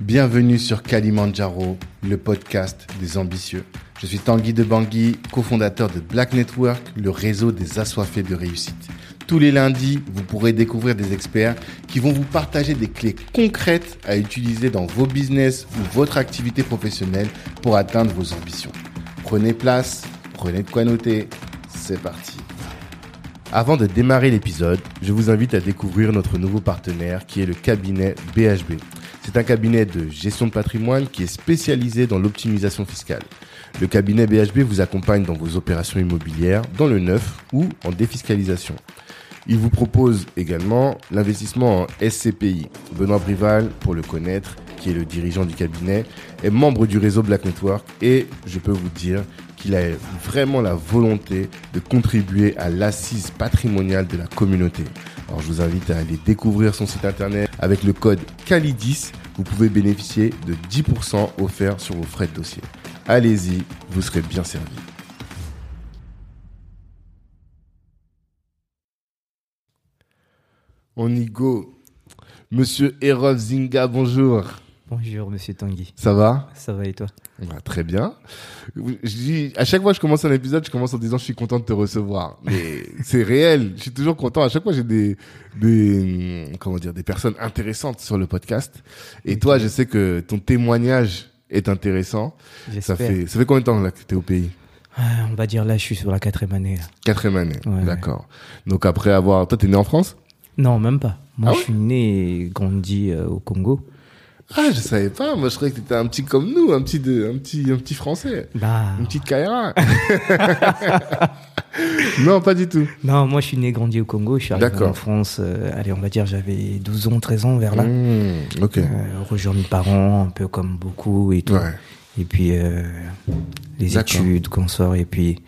Bienvenue sur Kalimandjaro, le podcast des ambitieux. Je suis Tanguy de Bangui, cofondateur de Black Network, le réseau des assoiffés de réussite. Tous les lundis, vous pourrez découvrir des experts qui vont vous partager des clés concrètes à utiliser dans vos business ou votre activité professionnelle pour atteindre vos ambitions. Prenez place, prenez de quoi noter. C'est parti. Avant de démarrer l'épisode, je vous invite à découvrir notre nouveau partenaire qui est le cabinet BHB. C'est un cabinet de gestion de patrimoine qui est spécialisé dans l'optimisation fiscale. Le cabinet BHB vous accompagne dans vos opérations immobilières, dans le neuf ou en défiscalisation. Il vous propose également l'investissement en SCPI. Benoît Brival, pour le connaître, qui est le dirigeant du cabinet, est membre du réseau Black Network et je peux vous dire qu'il a vraiment la volonté de contribuer à l'assise patrimoniale de la communauté. Alors je vous invite à aller découvrir son site internet avec le code CALIDIS. Vous pouvez bénéficier de 10% offerts sur vos frais de dossier. Allez-y, vous serez bien servi. On y go. Monsieur Erov Zinga, bonjour. Bonjour, monsieur Tanguy. Ça va Ça va et toi Bah, Très bien. Je dis, à chaque fois que je commence un épisode, je commence en disant je suis content de te recevoir. Mais c'est réel. Je suis toujours content. À chaque fois, j'ai des, des, hum, comment dire, des personnes intéressantes sur le podcast. Et toi, je sais que ton témoignage est intéressant. Ça fait, ça fait combien de temps là que t'es au pays Ah, On va dire là, je suis sur la quatrième année. là. Quatrième année. Ouais. D'accord. Donc après avoir, toi, t'es né en France Non, même pas. Moi, Ah je suis né et grandi euh, au Congo. Ah, je savais pas. Moi, je croyais que t'étais un petit comme nous, un petit de, un petit, un petit français. Bah, Une petite Kaira. non, pas du tout. non, moi, je suis né grandi au Congo. Je suis arrivé en France, euh, allez, on va dire, j'avais 12 ans, 13 ans vers là. Mmh, ok. Euh, rejoint mes parents, un peu comme beaucoup et tout. Ouais. Et puis, euh, les études, qu'on sort. Et puis,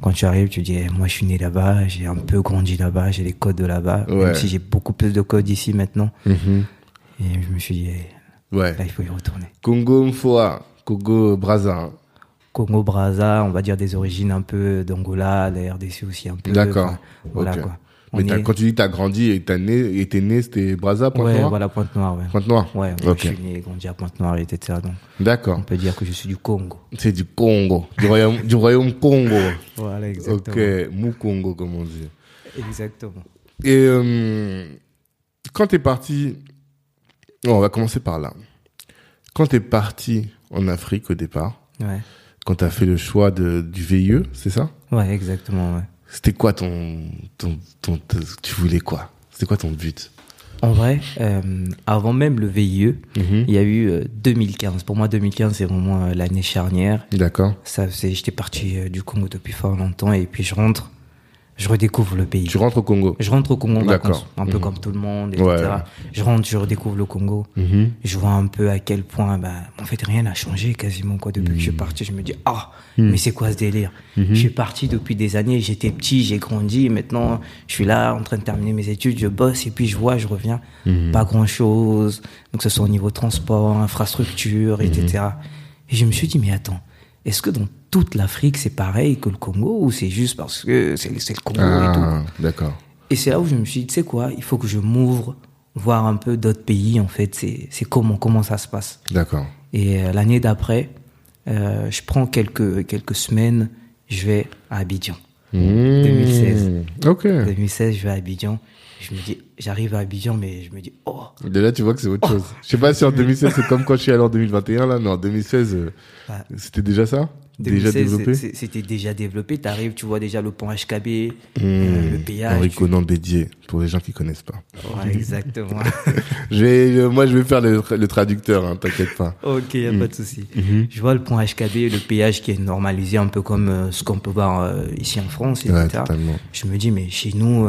quand tu arrives, tu dis, eh, moi, je suis né là-bas, j'ai un peu grandi là-bas, j'ai les codes de là-bas. Ouais. Même si j'ai beaucoup plus de codes ici maintenant. Mhm. Et je me suis dit, eh, Ouais. là, il faut y retourner. Congo Mfoa, Congo Brazza. Congo Brazza, on va dire des origines un peu d'Angola, la RDC aussi un peu. D'accord. Enfin, Voilà Ok. quoi. On Mais est- quand tu dis t'as grandi et t'as né, et t'es né, c'était Brazza, Pointe ouais, Noire voilà Pointe Noire, ouais. Pointe Noire Ouais, moi, Ok. je suis né, grandi à Pointe Noire, etc. Donc, on D'accord. peut dire que je suis du Congo. C'est du Congo, du royaume, du royaume Congo. Voilà, Ok, Mukongo comme on dit. Exactement. Et euh, quand t'es parti, on va commencer par là. Quand t'es parti en Afrique au départ, Ouais. quand t'as fait le choix de, du VIE, c'est ça? Ouais, exactement, ouais. C'était quoi ton, ton, ton, ton- tu voulais quoi? C'était quoi ton but? En vrai, euh, avant même le VIE, Mhm. il y a eu euh, 2015. Pour moi, 2015, c'est vraiment euh, l'année charnière. D'accord. Ça, j'étais parti euh, du Congo depuis fort longtemps et puis je rentre, je redécouvre le pays. Tu rentres au Congo. Je rentre au Congo en D'accord. vacances, un peu Mhm. comme tout le monde, etc. Ouais. Je rentre, je redécouvre le Congo. Mhm. Je vois un peu à quel point, bah, en fait, rien n'a changé quasiment quoi depuis que je suis parti. Je me dis, ah, mais c'est quoi ce délire? Je suis parti depuis des années. J'étais petit, j'ai grandi. Maintenant, je suis là, en train de terminer mes études. Je bosse et puis je vois, je reviens. Pas grand chose. Donc, que ce soit au niveau transport, infrastructure, etc. Et je me suis dit, mais attends, est-ce que dans toute l'Afrique c'est pareil que le Congo ou c'est juste parce que c'est le Congo et tout Ah, d'accord. et c'est là où je me suis dit, tu sais quoi, il faut que je m'ouvre, voir un peu d'autres pays, en fait, c'est comment, comment ça se passe. D'accord. Et euh, l'année d'après, euh, je prends quelques, quelques semaines, je vais à Abidjan. Mmh. 2016. Ok. 2016, je vais à Abidjan. Je me dis, j'arrive à Abidjan, mais je me dis, oh, De là, tu vois que c'est autre chose. Je sais pas si en 2016, c'est comme quand je suis allé en 2021, là, mais en 2016, euh, Ouais. c'était déjà ça? Déjà 2016, développé? c'est- c'est- C'était déjà développé. Tu arrives, tu vois déjà le pont HKB, euh, le péage. Henri tu- Conan Bédier, pour les gens qui connaissent pas. Ouais, exactement. Je vais, moi, je vais faire le, le traducteur, hein, t'inquiète pas. Ok, y a pas de souci. Mhm. Je vois le pont HKB, le péage qui est normalisé un peu comme euh, ce qu'on peut voir euh, ici en France, etc. Ouais, je me dis, mais chez nous,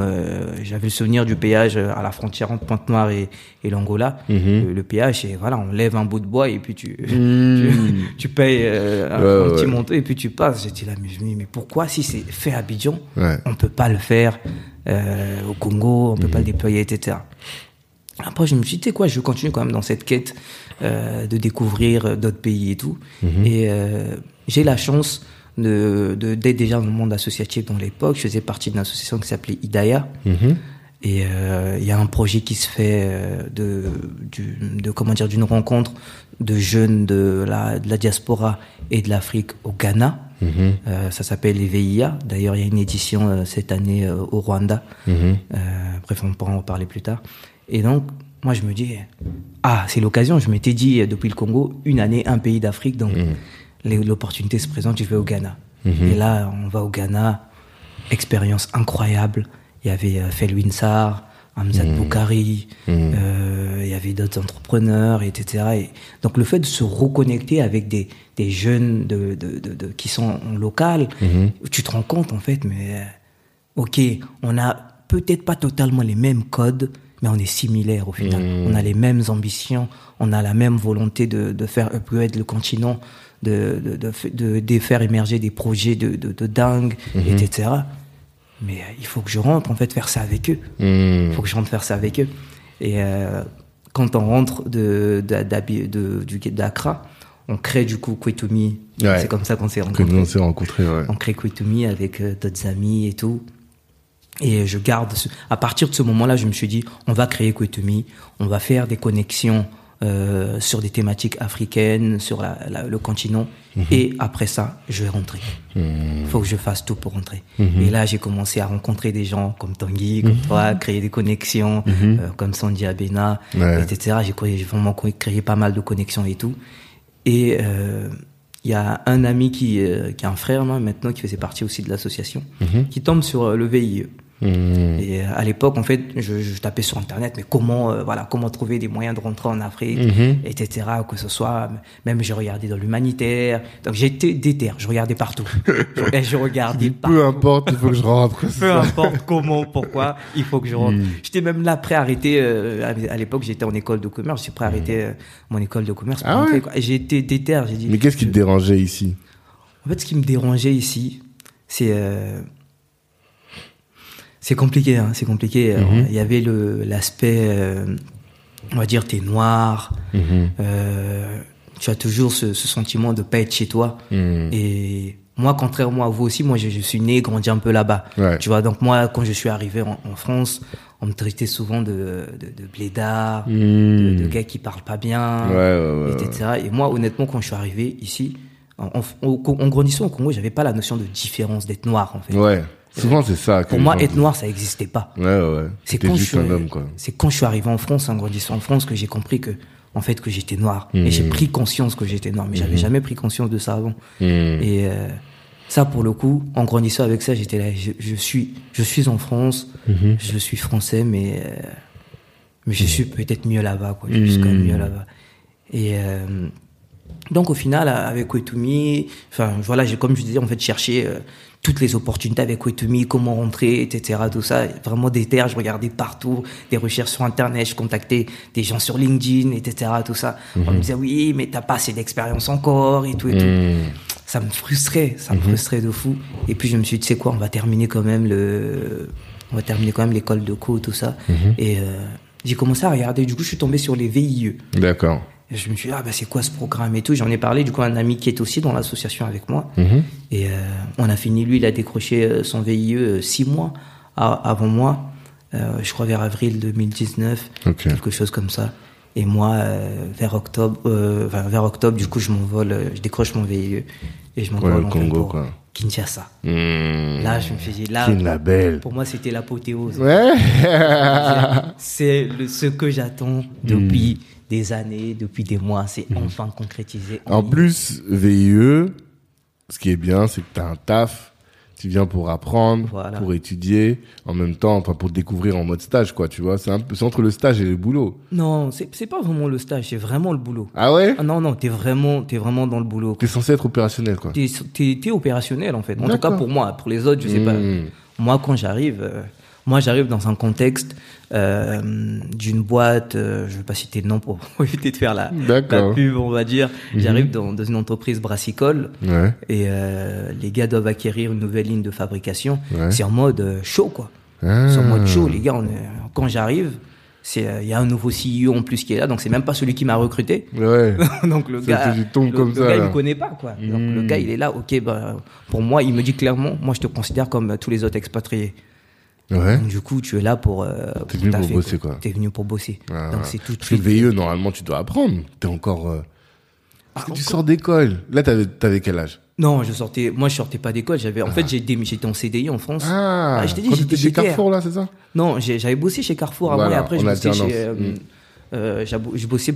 j'avais le souvenir du péage à la frontière entre Pointe-Noire et, et l'Angola. Le, le péage, c'est voilà, on lève un bout de bois et puis tu, Mmh. tu, tu payes un, Ouais, un petit et puis tu passes. J'étais là, mais je me dis, mais pourquoi si c'est fait à Abidjan, Ouais. on peut pas le faire euh, au Congo, on peut Mhm. pas le déployer, etc. Après, je me suis dit, tu sais quoi, je continue quand même dans cette quête euh, de découvrir euh, d'autres pays et tout. Mhm. Et euh, j'ai la chance de d'être déjà dans le monde associatif dans l'époque. Je faisais partie d'une association qui s'appelait Idaya. Mhm. Et euh, il y a un projet qui se fait de, du, de comment dire d'une rencontre de jeunes de la, de la diaspora et de l'Afrique au Ghana. Euh, ça s'appelle les VIA. D'ailleurs, il y a une édition euh, cette année euh, au Rwanda. Euh, bref, on pourra en parler plus tard. Et donc, moi, je me dis, ah, c'est l'occasion. Je m'étais dit, depuis le Congo, une année, un pays d'Afrique. Donc, les- l'opportunité se présente, je vais au Ghana. Et là, on va au Ghana. Expérience incroyable. Il y avait Felwin Sarr, Hamzat Boukari, euh, il y avait d'autres entrepreneurs, etc. Et donc le fait de se reconnecter avec des, des jeunes de, de, de, de- qui sont en local, tu te rends compte en fait, mais euh, ok, on a peut-être pas totalement les mêmes codes, mais on est similaires au final. On a les mêmes ambitions, on a la même volonté de, faire upgrade le continent, de, de, faire émerger des projets de dingue, etc. Mais euh, il faut que je rentre en fait faire ça avec eux. Il faut que je rentre faire ça avec eux. Et euh, quand on rentre de, d'Accra, on crée du coup Kwetomi. Ouais. C'est comme ça qu'on s'est rencontrés. on s'est rencontrés, ouais. On crée Kwetomi avec euh, d'autres amis et tout. Et je garde. Ce... À partir de ce moment-là, je me suis dit, on va créer Kwetomi, on va faire des connexions euh, sur des thématiques africaines, sur la- la- le continent. Et après ça, je vais rentrer. Il faut que je fasse tout pour rentrer. Et là, j'ai commencé à rencontrer des gens comme Tanguy, comme toi, créer des connexions, euh, comme Sandy Abena, Ouais. etc. J'ai vraiment créé pas mal de connexions et tout. Et euh, il y a un ami qui, qui a un frère maintenant qui faisait partie aussi de l'association, qui tombe sur le VIE. Mmh. Et euh, à l'époque, en fait, je, je tapais sur internet, mais comment, euh, voilà, comment trouver des moyens de rentrer en Afrique, Mhm. etc. Que ce soit, même je regardais dans l'humanitaire. Donc j'étais déter, je regardais partout. je, je regardais partout. Peu importe, il faut que je rentre. Peu importe comment, pourquoi, il faut que je rentre. Mm. J'étais même là prêt à arrêter. euh, à- l'époque, j'étais en école de commerce. J'étais prêt à arrêter euh, mon école de commerce. pour Mm. Ah ouais J'ai été déter. J'ai dit. Mais qu'est-ce qui te dérangeait ici? En fait, ce qui me dérangeait ici, c'est c'est compliqué. Hein, c'est compliqué. Euh, Mhm. Il y avait le l'aspect, euh, on va dire, t'es noir. Mhm. euh, tu as toujours ce, ce sentiment de pas être chez toi. Mhm. Et moi, contrairement à vous aussi, moi, je, je suis né, grandi un peu là-bas. Ouais. Tu vois, donc moi, quand je suis arrivé en, en France, on me traitait souvent de, de, de blédard, de, de gars qui parlent pas bien, Ouais, ouais, ouais, etc. Et moi, honnêtement, quand je suis arrivé ici, en, en, en grandissant au Congo, j'avais pas la notion de différence d'être noir, en fait. Souvent, c'est ça. que Pour moi, être noir, ça existait pas. Ouais, ouais. C'est quand, je juste suis, un homme, quoi. c'est quand je suis arrivé en France, en grandissant en France, que j'ai compris que, en fait, que j'étais noir. Et Mhm. j'ai pris conscience que j'étais noir, mais j'avais jamais pris conscience de ça avant. Mhm. Et euh, ça, pour le coup, en grandissant avec ça, j'étais là. Je, je suis, je suis en France, Mhm. je suis français, mais euh, mais je suis peut-être mieux là-bas, quoi. Je suis quand même mieux là-bas. Et euh, donc au final, avec Wetumi, enfin voilà, j'ai comme je disais, en fait, cherché toutes les opportunités avec Wetumi, comment rentrer, etc. Tout ça, vraiment des terres, je regardais partout, des recherches sur Internet, je contactais des gens sur LinkedIn, etc. Tout ça. On me disait oui, mais t'as pas assez d'expérience encore et tout et tout Mhm. ça me frustrait, ça me frustrait de fou. Et puis je me suis dit, tu sais quoi, on va terminer quand même le, on va terminer quand même l'école de co, tout ça. Et euh, j'ai commencé à regarder. Du coup, je suis tombé sur les VIE. D'accord. Et je me suis dit, ah bah c'est quoi ce programme et tout? J'en ai parlé du coup à un ami qui est aussi dans l'association avec moi. Mhm. Et euh, on a fini, lui, il a décroché euh, son VIE euh, six mois avant moi. Euh, je crois vers avril 2019, Ok. quelque chose comme ça. Et moi, euh, vers octobre, enfin, vers octobre, du coup, je m'envole, je décroche mon VIE et je m'envole Ouais, en Congo, pour quoi. Kinshasa. Mhm. Là, je me suis dit, là, pour moi, c'était l'apothéose. Ouais. C'est ce que j'attends depuis des années, depuis des mois. C'est enfin concrétisé. En plus, VIE, ce qui est bien, c'est que tu as un taf. Tu viens pour apprendre, Voilà. pour étudier, en même temps, enfin, pour découvrir en mode stage, quoi, tu vois. C'est un peu, entre le stage et le boulot. Non, c'est c'est pas vraiment le stage, c'est vraiment le boulot. Ah ouais? Ah non, non, t'es vraiment, t'es vraiment dans le boulot. T'es censé être opérationnel, quoi. T'es t'es- t'es opérationnel en fait. En tout cas pour moi, pour les autres, je sais pas. Hmm. Moi, quand j'arrive, euh, moi j'arrive dans un contexte euh, d'une boîte. euh, je vais pas citer le nom pour éviter de faire la. Mhm. pub, on va dire. J'arrive dans, dans une entreprise brassicole Ouais. et euh, les gars doivent acquérir une nouvelle ligne de fabrication. Ouais. C'est en mode euh, chaud quoi. Ah. C'est en mode chaud, les gars. on est- quand j'arrive. euh, Il y a un nouveau CEO en plus qui est là, donc c'est même pas celui qui m'a recruté. Ouais. donc le gars, le, comme le ça, gars il me connaît pas quoi. Donc le gars il est là, ok, bah, pour moi il me dit clairement, moi je te considère comme euh, tous les autres expatriés. Ouais. Donc, du coup, tu es là pour. Euh, T'es venu pour bosser, quoi. T'es venu pour bosser. Ah, Donc c'est tout de Parce que suite. VIE, normalement, tu dois apprendre. T'es encore. euh, Parce que tu sors d'école. Là, t'avais, t'avais quel âge? Non, je sortais. Moi, je sortais pas d'école. J'avais. En fait, dé- j'étais en CDI en France. Ah, je t'ai dit, j'étais chez. Carrefour, là, c'est ça? Non, j'ai- j'avais bossé chez Carrefour avant Voilà, et après, je bossais chez. euh, Mm. euh,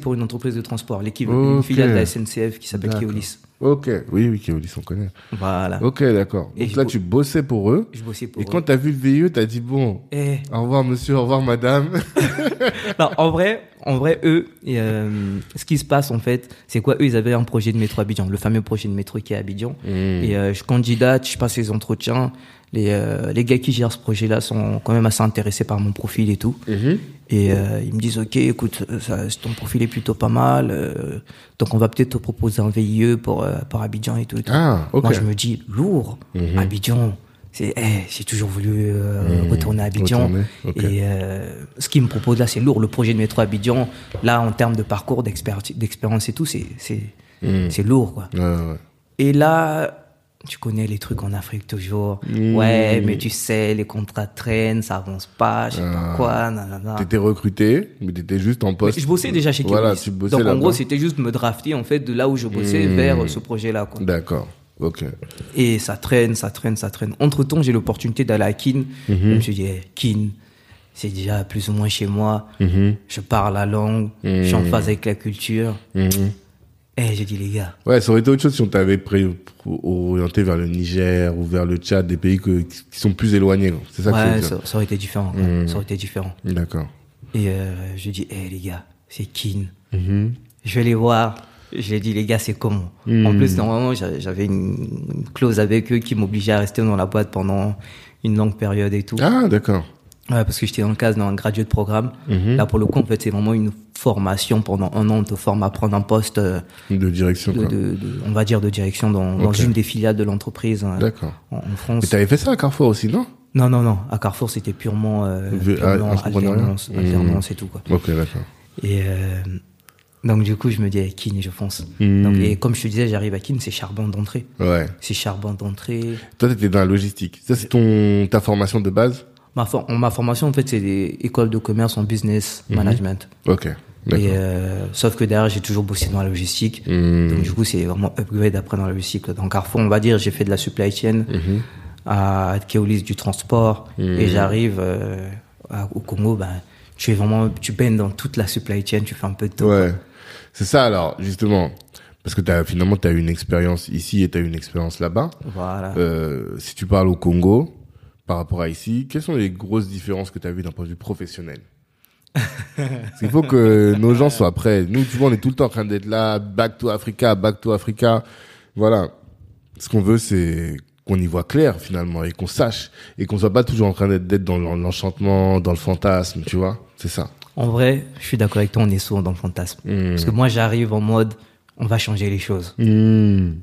pour une entreprise de transport, l'équipe, une filiale de la SNCF qui s'appelle. Keolis. Ok. Oui, oui, Keolis, on connaît. Voilà. Ok, d'accord. Et Donc là, bo- tu bossais pour eux. Je bossais pour Et eux. quand t'as vu le VIE, t'as dit, bon, Eh, au revoir, monsieur, au revoir, madame. non, en vrai, en vrai, eux, et, euh, ce qui se passe en fait, c'est quoi? Eux, ils avaient un projet de métro Abidjan, le fameux projet de métro qui est à Abidjan. Et euh, je candidate, je passe les entretiens. Les, euh, les gars qui gèrent ce projet-là sont quand même assez intéressés par mon profil et tout. Et euh, ils me disent, ok, écoute, euh, ça, ton profil est plutôt pas mal, euh, donc on va peut-être te proposer un VIE pour, pour Abidjan et tout. et tout. Ah. Moi, je me dis, lourd, Abidjan. C'est, eh, j'ai toujours voulu euh, retourner à Abidjan. Retourner. Et euh, ce qu'ils me proposent là, c'est lourd. Le projet de métro Abidjan, là, en termes de parcours, d'expéri- d'expérience et tout, c'est, c'est, c'est lourd, quoi. Ouais, ouais. Et là, tu connais les trucs en Afrique toujours. Ouais, mais tu sais, les contrats traînent, ça avance pas, je sais pas quoi, nanana. T'étais recruté, mais t'étais juste en Mais poste. je bossais déjà chez Voilà, Keolis. tu bossais Donc en gros, c'était juste me drafter en fait de là où je bossais vers euh, ce projet-là. Quoi. D'accord. Ok. Et ça traîne, ça traîne, ça traîne. Entre temps, j'ai l'opportunité d'aller à Kin. Je me suis dit, eh, Kin, c'est déjà plus ou moins chez moi. Je parle la langue, je suis en phase avec la culture. Et j'ai dit, les gars, Ouais, ça aurait été autre chose si on t'avait orienté vers le Niger ou vers le Tchad, des pays que, qui sont plus éloignés. C'est ça ouais, ça, ça aurait été différent. quoi. Ça aurait été différent. D'accord. Et euh, je dis, eh les gars, c'est Kin. Mhm. Je vais les voir. Je ai dit, les gars, c'est comment? En plus, normalement, j'a- j'avais une clause avec eux qui m'obligeait à rester dans la boîte pendant une longue période et tout. Ah, d'accord. Ouais, parce que j'étais dans le cadre d'un graduate programme. Mhm. Là, pour le coup, en fait, c'est vraiment une formation pendant un an. On te forme à prendre un poste euh, De direction, de, quoi. de- de- on va dire, de direction dans, dans Ok. une des filiales de l'entreprise euh, D'accord. en, en Mais France. t'avais fait ça à Carrefour aussi, non? Non, non, non. À Carrefour, c'était purement, euh, purement ah, alternance, Mhm. alternance et tout, quoi. Ok, d'accord. Et euh, donc, du coup, je me dis, eh, Kin, je fonce. Mhm. Donc, et comme je te disais, j'arrive à Kin, c'est charbon d'entrée. Ouais. C'est charbon d'entrée. Toi, t'étais dans la logistique. Ça, c'est ton, ta formation de base? Ma, for- ma formation, en fait, c'est des écoles de commerce en business management. Ok. Et euh, sauf que derrière, j'ai toujours bossé dans la logistique. Mhm. Donc, du coup, c'est vraiment upgrade après dans la logistique. Dans Carrefour, on va dire, j'ai fait de la supply chain, Mhm. à Keolis du transport, et j'arrive euh, à- au Congo, ben, tu es vraiment, tu baignes dans toute la supply chain, tu fais un peu de tout. Ouais. C'est ça, alors, justement. Parce que finalement, t'as eu une expérience ici et t'as eu une expérience là-bas. Voilà. Euh, si tu parles au Congo, par rapport à ici, quelles sont les grosses différences que tu as vues d'un point de vue professionnel Parce qu'il faut que nos gens soient prêts. Nous, tu vois, on est tout le temps en train d'être là, back to Africa, back to Africa. Voilà. Ce qu'on veut, c'est qu'on y voit clair, finalement, et qu'on sache, et qu'on soit pas toujours en train d'être d'être dans l'enchantement, dans le fantasme, tu vois C'est ça. En vrai, je suis d'accord avec toi, on est souvent dans le fantasme. Hmm. Parce que moi, j'arrive en mode, on va changer les choses. Hmm.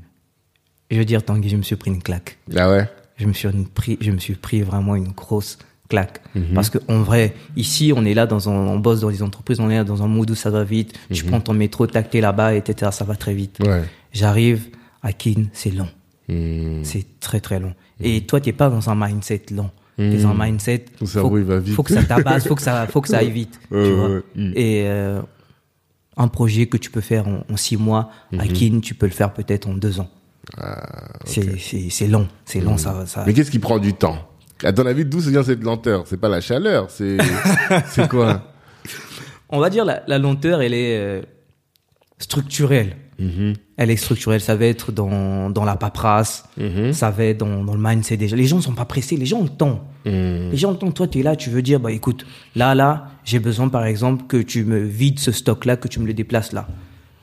Je veux dire, Tanguy, je me suis pris une claque. Ah ouais? Je me suis pris, je me suis pris vraiment une grosse claque. Mhm. Parce que en vrai, ici, on est là dans un, on bosse dans les entreprises, on est là dans un mood où ça va vite. Tu Mhm. prends ton métro, tac, t'es là-bas, etc. Ça va très vite. Ouais. J'arrive à Kin, c'est long. Hmm. C'est très très long. Et toi, t'es pas dans un mindset long. T'es dans un mindset. Ton cerveau, il va vite. Faut que ça tabasse, faut que ça, faut que ça aille vite. Ouais, tu ouais, vois. ouais. Et euh, un projet que tu peux faire en, en six mois, Mhm. à Kin, tu peux le faire peut-être en deux ans. Ah, C'est long, c'est long, ça, ça. Mais qu'est-ce qui prend du temps? À ton avis, d'où vient cette lenteur? C'est pas la chaleur, c'est c'est quoi? On va dire la, la lenteur, elle est euh, structurelle. Mhm. Elle est structurelle. Ça va être dans, dans la paperasse, Mhm. ça va être dans, dans le mindset déjà. Les gens ne sont pas pressés, les gens ont le temps. Mhm. Les gens ont le temps. Toi, tu es là, tu veux dire, bah écoute, là, là, j'ai besoin par exemple que tu me vides ce stock-là, que tu me le déplaces là.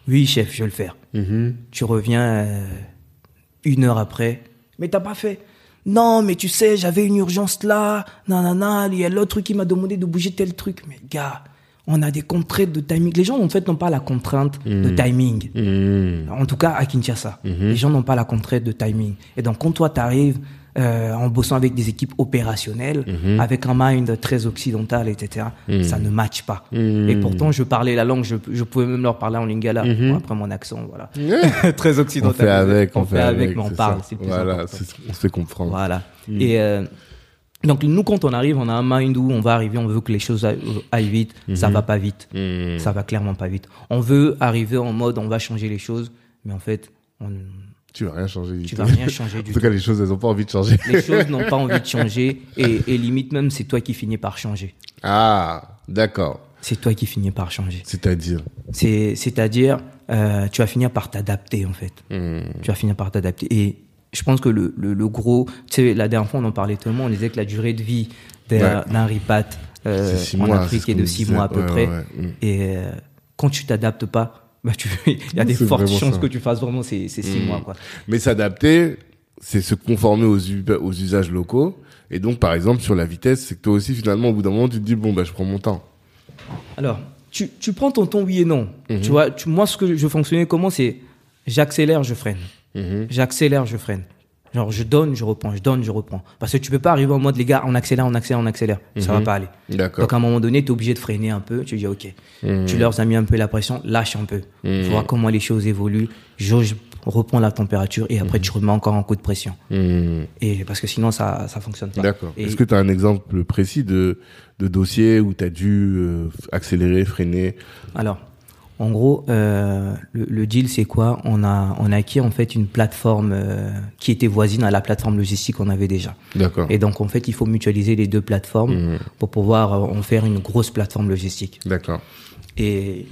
Oui, chef, je vais le faire. Mhm. Tu reviens euh, une heure après. Mais t'as pas fait. Non, mais tu sais, j'avais une urgence là. Nanana, il y a l'autre truc qui m'a demandé de bouger tel truc. Mais gars, on a des contraintes de timing. Les gens, en fait, n'ont pas la contrainte de timing. Mhm. En tout cas, à Kinshasa. Les gens n'ont pas la contrainte de timing. Et donc, quand toi, t'arrives euh, en bossant avec des équipes opérationnelles, avec un mind très occidental, etc., ça ne matche pas. Et pourtant, je parlais la langue, je, je pouvais même leur parler en lingala. Bon, après, mon accent, voilà. très On occidental. fait avec, on, fait avec, mais on parle. C'est plus Voilà, on se fait comprendre. Voilà. Et, euh, Donc nous, quand on arrive, on a un mind où on va arriver, on veut que les choses aillent, vite. Ça va pas vite. Mhm. Ça va clairement pas vite. On veut arriver en mode, on va changer les choses, mais en fait, on, Tu vas rien changer du tu tout. vas rien changer En du tout tout. cas, les choses, elles ont pas envie de changer. Les choses n'ont pas envie de changer et, et limite même, c'est toi qui finis par changer. Ah, d'accord. C'est toi qui finis par changer. C'est-à-dire. C'est, c'est-à-dire, euh, tu vas finir par t'adapter en fait. Mhm. Tu vas finir par t'adapter. Et je pense que le, le, le gros, tu sais, la dernière fois on en parlait tellement, on disait que la durée de vie d'un, Ouais. ripat euh, en mois, Afrique est de six mois à peu Ouais, près. ouais. Mhm. Et euh, quand tu t'adaptes pas, bah tu, il y a des fortes chances ça. que tu fasses vraiment ces, ces six Mhm. mois quoi. Mais s'adapter, c'est se conformer aux, aux usages locaux. Et donc, par exemple, sur la vitesse, c'est que toi aussi, finalement, au bout d'un moment, tu te dis, bon, bah, je prends mon temps. Alors, tu, tu prends ton temps oui et non. Mhm. Tu vois, tu- moi ce que je fonctionnais comment c'est, j'accélère, je freine. Mhm. J'accélère, je freine. Genre, je donne, je reprends, je donne, je reprends. Parce que tu peux pas arriver en mode, les gars, on accélère, on accélère, on accélère. Ça va Mhm. pas aller. D'accord. Donc, à un moment donné, tu es obligé de freiner un peu. Tu dis, OK, Mhm. tu leur as mis un peu la pression, lâche un peu. Mhm. Vois comment les choses évoluent. Jauge, reprends la température et Mhm. après, tu remets encore un coup de pression. Mhm. Et parce que sinon, ça, ça fonctionne pas. D'accord. Est-ce que tu as un exemple précis de, de dossier où tu as dû euh, accélérer, freiner? Alors, en gros, euh, le, le deal, c'est quoi? On a, on a acquis en fait une plateforme euh, qui était voisine à la plateforme logistique qu'on avait déjà. D'accord. Et donc, en fait, il faut mutualiser les deux plateformes Mhm. pour pouvoir euh, en faire une grosse plateforme logistique. D'accord. Et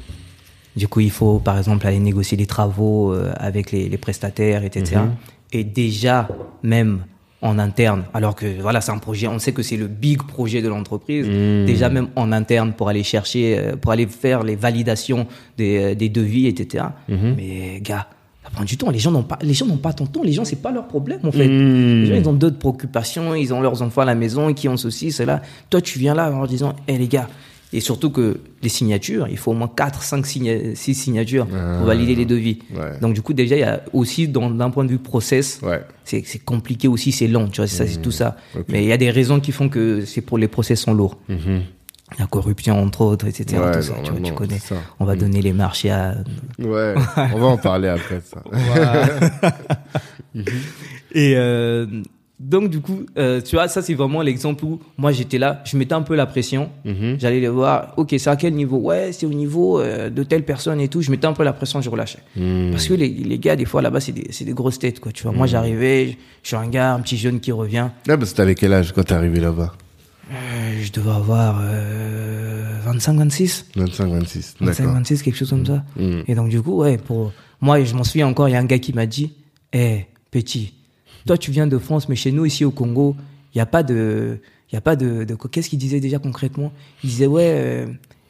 du coup, il faut, par exemple, aller négocier les travaux euh, avec les, les prestataires, etc. Mhm. Et déjà, même en interne, alors que voilà, c'est un projet, on sait que c'est le big projet de l'entreprise. Mhm. Déjà, même en interne, pour aller chercher, euh, pour aller faire les validations des, euh, des devis, etc. Mhm. Mais gars, ça prend du temps. Les gens n'ont pas, les gens n'ont pas ton temps. Les gens, c'est pas leur problème en fait. Mhm. Les gens, ils ont d'autres préoccupations, ils ont leurs enfants à la maison qui ont ceci, cela. Toi, tu viens là en leur disant, hé les gars, et surtout que les signatures, il faut au moins 4, 5, 6 signatures Ah. pour valider les devis. Ouais. Donc du coup, déjà, il y a aussi, d'un point de vue process, Ouais. c'est compliqué aussi, c'est lent, tu vois, c'est ça, tout ça. Ok. Mais il y a des raisons qui font que c'est pour les process sont lourds. Mhm. La corruption, entre autres, etc. Ouais, tout ça, tu, vois, tu connais. ça. On va donner les marchés à... Ouais. On va en parler après ça. Et euh, donc du coup, euh, tu vois, ça c'est vraiment l'exemple où moi j'étais là, je mettais un peu la pression. Mhm. J'allais les voir, ok, c'est à quel niveau? Ouais, c'est au niveau euh, de telle personne et tout. Je mettais un peu la pression, je relâchais. Mhm. Parce que les, les gars, des fois là-bas, c'est des, des grosses têtes, quoi. Tu vois, moi j'arrivais, je suis un gars, un petit jeune qui revient. Ah, bah, t'avais quel âge quand t'es arrivé là-bas? Euh, je devais avoir euh, 25, 26. 25, 26. 25, D'accord. 26, quelque chose comme ça. Mhm. Et donc, du coup, ouais, pour moi, je m'en souviens encore, il y a un gars qui m'a dit Hé, petit, toi, tu viens de France, mais chez nous, ici au Congo, il n'y a pas de. Y a pas de. de qu'est-ce qu'il disait déjà concrètement? Il disait Ouais, euh,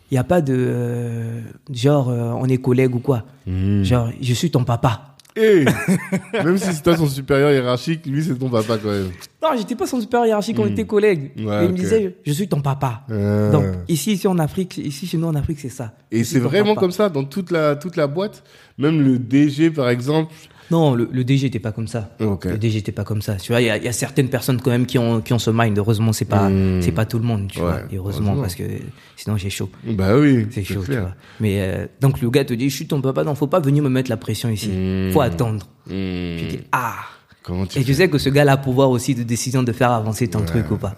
il n'y a pas de. euh, genre, euh, on est collègues ou quoi. Mhm. Genre, je suis ton papa. Eh Même si c'est toi son supérieur hiérarchique, lui c'est ton papa quand même. Non, j'étais pas son supérieur hiérarchique, on était collègues. Hmm. Ouais, Et il me disait Je suis ton papa. Euh. Donc, ici, ici en Afrique, ici chez nous en Afrique, c'est ça. Et c'est vraiment papa. comme ça dans toute la, toute la boîte? Même le DG par exemple Non, le, le DG était pas comme ça. Le DG était pas comme ça. Tu vois, il y a, il y a certaines personnes quand même qui ont, qui ont ce mind. Heureusement, c'est pas, Mm. c'est pas tout le monde, tu Ouais, vois. Et heureusement, heureusement. parce que sinon j'ai chaud. Bah oui, C'est chaud, tu vois. Mais euh, donc le gars te dit, je suis ton papa, non, faut pas venir me mettre la pression ici. Mm. Faut attendre. Hmm. Tu dis, ah. Comment tu Et tu sais que ce gars-là a pouvoir aussi de décision de faire avancer ton truc ou pas.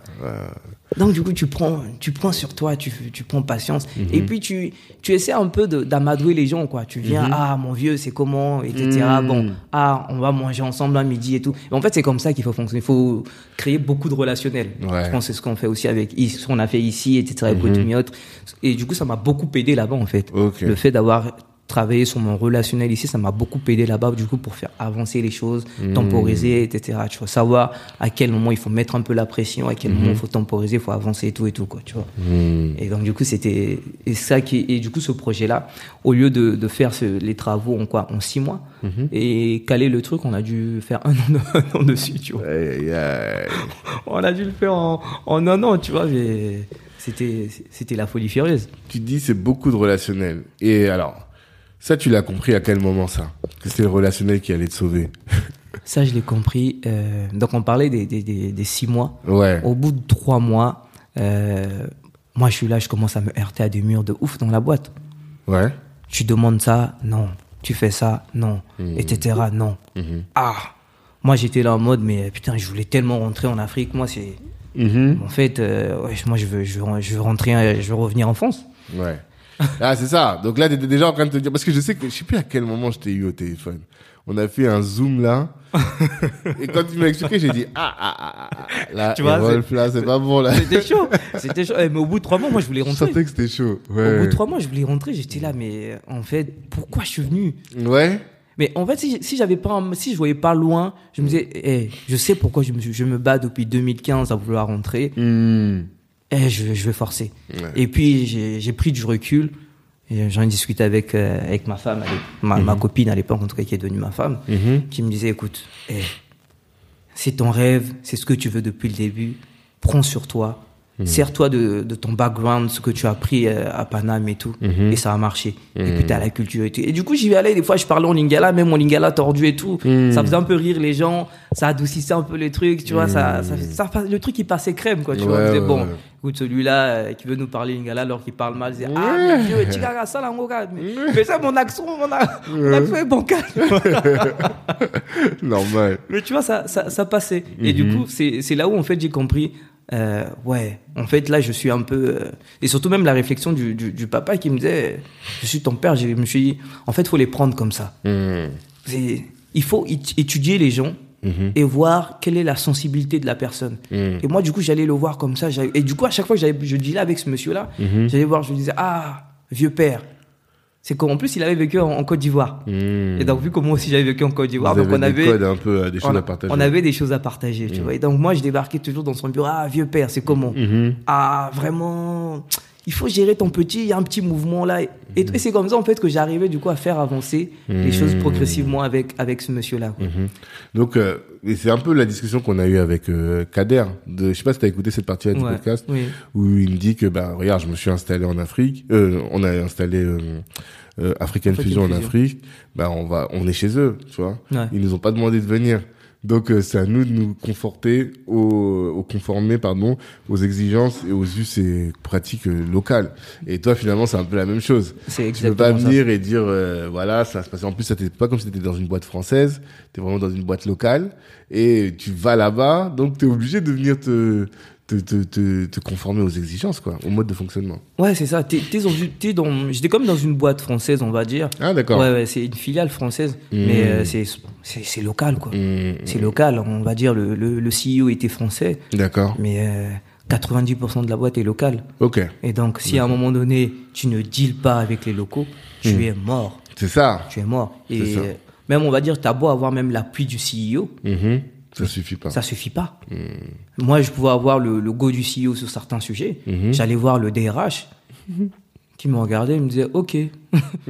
Donc du coup, tu prends, tu prends sur toi, tu, tu prends patience. Mhm. Et puis tu, tu essaies un peu d'amadouer les gens, quoi. Tu viens, Mhm. ah mon vieux, c'est comment, etc. Mhm. Bon, ah, on va manger ensemble à midi et tout. Et en fait, c'est comme ça qu'il faut fonctionner. Il faut créer beaucoup de relationnels. Ouais. Je pense que c'est ce qu'on fait aussi avec, ce qu'on a fait ici, etc. Mhm. Autres. Et du coup, ça m'a beaucoup aidé là-bas, en fait. Ok. Le fait d'avoir travaillé sur mon relationnel ici, ça m'a beaucoup aidé là-bas, du coup, pour faire avancer les choses, Mhm. temporiser, etc. Tu vois, savoir à quel moment il faut mettre un peu la pression, à quel Mhm. moment il faut temporiser, il faut avancer et tout et tout, quoi, tu vois. Hmm. Et donc, du coup, c'était, et ça qui, et du coup, ce projet-là, au lieu de, de faire ce- les travaux en quoi, en six mois, et caler le truc, on a dû faire un an, un an dessus, tu vois. Aïe, aïe, aïe. On a dû le faire en, en un an, tu vois, mais c'était, c'était la folie furieuse. Tu dis c'est beaucoup de relationnel. Et alors, ça tu l'as compris à quel moment ça? Que c'était le relationnel qui allait te sauver. Ça, je l'ai compris. euh, donc, on parlait des, des, des, des six mois. Ouais. Au bout de trois mois, euh, moi, je suis là, je commence à me heurter à des murs de ouf dans la boîte. Ouais. Tu demandes ça, non. Tu fais ça, non. Etc., non. Mhm. Ah Moi, j'étais là en mode, mais putain, je voulais tellement rentrer en Afrique. Moi, c'est Mhm. En fait, euh, ouais, moi, je veux, je veux, je veux rentrer, euh, je veux revenir en France. Ouais. Ah, c'est ça. Donc là, t'étais déjà en train de te dire, parce que je sais que, je sais plus à quel moment je t'ai eu au téléphone. On a fait un zoom là. et quand tu m'as expliqué, j'ai dit, ah, ah, ah, ah, ah. Là, Tu vois, Rolf, là, c'est pas bon, là. C'était chaud. C'était chaud. Eh, Mais au bout de trois mois, moi, je voulais Je rentrer. sentais que c'était chaud. Au bout de trois mois, je voulais rentrer. J'étais là, mais euh, en fait, pourquoi je suis venu? Ouais. Mais en fait, si, si j'avais pas, si je voyais pas loin, je me disais, eh, je sais pourquoi je me, je me bats depuis 2015 à vouloir rentrer. Hmm. Eh, je, je vais forcer. Ouais. Et puis j'ai pris du recul. J'en ai discuté avec euh, avec ma femme, ma, ma copine à l'époque en tout cas qui est devenue ma femme, Mhm. qui me disait, écoute, eh, c'est ton rêve, c'est ce que tu veux depuis le début. Prends sur toi. Sers-toi de, de ton background, ce que tu as appris euh, à Paname et tout. Mhm. Et ça a marché. Et puis t'as la culture et tout. Et du coup, j'y vais aller. Des fois, je parlais en lingala, même en lingala tordu et tout. Ça faisait un peu rire les gens. Ça adoucissait un peu les trucs, tu vois. Ça, ça, ça, le truc, il passait crème, quoi. Tu vois. On Ouais, disait, ouais, bon, ouais. écoute, celui-là euh, qui veut nous parler lingala alors qu'il parle mal, disait, ah, mais Dieu, Chigaga, ça, là, mon gars. Mais, ça, mon accent, mon, a- mon accent est bancal. Normal. Mais tu vois, ça, ça, ça passait. Et Mhm. du coup, c'est là où, en fait, j'ai compris, euh, ouais, en fait, là, je suis un peu... euh, et surtout même la réflexion du, du, du papa qui me disait, je suis ton père, je me suis dit, en fait, il faut les prendre comme ça. Hmm. Il faut étudier les gens Mhm. et voir quelle est la sensibilité de la personne. Mhm. Et moi, du coup, j'allais le voir comme ça. Et du coup, à chaque fois que je dealais avec ce monsieur-là, Mhm. j'allais voir, je lui disais, ah, vieux père. C'est qu'en plus, il avait vécu en, en Côte d'Ivoire. Hmm. Et donc, vu que moi aussi, j'avais vécu en Côte d'Ivoire, donc on des avait codes un peu, euh, des choses on, à partager. on avait des choses à partager, tu vois. Et donc moi, je débarquais toujours dans son bureau. Ah, vieux père, c'est comment Mhm. Ah, vraiment, il faut gérer ton petit. Il y a un petit mouvement là. Et, et c'est comme ça en fait que j'arrivais du coup à faire avancer les choses progressivement avec avec ce monsieur-là. Donc, euh, et c'est un peu la discussion qu'on a eue avec euh, Kader. De, je sais pas si t'as écouté cette partie-là du Ouais. podcast Oui. où il me dit que bah regarde, je me suis installé en Afrique. Euh, on a installé euh, euh, African African Fusion en Fusion. Afrique. Bah on va, on est chez eux, tu vois. Ouais. Ils nous ont pas demandé de venir. Donc euh, c'est à nous de nous conforter au, au conformer pardon aux exigences et aux us et pratiques euh, locales. Et toi finalement c'est un peu la même chose. Tu peux pas ça. venir et dire euh, voilà ça se passe. En plus ça t'était pas comme si t'étais dans une boîte française. T'es vraiment dans une boîte locale et tu vas là-bas donc t'es obligé de venir te te, te, te, te conformer aux exigences quoi, au mode de fonctionnement. Ouais, c'est ça. T'es, t'es dans, t'es dans, j'étais comme dans une boîte française, on va dire. Ah d'accord. Ouais, ouais, c'est une filiale française, mais euh, c'est, c'est, c'est local, quoi. Mmh, C'est local, on va dire. Le, le, le CEO était français, D'accord. mais euh, 90% de la boîte est locale. Ok. Et donc, si à un moment donné, tu ne deals pas avec les locaux, tu es mort. C'est ça. Tu es mort. Et euh, même, on va dire, t'as beau avoir même l'appui du CEO. Ça suffit pas. ça suffit pas. Moi, je pouvais avoir le, le go du CEO sur certains sujets. Mhm. J'allais voir le DRH qui me regardait et me disait, OK.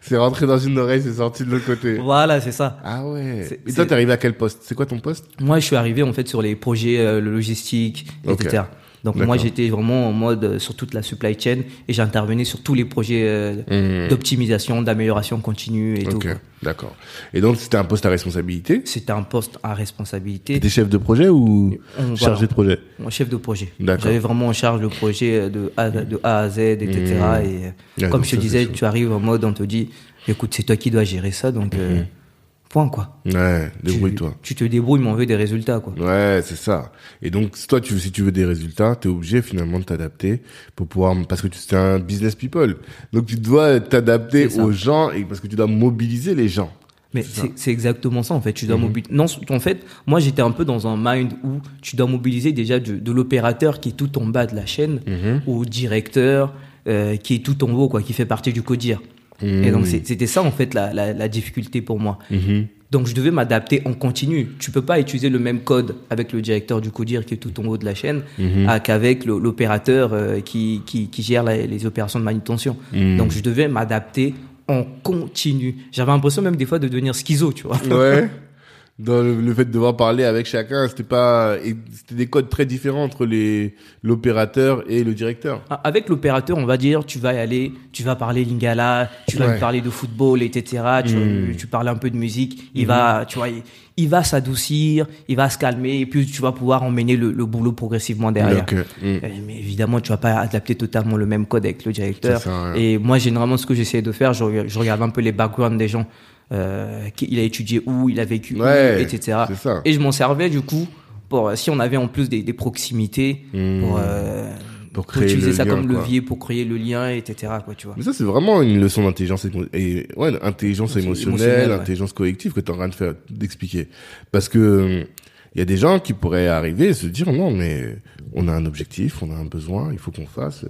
c'est rentré dans une oreille, c'est sorti de l'autre côté. voilà, c'est ça. Ah ouais. Et toi, t'es arrivé à quel poste? C'est quoi ton poste? Moi, je suis arrivé en fait sur les projets euh, logistiques, etc. Donc moi, j'étais vraiment en mode euh, sur toute la supply chain et j'intervenais sur tous les projets euh, Mhm. d'optimisation, d'amélioration continue et tout. Ok, quoi. d'accord. Et donc, c'était un poste à responsabilité? C'était un poste à responsabilité. T'étais chef de projet ou On- chargé voilà. de projet? Chef de projet. D'accord. J'avais vraiment en charge le projet euh, de A, de A à Z, etc. Et Ouais, comme je te disais, tu arrives en mode, on te dit, écoute, c'est toi qui dois gérer ça, donc euh, point quoi. Ouais, débrouille-toi. Tu, te débrouilles, mais on veut des résultats quoi. Ouais, c'est ça. Et donc, si toi, tu, si tu veux des résultats, t'es obligé finalement de t'adapter pour pouvoir, parce que tu es un business people. Donc, tu dois t'adapter C'est aux gens et parce que tu dois mobiliser les gens. Mais C'est c'est c'est exactement ça en fait. Tu dois Mhm. mobiliser. Non, en fait, moi j'étais un peu dans un mind où tu dois mobiliser déjà de, de l'opérateur qui est tout en bas de la chaîne Mhm. au directeur euh, qui est tout en haut quoi, qui fait partie du codir. Et donc c'était ça en fait la, la, la difficulté pour moi. Mhm. Donc je devais m'adapter en continu. Tu peux pas utiliser le même code avec le directeur du codir qui est tout en haut de la chaîne Mhm. qu'avec l'opérateur euh, qui, qui, qui gère la- les opérations de manutention. Mhm. Donc je devais m'adapter en continu. J'avais l'impression même des fois de devenir schizo, tu vois. Ouais. Dans le, le fait de devoir parler avec chacun, c'était pas, c'était des codes très différents entre les, l'opérateur et le directeur. Ah, Avec l'opérateur, on va dire, tu vas y aller, tu vas parler lingala, tu vas Ouais. lui parler de football, etc. Tu, Mm. tu parles un peu de musique. Il va, tu vois, il, il va s'adoucir, il va se calmer, et puis tu vas pouvoir emmener le, le boulot progressivement derrière. Mm. Euh, Mais évidemment, tu vas pas adapter totalement le même code avec le directeur. C'est ça, ouais. Et moi, généralement, ce que j'essaie de faire, je, je regarde un peu les backgrounds des gens. Euh, il a étudié où, il a vécu Ouais, où, etc. Et je m'en servais du coup pour si on avait en plus des, des proximités Hmm. pour, euh, Pour pour créer utiliser le ça lien, comme quoi. levier pour créer le lien, etc. Quoi, tu vois. Mais ça, c'est vraiment une leçon d'intelligence et ouais, intelligence émotionnelle, émotionnel, ouais. intelligence collective que tu es en train de faire d'expliquer. Parce que il y a des gens qui pourraient arriver et se dire non, mais on a un objectif, on a un besoin, il faut qu'on fasse, euh,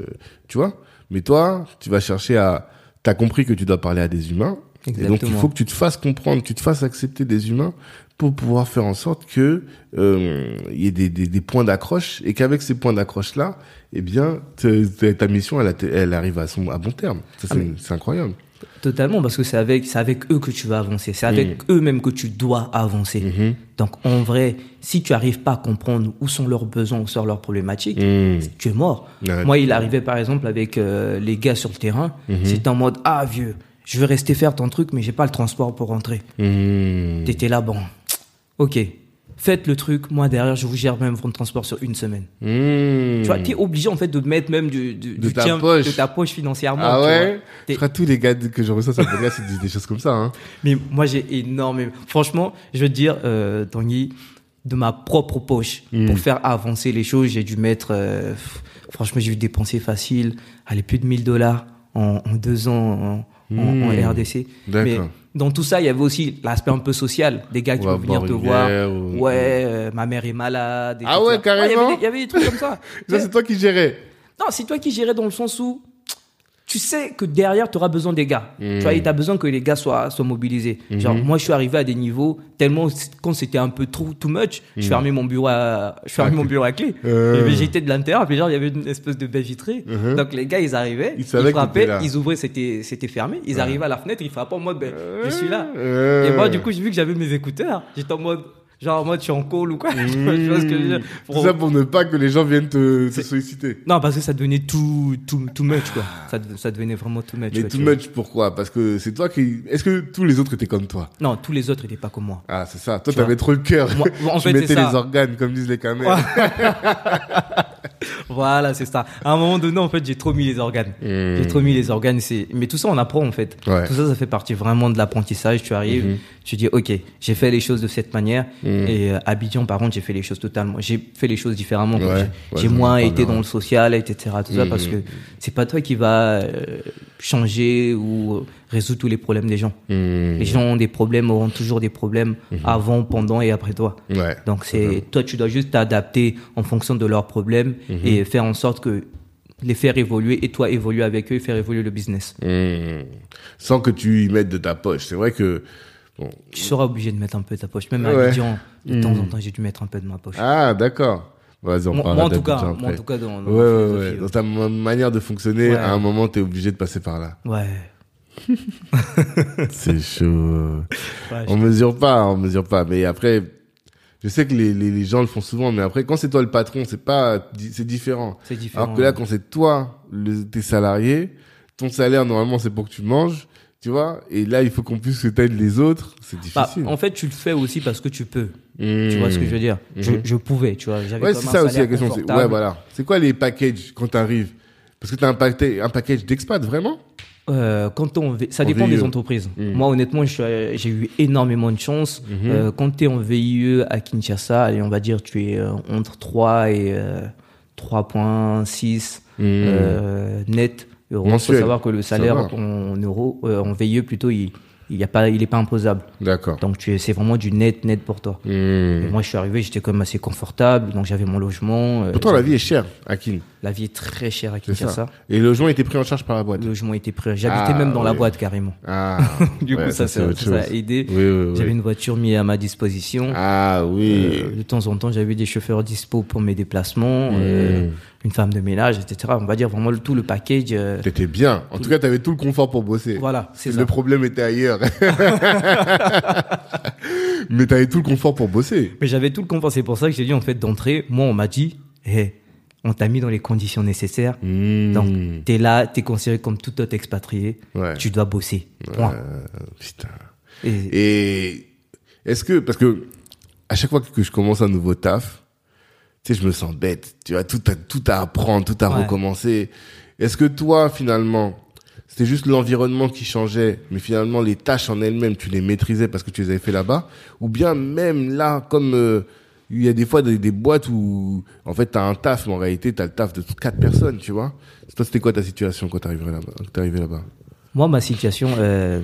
tu vois. Mais toi, tu vas chercher à, t'as compris que tu dois parler à des humains, et donc il faut que tu te fasses comprendre, que tu te fasses accepter des humains pour pouvoir faire en sorte que euh, il y ait des, des, des points d'accroche et qu'avec ces points d'accroche là, eh bien te- ta mission elle, arrive à son à bon terme. Ah, c'est incroyable. Totalement, parce que c'est avec, c'est avec eux que tu vas avancer. C'est avec eux même que tu dois avancer. Mhm. Donc, en vrai, si tu arrives pas à comprendre où sont leurs besoins, où sont leurs problématiques, Mhm. tu es mort. Moi, il arrivait par exemple avec euh, les gars sur le terrain. Mhm. C'était en mode ah vieux, je veux rester faire ton truc, mais j'ai pas le transport pour rentrer. Mhm. T'étais là, bon, ok, faites le truc. Moi derrière, je vous gère même votre transport sur une semaine. Mhm. Tu vois, t'es obligé en fait de mettre même du, du, De du ta tien- poche. de ta poche financièrement. Ah ouais Je crois tous les gars que je reçois sur le podcast, c'est des, choses comme ça. Hein. Mais moi, j'ai énormément. Franchement, je veux te dire, euh, Tanguy, de ma propre poche, Mm. pour faire avancer les choses, j'ai dû mettre. euh, franchement, j'ai dû dépenser facile, allez, plus de 1000 dollars en, en deux ans en, en- en. RDC. Mais dans tout ça, il y avait aussi l'aspect un peu social. Des gars qui va vont venir te voir. ou- Ouais, euh, ma mère est malade. Ah etc. ouais, y carrément Il y avait des trucs comme ça. Ça c'est toi qui gérais. Non, c'est toi qui gérais dans le sens où tu sais que derrière, tu auras besoin des gars. Tu vois, et tu as besoin que les gars soient, soient mobilisés. Genre, moi, je suis arrivé à des niveaux tellement, quand c'était un peu trop, too much, je fermais mon bureau à, je fermais mon bureau à clé. Euh. Et J'étais de l'intérieur, puis genre, il y avait une espèce de baie vitrée. Mhm. Donc, les gars, ils arrivaient, Ils frappaient, ils ouvraient, c'était, c'était fermé. Ils arrivaient à la fenêtre, ils frappaient en mode, ben, je suis là. Euh. Et moi, du coup, j'ai vu que j'avais mes écouteurs. J'étais en mode, genre, en mode, je suis en call ou quoi. tu vois tu vois ce que je veux dire? Tout Pour- ça pour ne pas que les gens viennent te, te solliciter. non, parce que ça devenait too, too, too much, quoi. Ça, ça devenait vraiment too much. Mais quoi, too tu vois. much, pourquoi? Parce que c'est toi qui. Est-ce que tous les autres étaient comme toi? Non, tous les autres n'étaient pas comme moi. Ah, c'est ça. Toi, Tu t'avais vois. trop le cœur. Moi- moi, en tu fait, mettais les organes, comme disent les caméras. Voilà, c'est ça. À un moment donné, en fait, j'ai trop mis les organes. J'ai trop mis les organes. C'est, mais tout ça, on apprend, en fait. Ouais. Tout ça, ça fait partie vraiment de l'apprentissage. Tu arrives, tu dis, OK, j'ai fait les choses de cette manière. Et euh, Abidjan, par contre, j'ai fait les choses totalement, j'ai fait les choses différemment. Ouais. J'ai- Ouais, j'ai j'en moins été dans le social, etc. Tout ça, parce que c'est pas toi qui va euh, changer ou résoudre tous les problèmes des gens. Hmm. Les gens ont des problèmes, auront toujours des problèmes avant, pendant et après toi. Ouais. Donc c'est toi, tu dois juste t'adapter en fonction de leurs problèmes et faire en sorte que les faire évoluer et toi évoluer avec eux et faire évoluer le business. Hmm. Sans que tu y mettes de ta poche. C'est vrai que. Bon. Tu seras obligé de mettre un peu de ta poche. Même à Ouais. Abidjan, de temps en temps, j'ai dû mettre un peu de ma poche. Ah, d'accord. Vas-y, on moi, moi, en tout cas, moi en tout cas dans, dans Ouais, ouais, ta ma- manière de fonctionner, à un moment, t'es obligé de passer par là. Ouais. C'est chaud. Ouais, On mesure pas, on mesure pas. Mais après, je sais que les, les, les gens le font souvent, mais après, quand c'est toi le patron, c'est pas, c'est différent. c'est différent. Alors que là, quand c'est toi, le, tes salariés, ton salaire, normalement, c'est pour que tu manges, tu vois. Et là, il faut qu'on puisse que t'aides les autres. C'est Bah, difficile. en fait, tu le fais aussi parce que tu peux. Mmh. Tu vois ce que je veux dire? Je, je pouvais, tu vois. Ouais, c'est ça aussi la question. Ouais, voilà. C'est quoi les packages quand t'arrives? Parce que t'as un, un package d'expat, vraiment? Euh, quand on, ça En dépend des entreprises. Mm. Moi, honnêtement, euh, j'ai eu énormément de chance. Mhm. Euh, quand tu es en VIE à Kinshasa, allez, on va dire, tu es euh, entre 3 et euh, 3.6 euh, net euros. Il faut savoir que le salaire en euros, en VIE plutôt, il il y a pas, il est pas imposable. D'accord. Donc c'est vraiment du net net pour toi. Mmh. Et moi, je suis arrivé, j'étais quand même assez confortable, donc j'avais mon logement. euh, Pourtant, la vie est chère à Kin. la vie est très chère à C'est ça. Kinshasa. Et le logement était pris en charge par la boîte. Le logement était prêt. J'habitais Ah, même dans la boîte carrément. Ah. Du ouais, coup, ça, c'est ça, ça a aidé. Oui, oui, J'avais une voiture mise à ma disposition. Ah oui. Euh, de temps en temps, j'avais des chauffeurs dispo pour mes déplacements, Mmh. euh, une femme de ménage, etc. On va dire vraiment le, tout le package. euh, T'étais bien. En tout cas, t'avais tout le confort pour bosser. voilà, c'est Le ça. problème était ailleurs. Mais t'avais tout le confort pour bosser. Mais j'avais tout le confort. C'est pour ça que j'ai dit en fait d'entrée. Moi, on m'a dit, hé, on t'a mis dans les conditions nécessaires. Mmh. Donc, t'es là, t'es considéré comme tout autre expatrié. Ouais. Tu dois bosser. Point. Euh, putain. Et, Et est-ce que, parce que à chaque fois que je commence un nouveau taf, tu sais, je me sens bête. Tu vois, tout à, tout à apprendre, tout à Ouais. recommencer. Est-ce que toi, finalement, c'était juste l'environnement qui changeait, mais finalement, les tâches en elles-mêmes, tu les maîtrisais parce que tu les avais fait là-bas? Ou bien même là, comme, euh, il y a des fois des, des boîtes où, en fait, t'as un taf, mais en réalité, t'as le taf de quatre personnes, tu vois? Toi, c'était quoi ta situation quand t'es là-bas, là-bas? Moi, ma situation, euh,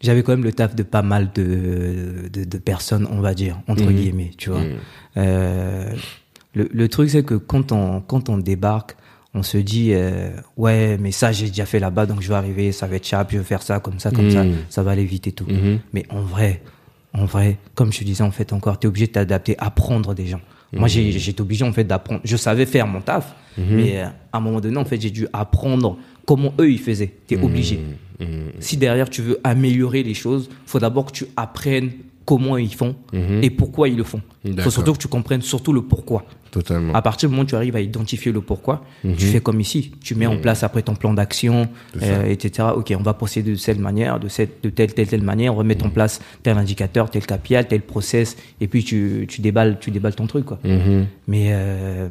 j'avais quand même le taf de pas mal de, de, de personnes, on va dire, entre Mhm. guillemets, tu vois. Mhm. Euh, le, le truc, c'est que quand on, quand on débarque, on se dit, euh, ouais, mais ça, j'ai déjà fait là-bas, donc je vais arriver, ça va être chap, je vais faire ça, comme ça, comme ça, Mhm. ça va aller vite et tout. Mais en vrai, en vrai, comme je te disais, en fait, encore, tu es obligé de t'adapter, apprendre des gens. Moi, j'ai- j'étais obligé, en fait, d'apprendre. Je savais faire mon taf, mais euh, à un moment donné, en fait, j'ai dû apprendre comment eux, ils faisaient. Tu es obligé. Mhm. Si derrière, tu veux améliorer les choses, faut d'abord que tu apprennes comment ils font Mhm. et pourquoi ils le font. Il faut surtout que tu comprennes surtout le pourquoi. Totalement. À partir du moment où tu arrives à identifier le pourquoi, Mhm. tu fais comme ici. Tu mets en place après ton plan d'action, euh, etc. Ok, on va procéder de cette manière, de, cette, de telle, telle, telle manière. On va mettre en place tel indicateur, tel KPI, tel process. Et puis tu, tu, déballes, tu déballes ton truc. Quoi. Mhm. Mais euh,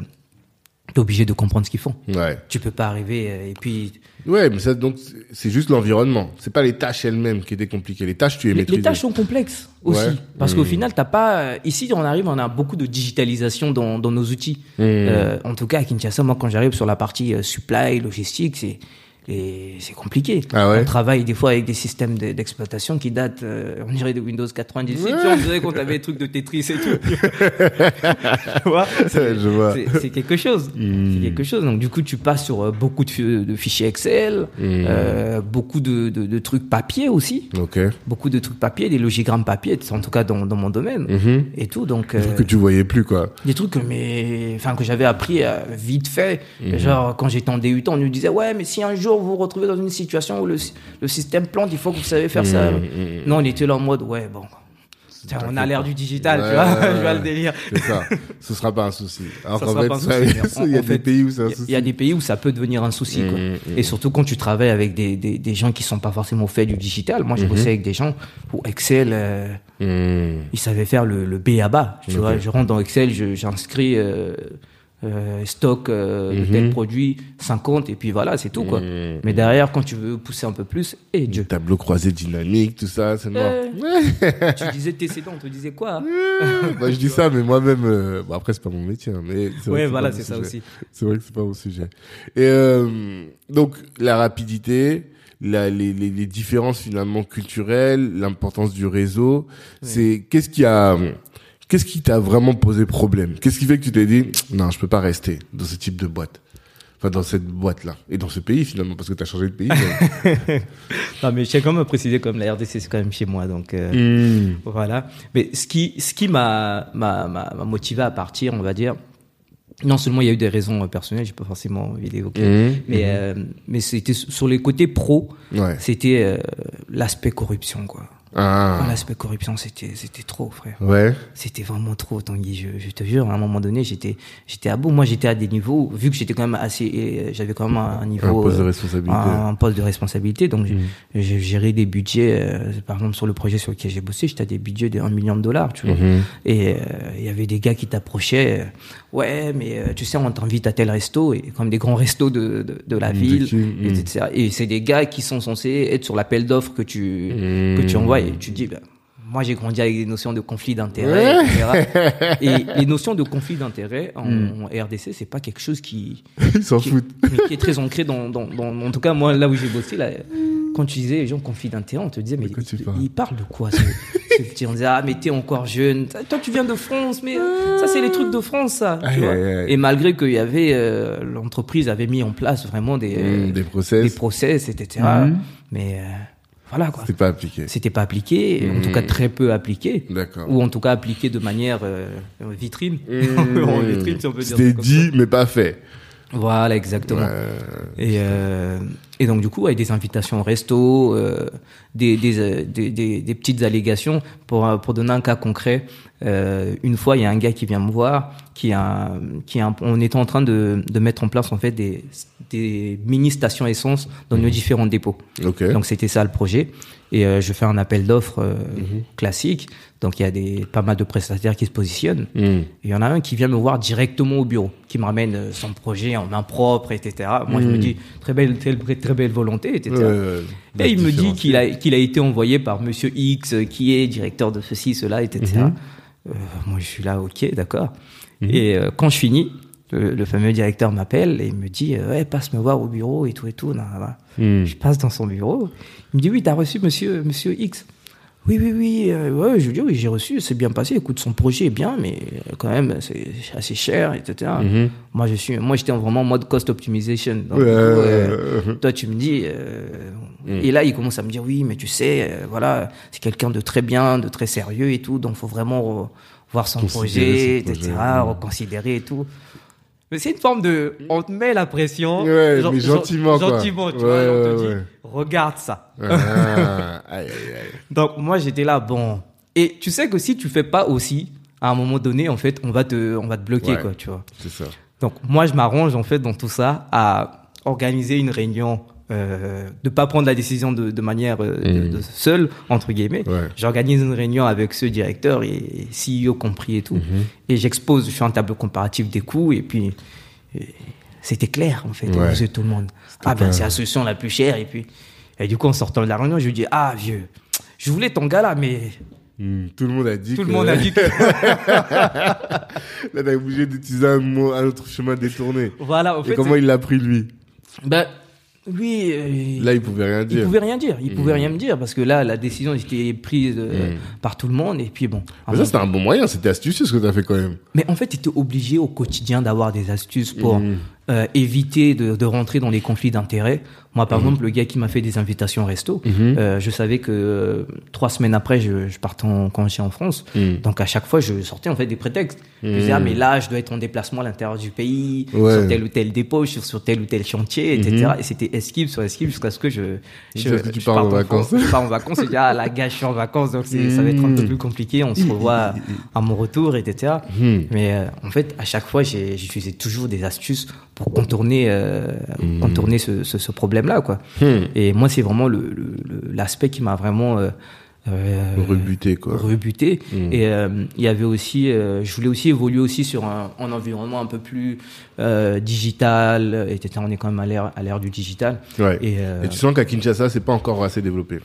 tu es obligé de comprendre ce qu'ils font. Ouais. Tu peux pas arriver euh, et puis... Ouais, mais ça, donc, c'est- juste l'environnement. C'est pas les tâches elles-mêmes qui étaient compliquées. Les tâches, tu les Les, les tâches sont complexes aussi. Ouais. Parce qu'au Mhm. final, t'as pas. euh, Ici, on arrive, on a beaucoup de digitalisation dans, dans nos outils. Mhm. Euh, en tout cas, à Kinshasa, moi, quand j'arrive sur la partie supply, logistique, c'est. Et c'est compliqué. Ah ouais On travaille des fois avec des systèmes de- d'exploitation qui datent, euh, on dirait de Windows 98. Tu vois, on dirait qu'on avait des trucs de Tetris et tout. Tu vois Je vois. c'est quelque chose. Mhm. C'est quelque chose. Donc du coup, tu passes sur euh, beaucoup de, fi- de fichiers Excel, Mhm. euh, beaucoup de, de, de trucs papier aussi, beaucoup de trucs papier, des logigrammes papier, en tout cas dans, dans mon domaine Mhm. et tout. Donc Des trucs que tu voyais plus, quoi. des trucs que mais enfin que j'avais appris vite fait. Genre quand j'étais en DUT, on nous disait ouais, mais si un jour vous vous retrouvez dans une situation où le, le système plante, il faut que vous savez faire ça. Mhm. Non, on était là en mode ouais bon. Tiens, on a l'air du digital, tu vois, ouais, je vois le délire. C'est ça. Ce sera pas un souci. Alors qu'en fait, ça- il y a des fait, pays où c'est un Il y a- souci. il y a des pays où ça peut devenir un souci. Quoi. Et surtout quand tu travailles avec des, des, des gens qui sont pas forcément faits du digital. Moi, j'ai bossé avec des gens où Excel, euh, ils savaient faire le, le B à bas. Tu vois, je rentre dans Excel, j'inscris euh, euh, stock euh, Mhm. tel produit, 50, et puis voilà, c'est tout. quoi. Mhm. Mais derrière, quand tu veux pousser un peu plus, et Dieu. Tableau croisé dynamique, tout ça, c'est mort. Euh, tu disais TC2, on te disait quoi? Bah, je dis ça, mais moi-même, euh, bon, après, c'est pas mon métier, hein, mais c'est vrai Ouais, que voilà, pas c'est ça sujet. aussi. C'est vrai que c'est pas mon sujet. Et euh, donc, la rapidité, la, les, les, les différences finalement culturelles, l'importance du réseau, c'est qu'est-ce qui a, qu'est-ce qui t'a vraiment posé problème? Qu'est-ce qui fait que tu t'es dit, non, je peux pas rester dans ce type de boîte? Enfin, dans cette boîte-là. Et dans ce pays, finalement, parce que t'as changé de pays. mais- Non, mais je tiens quand même à préciser, comme la RDC, c'est quand même chez moi, donc... euh, Hmm. Voilà. Mais ce qui, ce qui m'a, m'a, motivé à partir, on va dire, non seulement il y a eu des raisons euh, personnelles, j'ai pas forcément envie d'évoquer, Mhm. mais, euh, mais c'était sur les côtés pro, Ouais. c'était euh, l'aspect corruption, quoi. Ah. L'aspect corruption, c'était, c'était trop, frère. Ouais. C'était vraiment trop, Tanguy. Je, je te jure, à un moment donné, j'étais, j'étais à bout. Moi, j'étais à des niveaux, vu que j'étais quand même assez, euh, j'avais quand même un niveau, Un poste de euh, responsabilité. un, un poste de responsabilité. Donc, Mhm. j'ai- géré des budgets, euh, par exemple, sur le projet sur lequel j'ai bossé, j'étais à des budgets de 1 million de dollars, tu vois. Mhm. Et euh, il y avait des gars qui t'approchaient, ouais, mais euh, tu sais, on t'invite à tel resto, et comme des grands restos de, de, de la ville, Mm. etc. Et c'est des gars qui sont censés être sur l'appel d'offres que tu, que tu envoies, et tu te dis, bah, moi j'ai grandi avec des notions de conflit d'intérêt, etc. Et les notions de conflit d'intérêt en, Mm. en RDC, c'est pas quelque chose qui, Ils s'en foutent. mais qui est très ancré dans, dans, dans, en tout cas moi là où j'ai bossé là quand tu disais les gens conflit d'intérêt on te disait mais De quoi tu il, parles il parle de quoi ce, ce petit on disait ah mais t'es encore jeune toi tu viens de France mais ça c'est les trucs de France ça tu vois? et malgré qu'il y avait euh, l'entreprise avait mis en place vraiment des Mm, des process. des process etc Mhm. mais euh, voilà quoi C'est pas appliqué. c'était pas appliqué en tout cas Mhm. très peu appliqué D'accord. ou en tout cas appliqué de manière euh, vitrine Mmh. en vitrine si on peut dire ça C'était dit, mais pas fait. voilà exactement Ouais. et, euh, et donc du coup avec des invitations au resto, euh, des, des, euh, des, petites allégations pour pour donner un cas concret. Euh, une fois il y a un gars qui vient me voir, qui a qui a, on était en train de, de mettre en place en fait des des mini stations essence dans nos différents dépôts. Donc c'était ça le projet. Et euh, je fais un appel d'offres euh, Mhm. classique. Donc il y a des pas mal de prestataires qui se positionnent. Et il y en a un qui vient me voir directement au bureau, qui me ramène euh, son projet en main propre, etc. Moi, je me dis, très belle, très, très belle volonté, etc. Et il me dit qu'il a, qu'il a été envoyé par monsieur X, qui est directeur de ceci, cela, etc. Mhm. Moi, je suis là, ok, d'accord. Et quand je finis, le, le fameux directeur m'appelle et il me dit, euh, ouais, passe me voir au bureau et tout et tout. nan. Hmm. Je passe dans son bureau. Il me dit, oui, t'as reçu monsieur, monsieur X. Oui, oui, oui. euh, ouais, je lui dis, oui, j'ai reçu, c'est bien passé. Écoute, son projet est bien, mais quand même, c'est assez cher, etc. Mhm. Moi, je suis, moi, j'étais vraiment en mode cost optimization. Donc, coup, euh, toi, tu me dis, euh, Mm. et là, il commence à me dire, oui, mais tu sais, voilà, c'est quelqu'un de très bien, de très sérieux et tout, donc faut vraiment voir son projet, etc., reconsidérer et tout. Mais c'est une forme de, on te met la pression, Ouais, mais gen- gentiment, quoi. gentiment, tu Ouais, vois, et on te ouais, dit, ouais. regarde ça. Ah, aïe, aïe, aïe. Donc moi j'étais là bon et tu sais que si tu fais pas aussi à un moment donné en fait on va te on va te bloquer Ouais. quoi tu vois. C'est ça. Donc moi je m'arrange en fait dans tout ça à organiser une réunion euh, de pas prendre la décision de, de manière euh, de- de seule entre guillemets. Ouais. J'organise une réunion avec ce directeur et, et CEO compris et tout Mhm. et j'expose je fais un tableau comparatif des coûts et puis et c'était clair en fait Ouais. tout le monde. Ah ben c'est la solution la plus chère et puis et du coup en sortant de la réunion je lui dis ah vieux je voulais ton gars là mais Hmm, Tout le monde a dit tout que... le monde a dit que Là, t'as obligé d'utiliser un, mot, un autre chemin détourné. voilà en Et fait comment c'est- il l'a pris, lui? Ben lui euh, Là, il pouvait rien il dire. pouvait rien dire il pouvait Mm. rien me dire parce que là la décision était prise euh, Mm. par tout le monde et puis bon Mais ça, c'était un bon moyen. C'était astucieux ce que t'as fait quand même. mais en fait tu étais obligé au quotidien d'avoir des astuces pour Mm. Euh, éviter de, de rentrer dans les conflits d'intérêts moi par exemple le gars qui m'a fait des invitations au resto Mhm. euh, je savais que euh, trois semaines après je, je partais en congé en France Mm. donc à chaque fois je sortais en fait des prétextes je disais ah mais là je dois être en déplacement à l'intérieur du pays Ouais. sur tel ou tel dépôt sur, sur tel ou tel chantier etc Mhm. et c'était esquive sur esquive jusqu'à ce que je je, tu je pars en vacances. France. je pars en vacances je dis ah la gars je suis en vacances donc ça va être un peu Mhm. plus compliqué on se revoit à mon retour etc Mhm. mais en fait à chaque fois j'utilisais toujours des astuces pour contourner euh, Mhm. contourner ce, ce, ce problème là quoi Hmm. et moi, c'est vraiment le- le- le- l'aspect qui m'a vraiment euh, euh, Rebuté, quoi. rebuté. Mm. Et il y avait aussi, je voulais aussi évoluer aussi sur un, un environnement un peu plus digital, etc. On est quand même à l'ère à l'ère du digital. Ouais. Et, Et tu sens qu'à Kinshasa, c'est pas encore assez développé?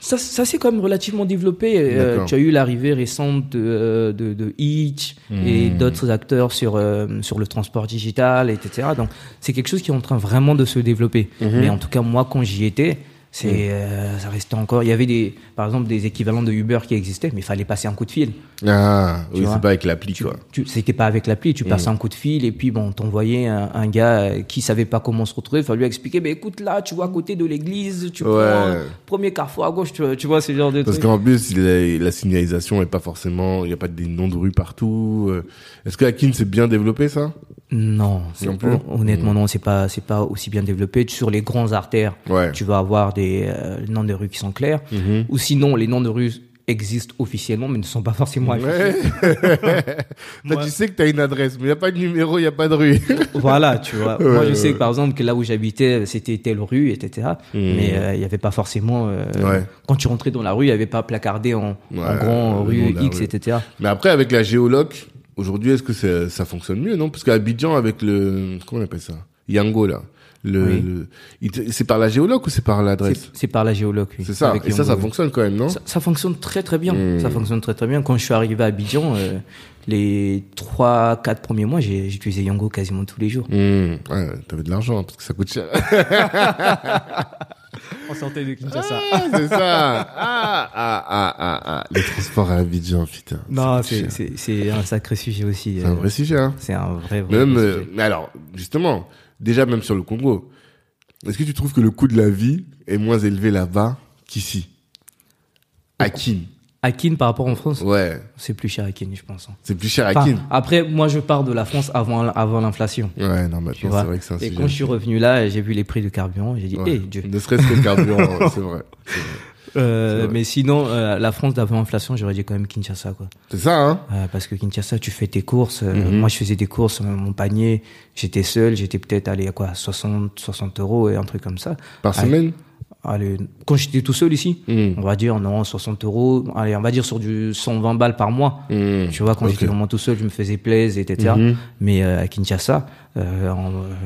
Ça, ça s'est quand même relativement développé. Euh, tu as eu l'arrivée récente de, de, de Hitch et Mm. d'autres acteurs sur, euh, sur le transport digital, etc. Donc, c'est quelque chose qui est en train vraiment de se développer. Mhm. Mais en tout cas, moi, quand j'y étais, c'est, Mm. euh, ça restait encore. Il y avait des, par exemple, des équivalents de Uber qui existaient, mais il fallait passer un coup de fil. Ah, oui, vois. c'est pas avec l'appli, Tu, quoi. tu, c'était pas avec l'appli, tu passais Mm. un coup de fil et puis bon, t'envoyais un, un gars euh, qui savait pas comment se retrouver, il fallait lui expliquer, ben écoute là, tu vois à côté de l'église, tu Ouais. prends premier carrefour à gauche, tu, vois- tu vois ce genre de Parce trucs. qu'en plus, il a- la signalisation est pas forcément, il y a pas des noms de rue partout. euh. Est-ce que Akin s'est bien développé, ça? Non, plus honnêtement non, c'est pas c'est pas aussi bien développé. Sur les grands artères, Ouais. tu vas avoir des euh, noms de rues qui sont clairs, Mhm. ou sinon les noms de rues existent officiellement mais ne sont pas forcément affichés. Ouais. Tu sais que t'as une adresse, mais il n'y a pas de numéro, il n'y a pas de rue. Voilà, tu vois. Ouais, Moi, je ouais, sais que par exemple que là où j'habitais, c'était telle rue, etc. Mais euh, il y avait pas forcément. euh, Ouais. Quand tu rentrais dans la rue, il y avait pas placardé en, en grand rue X, rue. etc. Mais après, avec la géoloc, aujourd'hui, est-ce que ça, ça fonctionne mieux, non? Parce qu'à Abidjan, avec le... Comment on appelle ça? Yango, là. Le, Oui. le- C'est par la géoloc ou c'est par l'adresse? C'est- par la géoloc. oui, C'est ça. avec Et ça, ça fonctionne quand même, non? Ça, ça fonctionne très très bien. Mm. Ça fonctionne très très bien. Quand je suis arrivé à Abidjan, euh, les trois quatre premiers mois, utilisé Yango quasiment tous les jours. Mmh. Ouais, t'avais de l'argent, hein, parce que ça coûte cher. On sortait de Kinshasa. Ah, c'est ça. Ah, ah, ah, ah, ah. Les transports à Abidjan, putain. Non, c'est un sacré sujet aussi. C'est un euh, vrai sujet, hein. C'est un vrai. vrai Même, euh, sujet. mais alors, justement, déjà même sur le Congo, est-ce que tu trouves que le coût de la vie est moins élevé là-bas qu'ici? À Kin Akin par rapport en France, Ouais, c'est plus cher Akin, je pense. hein. c'est plus cher à Enfin, Kin. après, moi, je pars de la France avant avant l'inflation. Ouais, non, maintenant, c'est vrai que c'est un Et sujet. quand je suis revenu là, j'ai vu les prix du carburant, j'ai dit, Ouais. eh Dieu. Ne serait-ce que le carburant, c'est vrai. Euh, C'est vrai. mais sinon, euh, la France d'avant l'inflation, j'aurais dit quand même Kinshasa, quoi. C'est ça, hein Euh, parce que Kinshasa, tu fais tes courses. euh, Mhm. Moi, je faisais des courses, mon panier, j'étais seul, j'étais peut-être allé à quoi, 60, 60 euros et un truc comme ça. Par Ah, semaine allez, quand j'étais tout seul ici, Mm. on va dire non 60 euros, allez, on va dire sur du 120 balles par mois. Mm. Tu vois, quand j'étais vraiment tout seul, je me faisais plaisir, etc. Mhm. Mais euh, à Kinshasa, euh, euh,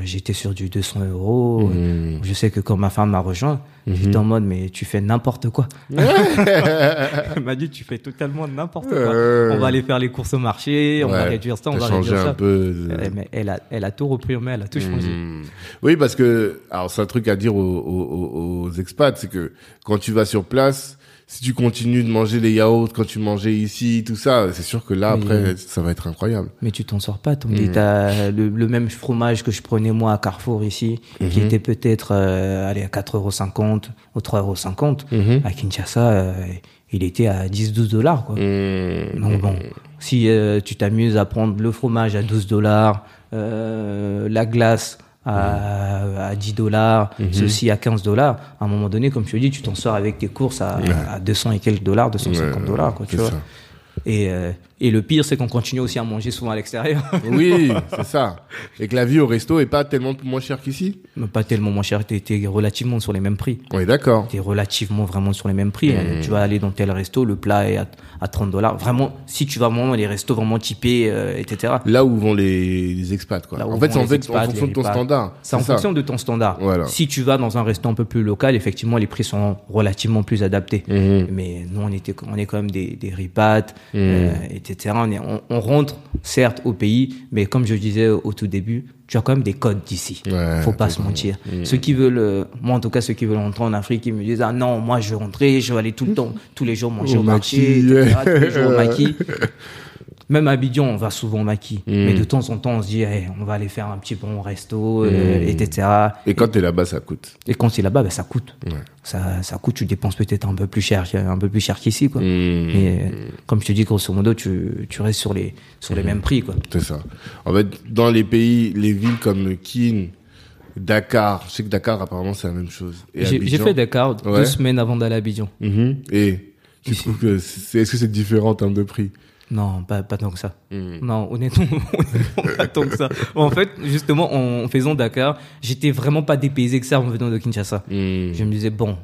j'étais sur du 200 euros. Je sais que quand ma femme m'a rejoint, j'étais en mode, mais tu fais n'importe quoi. Elle m'a dit, tu fais totalement n'importe quoi. Euh. On va aller faire les courses au marché, on va réduire ça, on va réduire un ça. peu. de- Euh, mais elle a, elle a tout repris en main, elle a tout changé. Oui, parce que, alors c'est un truc à dire aux, aux, aux- aux expats, c'est que quand tu vas sur place, si tu continues de manger les yaourts quand tu mangeais ici, tout ça, c'est sûr que là, après, ça va être incroyable. Mais tu t'en sors pas. Mm. T'as le, le même fromage que je prenais moi à Carrefour ici, qui Mhm. était peut-être euh, allez, à 4,50€ ou 3,50€. Mhm. À Kinshasa, euh, il était à 10-12 dollars. quoi. Mm. Donc bon, si euh, tu t'amuses à prendre le fromage à 12 dollars, euh, la glace à, à 10 dollars, Mhm. ceci à 15 dollars, à un moment donné, comme je te dis, tu t'en sors avec tes courses à, Ouais. à 200 et quelques dollars, 250 Ouais, dollars, quoi, tu vois. ça. Et, euh, et le pire, c'est qu'on continue aussi à manger souvent à l'extérieur. Oui, c'est ça. Et que la vie au resto est pas tellement moins chère qu'ici. Pas tellement moins cher, t'es t'es relativement sur les mêmes prix. On est d'accord. T'es relativement vraiment sur les mêmes prix. hein. Tu vas aller dans tel resto, le plat est à, à 30 dollars. Vraiment, si tu vas vraiment dans les restos vraiment typés, euh, etc. Là où vont les, les expats, quoi. En fait, c'est en, les fait, expats, en fonction de ton repas. standard. C'est en ça. fonction de ton standard. Voilà. Si tu vas dans un resto un peu plus local, effectivement, les prix sont relativement plus adaptés. Mhm. Mais nous, on était, on est quand même des, des ripates, Mhm. euh, etc. On, est- on, on rentre, certes, au pays, mais comme je disais au tout début, tu as quand même des codes d'ici. Ouais, Faut pas se mentir. Mhm. Ceux qui veulent, euh, moi en tout cas, ceux qui veulent rentrer en Afrique, ils me disent, ah non, moi je vais rentrer, je vais aller tout le temps, tous les jours manger Au au, marché, maquis, etc., ouais. tous les jours au maquis. Même à Abidjan, on va souvent au maquis. Mhm. Mais de temps en temps, on se dit, eh, on va aller faire un petit bon resto, euh, Mhm. etc. Et quand t'es là-bas, ça coûte. Et quand c'est là-bas, ben, ça coûte. Ouais. Ça, ça coûte, tu dépenses peut-être un peu plus cher, un peu plus cher qu'ici, quoi. Mais euh, comme je te dis, grosso modo, tu, tu restes sur les, sur les mêmes prix, quoi. C'est ça. En fait, dans les pays, les villes comme Kin, Dakar, je sais que Dakar, apparemment, c'est la même chose. Et J'ai fait Dakar Ouais. deux semaines avant d'aller à Abidjan. Mhm. Et tu trouves que c'est, est-ce que c'est différent en termes de prix? Non, pas, pas tant que ça. Mm. Non, honnêtement, honnêtement, pas tant que ça. En fait, justement, en faisant Dakar, j'étais vraiment pas dépaysé que ça en venant de Kinshasa. Mm. Je me disais, bon,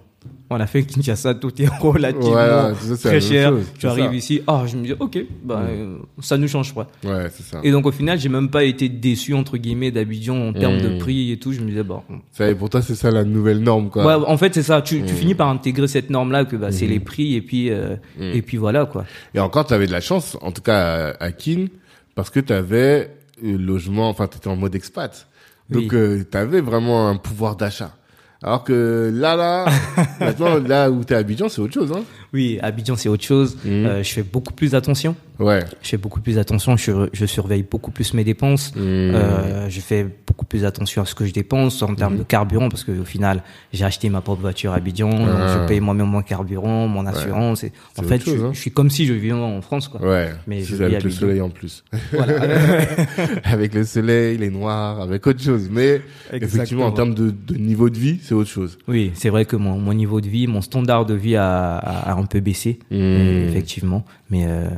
on a fait Kinshasa, tout est relativement Voilà, ça, très cher. chose, Tu arrives ça. ici, ah, je me dis, ok, bah, euh, ça nous change pas. Ouais, ça. Et donc, au final, j'ai même pas été déçu, entre guillemets, d'Abidjan en termes de Mm. prix et tout. Je me disais, bon. Ça, et pour toi, c'est ça la nouvelle norme, quoi. Ouais, en fait, c'est ça. Tu, tu Mm. finis par intégrer cette norme-là, que bah, c'est les prix, et puis, euh, et puis voilà, quoi. Et encore, tu avais de la chance, en tout cas à, à Kin, parce que tu avais le logement, enfin, tu étais en mode expat. Donc, Oui. tu avais vraiment un pouvoir d'achat. Alors que là, là, maintenant, là où tu es à Abidjan, c'est autre chose, hein. Oui, Abidjan, c'est autre chose. Mm. Euh, je fais beaucoup plus attention. Ouais. Je fais beaucoup plus attention. Je, je surveille beaucoup plus mes dépenses. Mm. Euh, je fais beaucoup plus attention à ce que je dépense en termes de carburant parce qu'au final, j'ai acheté ma propre voiture à Abidjan. donc Ah. je paye moi-même mon carburant, mon assurance. Et en fait, autre chose, je, hein. je suis comme si je vivais en France, quoi. Ouais. Mais je à avec le soleil en plus. Voilà. avec le soleil, les noirs, avec autre chose. Mais effectivement, en termes de, de niveau de vie, c'est autre chose. oui, c'est vrai que mon, mon niveau de vie, mon standard de vie a, a, a un peu baissé, Mm. euh, effectivement. Mais euh,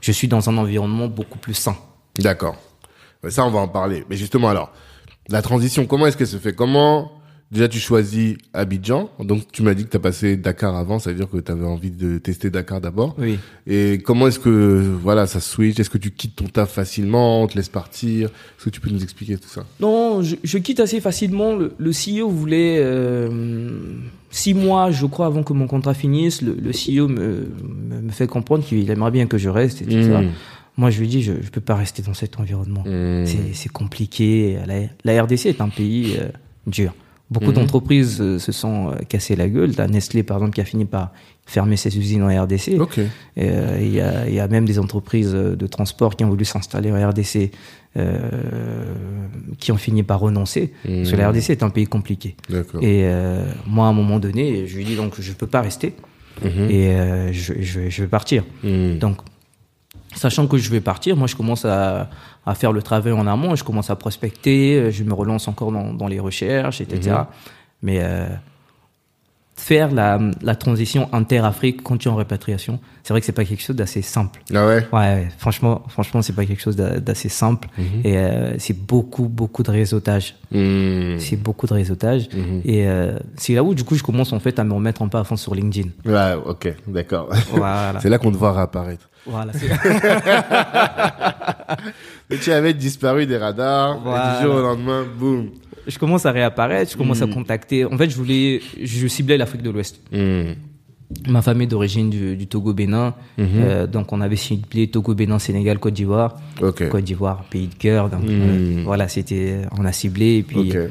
je suis dans un environnement beaucoup plus sain. D'accord. Ça, on va en parler. Mais justement, alors, la transition, comment est-ce qu'elle se fait? Comment, déjà, tu choisis Abidjan Donc, tu m'as dit que tu as passé Dakar avant, ça veut dire que tu avais envie de tester Dakar d'abord. Oui. Et comment est-ce que, voilà, ça switch? Est-ce que tu quittes ton taf facilement? On te laisse partir? Est-ce que tu peux nous expliquer tout ça? Non, je, je quitte assez facilement. Le, le CEO voulait euh, six mois, je crois, avant que mon contrat finisse. Le, le CEO me, me, fait comprendre qu'il aimerait bien que je reste et tout ça. Mm. Moi, je lui dis, je ne peux pas rester dans cet environnement. Mm. C'est- C'est compliqué. La, la RDC est un pays euh, dur. Beaucoup Mhm. d'entreprises euh, se sont euh, cassées la gueule. La Nestlé, par exemple, qui a fini par fermer ses usines en RDC. Et, euh, Il y, a, il y a même des entreprises de transport qui ont voulu s'installer en RDC, euh, qui ont fini par renoncer. Parce que la RDC est un pays compliqué. Et euh, moi, à un moment donné, je lui dis donc je peux pas rester Mhm. et je, je, je vais partir. Donc, sachant que je vais partir, moi, je commence à, à faire le travail en amont, je commence à prospecter, euh, je me relance encore dans, dans les recherches, etc. Mhm. Mais euh, faire la, la transition inter-Afrique quand tu es en répatriation, c'est vrai que c'est pas quelque chose d'assez simple. Ah ouais? Ouais, franchement, franchement, c'est pas quelque chose d'a- d'assez simple et euh, c'est beaucoup, beaucoup de réseautage. Hmm. C'est beaucoup de réseautage et euh, c'est là où du coup je commence en fait à me remettre un peu à fond sur LinkedIn. Ouais, ok, d'accord. Voilà, C'est là qu'on te voit réapparaître. voilà. tu avais disparu des radars, Voilà. et du jour au lendemain, boum. Je commence à réapparaître, je commence Mm. à contacter. En fait, je voulais, je ciblais l'Afrique de l'Ouest. Hmm. Ma famille est d'origine du, du Togo-Bénin, Mhm. Euh, donc on avait ciblé Togo-Bénin, Sénégal, Côte d'Ivoire. Côte d'Ivoire, pays de cœur. Donc euh, voilà, c'était, on a ciblé et puis Ok. euh,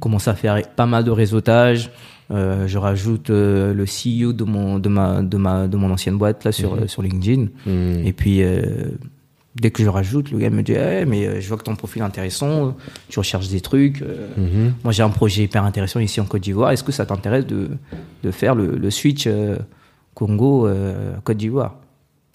commence à faire pas mal de réseautage. Euh, je rajoute euh, le CEO de mon de ma de ma de mon ancienne boîte là sur euh, sur LinkedIn. Hmm. Et puis dès que je rajoute, le gars me dit Eh, mais euh, je vois que ton profil est intéressant, tu recherches des trucs. euh, Mhm. Moi j'ai un projet hyper intéressant ici en Côte d'Ivoire. Est-ce que ça t'intéresse de de faire le, le switch euh, Congo euh, Côte d'Ivoire?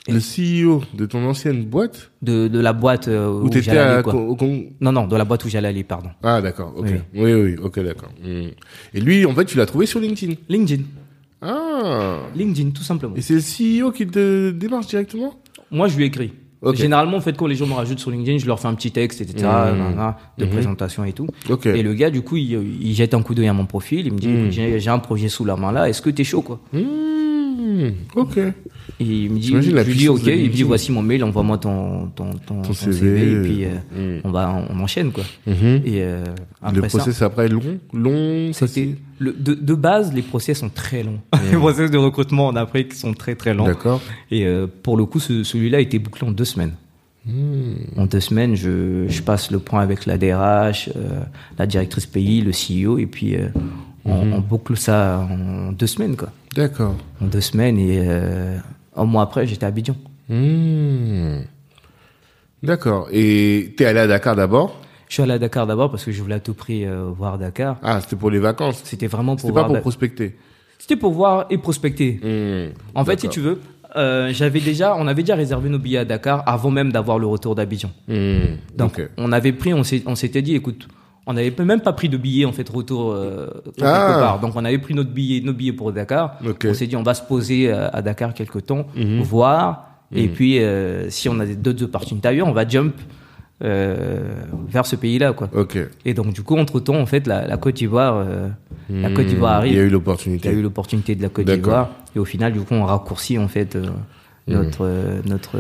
Le CEO de ton ancienne boîte? De de la boîte Où où, t'étais quoi. Au Congo Non non, de la boîte où j'allais aller, pardon. Ah d'accord, ok. Oui. Oui, oui, ok, d'accord. Hmm. Et lui, en fait, tu l'as trouvé sur LinkedIn? LinkedIn, Ah. LinkedIn tout simplement. Et c'est le CEO qui te démarche directement? Moi, je lui écris. Ok. Généralement, en fait, quand les gens me rajoutent sur LinkedIn, je leur fais un petit texte, etc., nanana, de présentation et tout. Et le gars, du coup, il, il jette un coup d'œil à mon profil, il me dit, j'ai j'ai un projet sous la main là, est-ce que t'es chaud, quoi? Hmm. Ok. Et il me dit, je lui dis, ok, il me dit, voici mon mail, envoie-moi ton, ton, ton, ton CV, CV, et puis euh, mhm. on va, on enchaîne, quoi. Mhm. Et euh, Le après ça, process après est long, long. c'était le, de, de base, les process sont très longs. les process de recrutement en Afrique sont très très longs. D'accord. Et euh, pour le coup, ce- celui-là a été bouclé en deux semaines. Hmm. En deux semaines, je, je passe le point avec la DRH, euh, la directrice pays, le CEO, et puis euh, on, Mhm. on boucle ça en deux semaines, quoi. D'accord. En deux semaines, et euh, un mois après, j'étais à Abidjan. Hmm. D'accord. Et t'es allé à Dakar d'abord? Je suis allé à Dakar d'abord parce que je voulais à tout prix euh, voir Dakar. Ah, c'était pour les vacances. C'était vraiment pour C'était pas pour Da- prospecter. C'était pour voir et prospecter. Hmm. En fait, si tu veux, euh, j'avais déjà, on avait déjà réservé nos billets à Dakar avant même d'avoir le retour d'Abidjan. Hmm. Donc, on avait pris, on s'était dit, écoute, on n'avait même pas pris de billets en fait retour euh, pour quelque Ah. part. Donc, on avait pris notre billet, nos billets pour Dakar. On s'est dit, on va se poser euh, à Dakar quelque temps, Mhm. voir, et puis euh, si on a des- d'autres opportunités ailleurs, on va jump euh, vers ce pays-là, quoi. Et donc, du coup, entre temps, en fait, la, Côte d'Ivoire, la Côte d'Ivoire Hmm. arrive. Il y a eu Il y l'opportunité. a eu l'opportunité de la Côte d'Ivoire, et au final, du coup, on raccourcit en fait euh, notre notre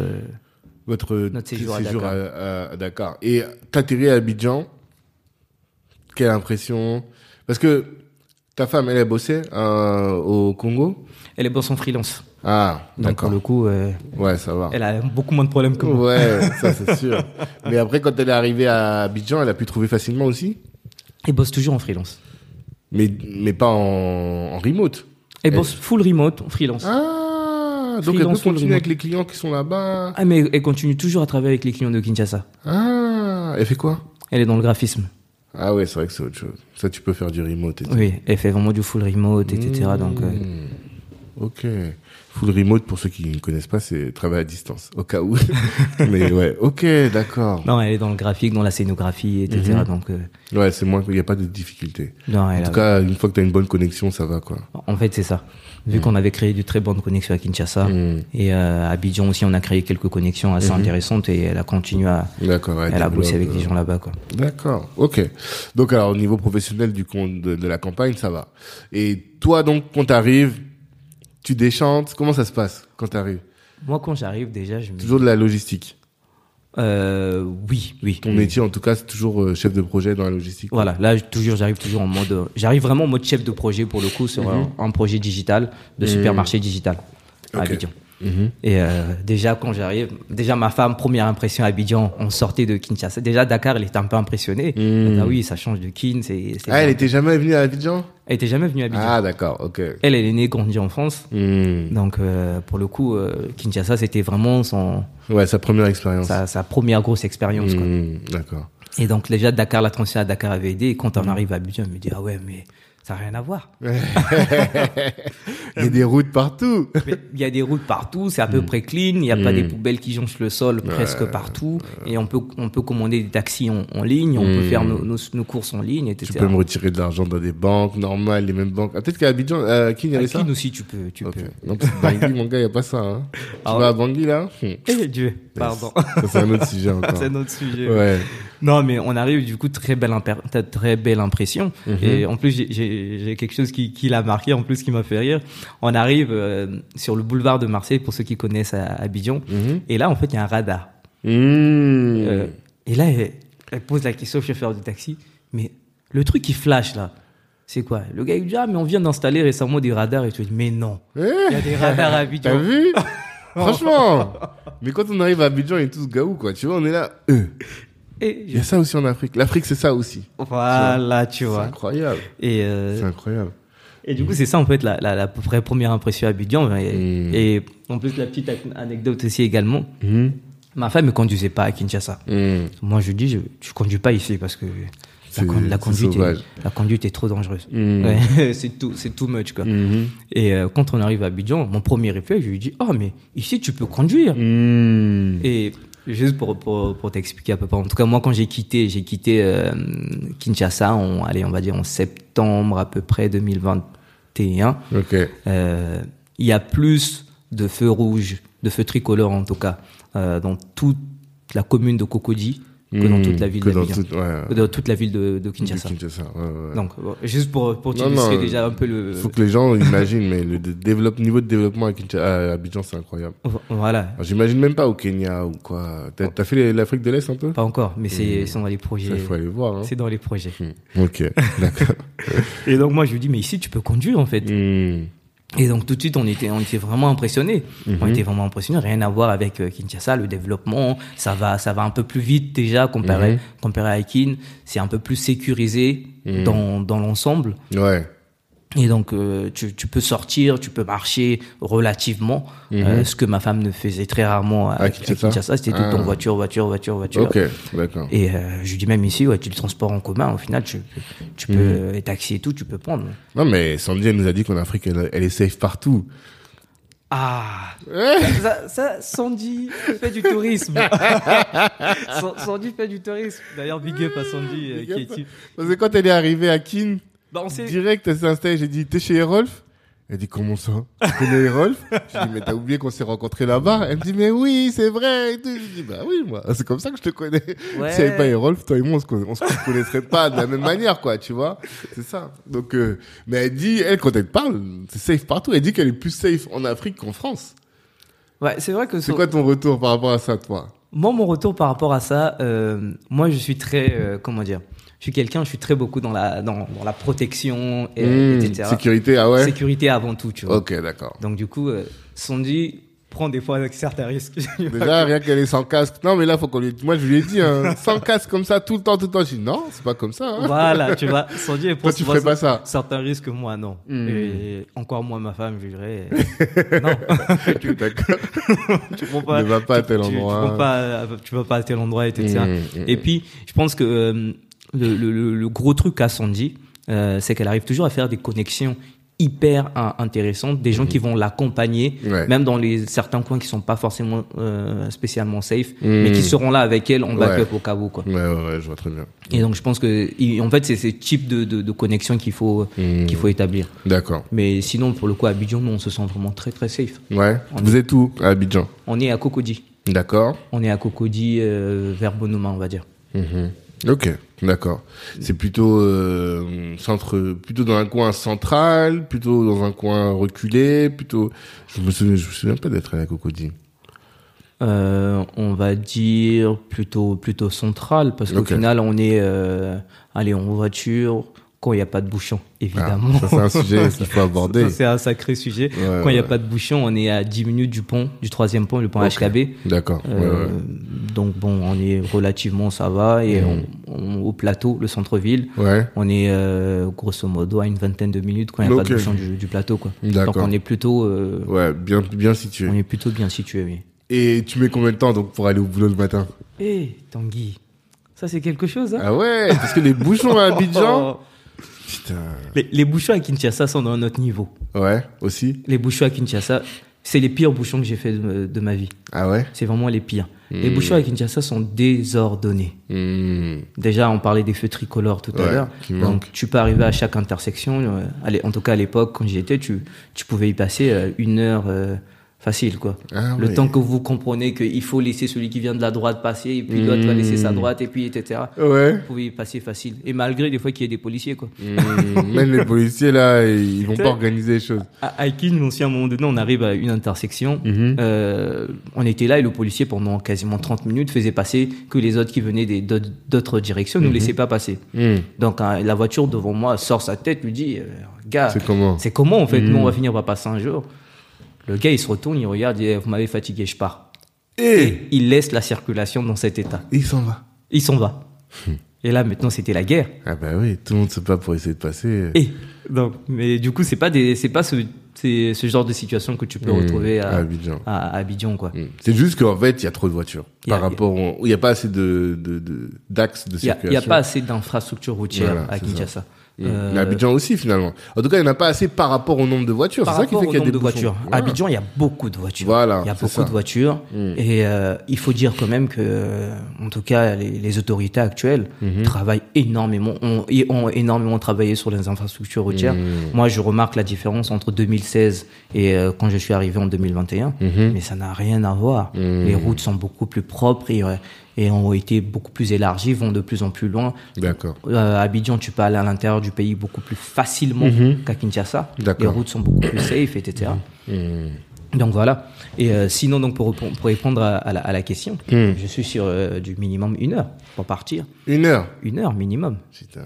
Votre Notre séjour à à, à- à Dakar. Et t'atterris à Abidjan. Quelle impression? Parce que ta femme, elle a bossé euh, au Congo? Elle est boss en freelance. Ah, Donc pour d'accord. le coup, euh, Ouais, ça va. elle a beaucoup moins de problèmes que moi. Ouais, ça c'est sûr. Mais après, quand elle est arrivée à Abidjan, elle a pu trouver facilement aussi? Elle bosse toujours en freelance. Mais, mais pas en, en remote. Elle bosse full remote, en freelance. Ah, Ah, donc elle peut Freelance full continuer remote. avec les clients qui sont là-bas. mais elle continue toujours à travailler avec les clients de Kinshasa. Ah, elle fait quoi? Elle est dans le graphisme. Ah ouais, c'est vrai que c'est autre chose. Ça, tu peux faire du remote et tout. Oui, elle fait vraiment du full remote, etc. Donc, euh, Hmm. Ok. Full remote, pour ceux qui ne connaissent pas, c'est travail à distance, au cas où. Mais ouais, ok, d'accord. non, elle est dans le graphique, dans la scénographie, etc. Mhm. Donc, euh, Ouais, c'est moins, il n'y a pas de difficulté. non, elle En a- tout cas, une fois que tu as une bonne connexion, ça va, quoi. en fait, c'est ça. Vu qu'on avait créé de très bonnes connexions à Kinshasa Hmm. et euh, à Abidjan aussi, on a créé quelques connexions assez intéressantes et elle a continué à, D'accord. ouais, elle a bossé avec des euh, gens là-bas, quoi. D'accord, ok. Donc alors au niveau professionnel du compte de, de la campagne, ça va. Et toi donc quand t'arrives, tu déchantes, comment ça se passe quand t'arrives? Moi, quand j'arrive, déjà, je me Toujours de la logistique. euh, oui, oui. Ton métier en tout cas c'est toujours euh, chef de projet dans la logistique. Voilà, là toujours j'arrive toujours en mode euh, j'arrive vraiment en mode chef de projet pour le coup sur un, un projet digital de supermarché digital à Ok. Abidjan. Mhm. Et euh, déjà quand j'arrive, déjà ma femme première impression à Abidjan, on sortait de Kinshasa. Déjà Dakar, elle était un peu impressionnée. Dit, Ah oui, ça change de Kin, c'est Ah elle était jamais venue à Abidjan? Elle était jamais venue à Abidjan. Ah d'accord, ok. Elle elle est née grandie en France. Hmm. Donc euh, pour le coup euh, Kinshasa, c'était vraiment son Ouais, sa première expérience. sa, sa première grosse expérience quoi. Hmm, D'accord. Et donc déjà Dakar, la transition à Dakar avait aidé. Et quand on arrive à Abidjan, elle me dit ah ouais mais Ça n'a rien à voir. Il y a des routes partout. Il y a des routes partout, c'est à peu près clean, il n'y a pas des poubelles qui jonchent le sol presque partout. Et on peut, on peut commander des taxis en, en ligne, on peut faire nos, nos, nos courses en ligne, etc. Tu peux me retirer de l'argent dans des banques normales, les mêmes banques. Ah, peut-être qu'à Abidjan, euh, qui il y À avait ça Clean aussi, tu peux. Tu Ok. peux. Que Bangui, mon gars, il n'y a pas ça. Hein. Tu Ah vas ouais à Bangui, là Hmm. Eh Dieu, pardon. Ça, c'est un autre sujet encore. c'est un autre sujet. Ouais. Non, mais on arrive du coup très belle très belle impression. Mhm. Et en plus, j'ai- quelque chose qui, qui l'a marqué, en plus qui m'a fait rire. On arrive euh, sur le boulevard de Marseille pour ceux qui connaissent à Abidjan. Mhm. Et là, en fait, il y a un radar. Mmh. Euh, et là, elle, elle pose la question au chauffeur du taxi. Mais le truc qui flash là, c'est quoi? Le gars il dit ah mais on vient d'installer récemment des radars et tu dis mais non, Eh, il y a des radars à T'as Abidjan. vu? Franchement Mais quand on arrive à Abidjan, ils sont tous gaou, quoi. Tu vois, on est là. Euh. Et Il y a ça aussi en Afrique. L'Afrique, c'est ça aussi. voilà, tu C'est vois. incroyable. Et euh, C'est incroyable. Et du coup, c'est ça en fait la, la, la vraie première impression à Abidjan. Et, et en plus, la petite anecdote aussi également. Mhm. Ma femme ne conduisait pas à Kinshasa. Mhm. Moi, je dis, je, je conduis pas ici parce que la, C'est- con- la c'est conduite, est, la conduite est trop dangereuse. Ouais, c'est tout, c'est too much quoi. Et euh, quand on arrive à Abidjan, mon premier réflexe, je lui dis, oh mais ici tu peux conduire. Et juste pour, pour, pour t'expliquer à peu près, en tout cas moi quand j'ai quitté, j'ai quitté euh, Kinshasa, en, allez on va dire en septembre à peu près 2021. Ok. Euh, il y a plus de feux rouges, de feux tricolores en tout cas, euh, dans toute la commune de Cocody que dans toute la ville Que dans toute- ouais. Que Dans toute la ville de, de Kinshasa. De Kinshasa, ouais. Donc, juste pour, pour Non, non, déjà un peu le... faut que les gens imaginent, mais le développe, niveau de développement à, Kinshasa, à Abidjan, c'est incroyable. Voilà, Alors, J'imagine même pas au Kenya ou quoi. T'as as fait l'Afrique de l'Est un peu? Pas encore, mais c'est c'est dans les projets. Ça, il faut aller voir. Hein. C'est dans les projets. Hmm. Ok, d'accord. Et donc moi je lui dis mais ici tu peux conduire en fait. Et donc tout de suite on était on était vraiment impressionnés. On Mhm. était vraiment impressionnés, rien à voir avec euh, Kinshasa, le développement, ça va ça va un peu plus vite déjà comparé Mhm. comparé à Kin, c'est un peu plus sécurisé Mhm. dans dans l'ensemble. Ouais. Et donc euh, tu tu peux sortir, tu peux marcher relativement, euh, ce que ma femme ne faisait très rarement à, Mhm. À Kinshasa c'était tout Ah. temps voiture voiture voiture voiture. Ok, d'accord. Et euh, je lui dis même ici, ouais, tu le transport en commun, au final, tu, tu peux, Mhm. les taxis et tout, tu peux prendre. Non, mais Sandy, elle nous a dit qu'en Afrique, elle, elle est safe partout. Ah ça, ça, Sandy fait du tourisme. Sa- Sandy fait du tourisme. D'ailleurs, big up à Sandy. euh, Big qui up. est- qui- Parce que quand elle est arrivée à Kin, Bah, on sait... direct, elle s'est installée, j'ai dit, t'es chez Erolf Elle dit, comment ça Tu connais Erolf J'ai dit, mais t'as oublié qu'on s'est rencontrés là-bas Elle me dit, mais oui, c'est vrai. et tout. Je dis, bah oui, moi, c'est comme ça que je te connais. Ouais. Si elle avait pas Erolf, toi et moi, on se, conna- on se connaîtrait pas de la même manière, quoi, tu vois C'est ça. Donc, euh, mais elle dit, elle, quand elle parle, c'est safe partout. Elle dit qu'elle est plus safe en Afrique qu'en France. Ouais, c'est vrai que C'est quoi ton retour par rapport à ça, toi? Moi, mon retour par rapport à ça, euh, moi, je suis très, euh, comment dire, je suis quelqu'un, je suis très beaucoup dans la, dans, dans la protection, et, Hmm, etc. Sécurité, ah ouais Sécurité avant tout, tu vois. Ok, d'accord. Donc, du coup, euh, Sandy prend des fois avec certains risques. Déjà, rien qu'elle est sans casque. Non, mais là, faut qu'on lui... Moi, je lui ai dit, hein, sans casque comme ça, tout le temps, tout le temps. Je dis, non, c'est pas comme ça. Hein. Voilà, tu vois. Sandy, elle prend Toi, tu ferais pas ça. Certains risques, moi, non. Hmm. Et encore moins ma femme, je dirais. non. tu, D'accord. tu prends pas. ne va pas à tel tu- tu endroit. prends pas, tu vas pas à tel endroit, etc. Mm, mm, Et puis, je pense que euh, le, le, le- le gros truc à Sandy, euh, c'est qu'elle arrive toujours à faire des connexions hyper intéressantes, des gens qui vont l'accompagner. Ouais. même dans les certains coins qui sont pas forcément euh, spécialement safe, mais qui seront là avec elle en backup Ouais. au cas où, quoi. Ouais, ouais, je vois très bien. Et donc, je pense que, en fait, c'est ce type de, de, de connexion qu'il faut, Mm. qu'il faut établir. D'accord. Mais sinon, pour le coup, à Abidjan, nous, on se sent vraiment très, très safe. Ouais. On Vous êtes où À Abidjan? On est à Cocody. D'accord. On est à Cocody, euh, vers Bonoma, on va dire. Mhm. Ok, d'accord. C'est plutôt euh, centre, plutôt dans un coin central, plutôt dans un coin reculé, plutôt. Je me souviens, je me souviens pas d'être à Cocody. Euh, on va dire plutôt, plutôt central, parce qu'au final, on est, euh, allez, en voiture, quand il n'y a pas de bouchon, évidemment. Ah, c'est un sujet qu'il faut aborder. C'est un sacré sujet. Ouais, quand il n'y a pas de bouchon, on est à 10 minutes du pont, du troisième pont, le pont Ok. HKB. D'accord. Euh, ouais. Donc bon, on est relativement ça va et on, on- au plateau, le centre-ville, Ouais. on est euh, grosso modo à une vingtaine de minutes quand il n'y a pas de bouchon du, du plateau quoi. Donc on est plutôt, euh, Ouais, bien, bien situé. on est plutôt bien situé. Oui. Et tu mets combien de temps donc pour aller au boulot le matin? Eh Tanguy, ça c'est quelque chose. Hein? Ah ouais, parce que les bouchons à Abidjan. Putain. Les, les bouchons à Kinshasa sont dans un autre niveau. Ouais, aussi. Les bouchons à Kinshasa, c'est les pires bouchons que j'ai fait de, de ma vie. Ah ouais? C'est vraiment les pires. Les bouchons à Kinshasa sont désordonnés. Hmm. Déjà, on parlait des feux tricolores tout à l'heure. Donc, tu peux arriver à chaque intersection. euh, allez, en tout cas, à l'époque, quand j'y étais, tu, tu pouvais y passer euh, une heure euh, facile, quoi. Ah Le temps que vous comprenez qu'il faut laisser celui qui vient de la droite passer, et puis l'autre va laisser sa droite, et puis etc. Ouais. Vous pouvez y passer facile. Et malgré des fois qu'il y ait des policiers, quoi. Hmm. Même les policiers, là, ils vont pas organiser les choses. À Aikin, aussi, à un moment donné, on arrive à une intersection. Mhm. Euh, on était là et le policier, pendant quasiment 30 minutes, faisait passer que les autres qui venaient des- d'autres directions Mhm. ne nous laissaient pas passer. Hmm. Donc hein, la voiture devant moi sort sa tête, lui dit euh, Gars, C'est comment? c'est comment en fait? Mhm. Nous, on va finir par passer un jour. Le gars, il se retourne, il regarde, il dit Vous m'avez fatigué, je pars. Et Il laisse la circulation dans cet état. il s'en va. Il s'en va. Et là, maintenant, c'était la guerre. Ah bah oui, tout le monde se bat pour essayer de passer. Et donc, mais du coup, c'est pas des, c'est pas ce, c'est ce genre de situation que tu peux Hmm. retrouver à à, Abidjan. à, à Abidjan, quoi. Hmm. C'est juste qu'en fait, il y a trop de voitures. A- Par rapport. Il n'y a pas assez de, de, de- d'axes de circulation. il y a pas assez d'infrastructures routières Voilà, à c'est ça. Euh, Mais Abidjan aussi, finalement. En tout cas, il n'y en a pas assez par rapport au nombre de voitures. C'est ça qui fait qu'il y a des de voitures. Voilà. Abidjan, il y a beaucoup de voitures. Voilà, il y a beaucoup ça. de voitures. Mm. Et euh, il faut dire quand même que, en tout cas, les, les autorités actuelles Mhm. travaillent énormément, ont, énormément travaillé sur les infrastructures routières. Mm. Moi, je remarque la différence entre 2016 et euh, quand je suis arrivé en 2021. Mhm. Mais ça n'a rien à voir. Mm. Les routes sont beaucoup plus propres et, et ont été beaucoup plus élargies, vont de plus en plus loin. D'accord. Euh, à Abidjan, tu peux aller à l'intérieur du pays beaucoup plus facilement qu'à Kinshasa. Les Mhm. Routes sont beaucoup plus safe, etc. Hmm. Donc voilà. Et euh, sinon, donc pour, répondre- pour répondre à, à la, à la question, Hmm. je suis sur euh, du minimum une heure pour partir. Une heure. Une heure minimum. Putain.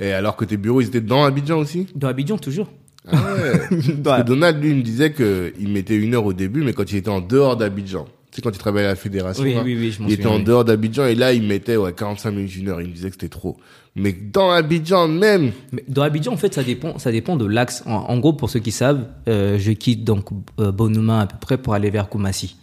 Et alors que tes bureaux, ils étaient dans Abidjan aussi? Dans Abidjan, toujours. Ah ouais. Parce que Donald, lui, il me disait qu'il mettait une heure au début, mais quand il était en dehors d'Abidjan. Tu sais, quand il travaillait à la fédération, Oui, là, oui, oui, je m'en il était en dehors d'Abidjan et là, il mettait ouais, 45 minutes, une heure. Il me disait que c'était trop. Mais dans Abidjan même, Mais dans Abidjan, en fait, ça dépend, ça dépend de l'axe. En, en gros, pour ceux qui savent, euh, je quitte donc euh, Bonuma à peu près pour aller vers Koumassi.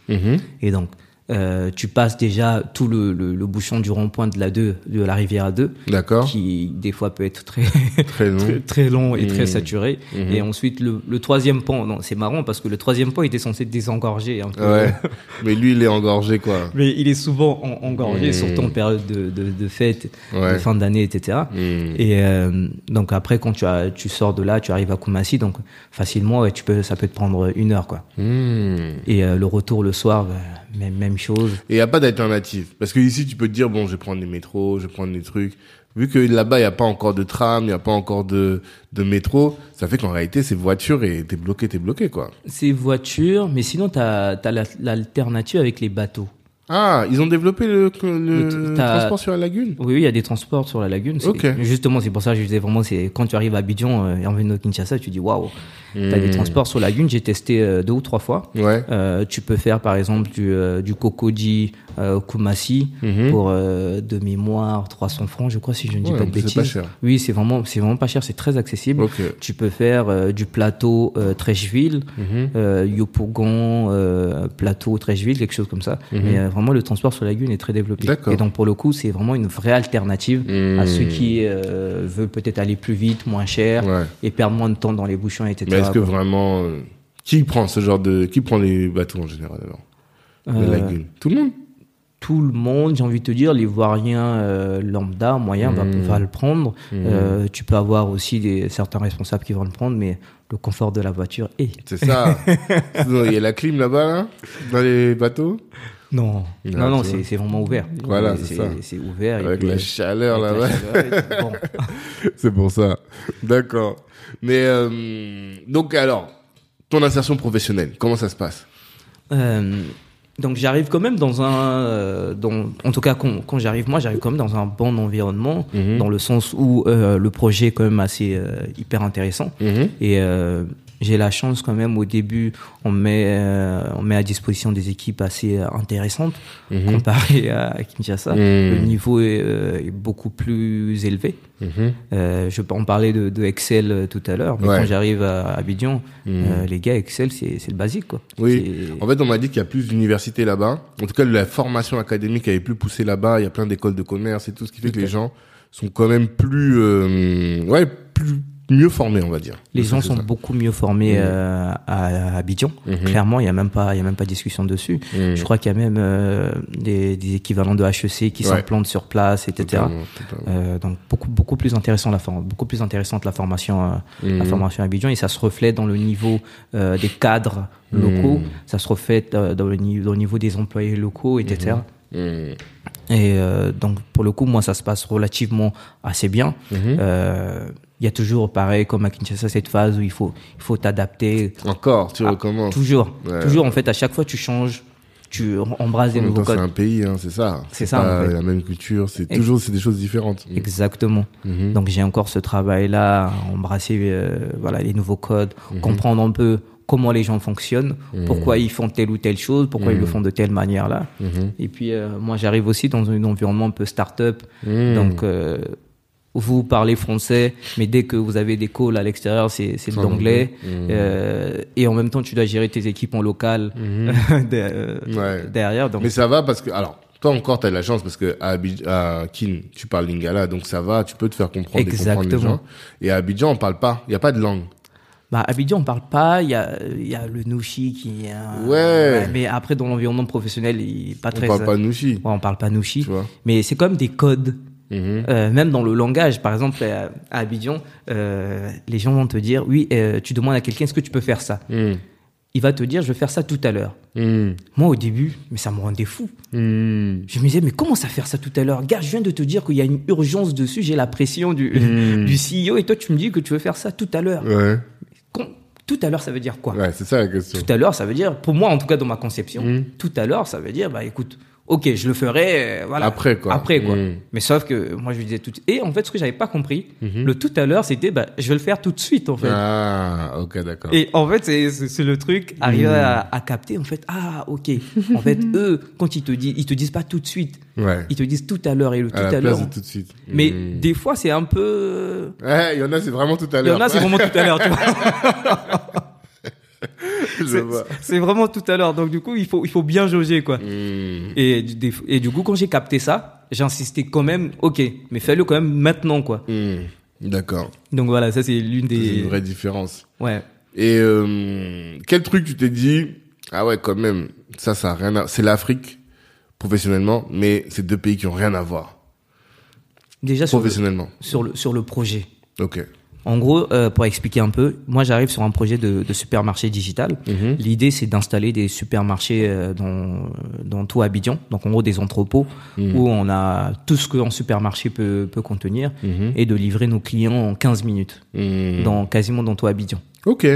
Et donc, euh, tu passes déjà tout le, le, le bouchon du rond-point de la 2, de la rivière 2, d'accord, qui des fois peut être très très long. très, très long et très Mhm. saturé. Mhm. Et ensuite, le, le troisième pont, non, c'est marrant parce que le troisième pont était censé désengorger un peu. Ouais. Mais lui, il est engorgé, quoi. Mais il est souvent en- engorgé, Mhm. surtout en période de, de, de fête, Ouais. de fin d'année, etc. Et euh, donc après, quand tu, as, tu sors de là, tu arrives à Koumassi, donc facilement, ouais, tu peux, ça peut te prendre une heure, quoi. Et euh, le retour le soir, bah, même, même chose. Et il n'y a pas d'alternative. Parce que ici, tu peux te dire, bon, je vais prendre les métros, je vais prendre des trucs. Vu que là-bas, il n'y a pas encore de tram, il n'y a pas encore de, de métro, ça fait qu'en réalité, c'est voiture et t'es bloqué, t'es bloqué, quoi. C'est voiture, mais sinon, tu as, l'alternative avec les bateaux. Ah, ils ont développé le, le, transport sur la lagune? Oui, oui, il y a des transports sur la lagune. C'est- Ok. Justement, c'est pour ça que je disais vraiment, c'est quand tu arrives à Abidjan euh, et en venant de Kinshasa, tu dis waouh, t'as des Hmm. transports sur la lagune. J'ai testé euh, deux ou trois fois. Ouais. Euh, tu peux faire par exemple du, euh, du euh, Kumasi Mhm. pour de mémoire 300 francs, je crois, si je ne dis Ouais, pas de c'est bêtises. pas cher. Oui, c'est vraiment, c'est vraiment pas cher, c'est très accessible. Tu peux faire euh, du plateau euh, Trècheville, euh, Yopougon, plateau Trècheville, quelque chose comme ça. Mhm. Mais vraiment, le transport sur la lagune est très développé. Et donc, pour le coup, c'est vraiment une vraie alternative à Mhm. ceux qui veulent peut-être aller plus vite, moins cher Ouais. et perdre moins de temps dans les bouchons, etc. Mais est-ce que vraiment, qui prend ce genre de, qui prend les bateaux en général, alors? Euh. Tout le monde? Tout le monde, j'ai envie de te dire, l'ivoirien euh, lambda, moyen, va, va le prendre. Mhm. Euh, tu peux avoir aussi des, certains responsables qui vont le prendre, mais le confort de la voiture est. C'est ça. Il y a la clim là-bas, là, dans les bateaux, Non, Non, non, c'est c'est vraiment ouvert. Voilà, c'est ça. C'est ouvert. avec la chaleur là-bas. bon. C'est pour ça. D'accord. Mais euh, donc alors, ton insertion professionnelle, comment ça se passe? Euh, donc j'arrive quand même dans un, euh, dans, en tout cas quand, quand j'arrive moi, j'arrive quand même dans un bon environnement, Mhm. dans le sens où euh, le projet est quand même assez euh, hyper intéressant. Mhm. Et euh, j'ai la chance quand même au début, on met, euh, on met à disposition des équipes assez euh, intéressantes Mhm. comparé à Kinshasa. Mhm. Le niveau est, euh, est beaucoup plus élevé. Mhm. Euh, je peux en parler de, de Excel tout à l'heure, mais Ouais. quand j'arrive à Abidjan, Mhm. les gars, Excel, c'est c'est le basique. Quoi. Oui. En fait, on m'a dit qu'il y a plus d'universités là-bas. En tout cas, la formation académique elle est plus poussée là-bas. Il y a plein d'écoles de commerce et tout, ce qui fait que les gens sont quand même plus, ouais, plus mieux formés, on va dire. Les gens sont ça. beaucoup mieux formés Mhm. euh, à, à Abidjan. Mhm. Clairement, il y a même pas, il y a même pas de discussion dessus. Mhm. Je crois qu'il y a même euh, des, des équivalents de HEC qui Ouais. s'implantent sur place, etc. Totalement, totalement. Euh, donc beaucoup beaucoup plus intéressant la forme, beaucoup plus intéressante la formation la formation à Abidjan et ça se reflète dans le niveau des cadres locaux, ça se reflète dans le niveau dans le niveau des employés locaux, etc. Et donc pour le coup moi ça se passe relativement assez bien. Mhm. Il y a toujours pareil comme à Kinshasa cette phase où il faut il faut t'adapter Encore, tu Ah, recommences. toujours Ouais. toujours en fait à chaque fois tu changes tu embrasses des nouveaux temps, c'est codes un pays, hein, c'est ça. C'est ça, pas en fait. la même culture, c'est toujours c'est des choses différentes. exactement Mhm. Donc j'ai encore ce travail-là, embrasser euh, voilà les nouveaux codes, Mhm. comprendre un peu comment les gens fonctionnent, pourquoi ils font telle ou telle chose, pourquoi ils le font de telle manière-là. Mhm. Et puis euh, moi j'arrive aussi dans un environnement un peu start-up, Mhm. donc euh, vous parlez français, mais dès que vous avez des calls à l'extérieur, c'est c'est de l'anglais. anglais. Mhm. Euh, et en même temps, tu dois gérer tes équipes en local de- euh, Ouais. derrière. Donc Mais ça va parce que, alors, toi encore, t'as de la chance parce que à, Kin, tu parles lingala, donc ça va, tu peux te faire comprendre et comprendre les Exactement. gens. Et à Abidjan, on parle pas, il y a pas de langue. Bah, Abidjan, on parle pas. Il y a, y a le Nouchi qui Ouais. Mais après, dans l'environnement professionnel, il est pas On très. parle pas Nushi, Ouais, on parle pas Nouchi. tu vois. Mais c'est même des codes. Mhm. Euh, même dans le langage, par exemple, à, à Abidjan, euh, les gens vont te dire, oui, euh, tu demandes à quelqu'un, est-ce que tu peux faire ça Mhm. Il va te dire, je vais faire ça tout à l'heure. Mhm. Moi, au début, mais ça me rendait fou. Je me disais, mais comment ça faire ça tout à l'heure? Gars, je viens de te dire qu'il y a une urgence dessus, j'ai la pression du, du CEO, et toi, tu me dis que tu veux faire ça tout à l'heure. Ouais, Tout à l'heure, ça veut dire quoi? Ouais, c'est ça la question. Tout à l'heure, ça veut dire, pour moi en tout cas dans ma conception, tout à l'heure, ça veut dire, bah écoute, ok, je le ferai, euh, voilà. Après, quoi. Après quoi. Mhm. Mais sauf que moi je lui disais tout. Et en fait, ce que j'avais pas compris, Mhm. le tout à l'heure, c'était, bah je vais le faire tout de suite en fait. Ah, ok, d'accord. Et en fait, c'est- le truc, arriver à, à capter, en fait, ah, ok. En fait, eux, quand ils te disent, ils te disent pas tout de suite, Ouais. ils te disent tout à l'heure et le tout À à, l'heure. tout de suite. Mais Mhm. des fois, c'est un peu. Ouais, il y en a, c'est vraiment tout à Il y l'heure. en a, c'est vraiment tout à l'heure, tu vois. C'est-. C'est vraiment tout à l'heure. Donc, du coup, il faut, il faut bien jauger, quoi. Mhm. Et, du- des- et du coup, quand j'ai capté ça, j'ai insisté quand même, ok, mais fais-le quand même maintenant, quoi. Mhm. D'accord. Donc voilà, ça c'est l'une C'est des. une vraie différence. Ouais. Et euh, quel truc tu t'es dit Ah ouais, quand même, ça, ça a rien à... C'est l'Afrique, professionnellement, mais c'est deux pays qui ont rien à voir, Déjà sur le, professionnellement. sur le, sur le projet. Ok. En gros, euh, pour expliquer un peu, moi j'arrive sur un projet de, de supermarché digital. Mhm. L'idée c'est d'installer des supermarchés euh, dans, dans tout Abidjan, donc en gros des entrepôts Mhm. où on a tout ce qu'un supermarché peut, peut contenir Mhm. et de livrer nos clients en 15 minutes, dans, quasiment dans tout Abidjan. Ok.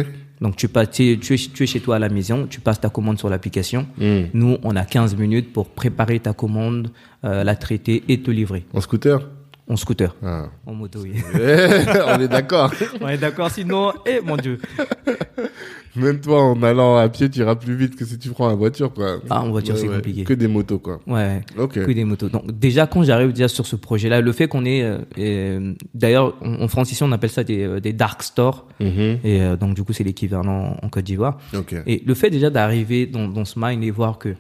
Donc tu, passes, tu, es, tu es chez toi à la maison, tu passes ta commande sur l'application. Nous, on a 15 minutes pour préparer ta commande, euh, la traiter et te livrer. En scooter En scooter. ah. En moto, oui. On est d'accord. On est d'accord, sinon, eh mon Dieu. Même toi, en allant à pied, tu iras plus vite que si tu prends la voiture, quoi. Ah, en voiture, c'est compliqué. Que des motos, quoi. Ouais, Ok. que des motos. Donc déjà, quand j'arrive déjà sur ce projet-là, le fait qu'on ait... euh, D'ailleurs, en, France, ici, on appelle ça des, euh, des dark stores. Mhm. Et euh, donc, du coup, c'est l'équivalent en, Côte d'Ivoire. Ok. Et le fait déjà d'arriver dans, dans ce mind et voir que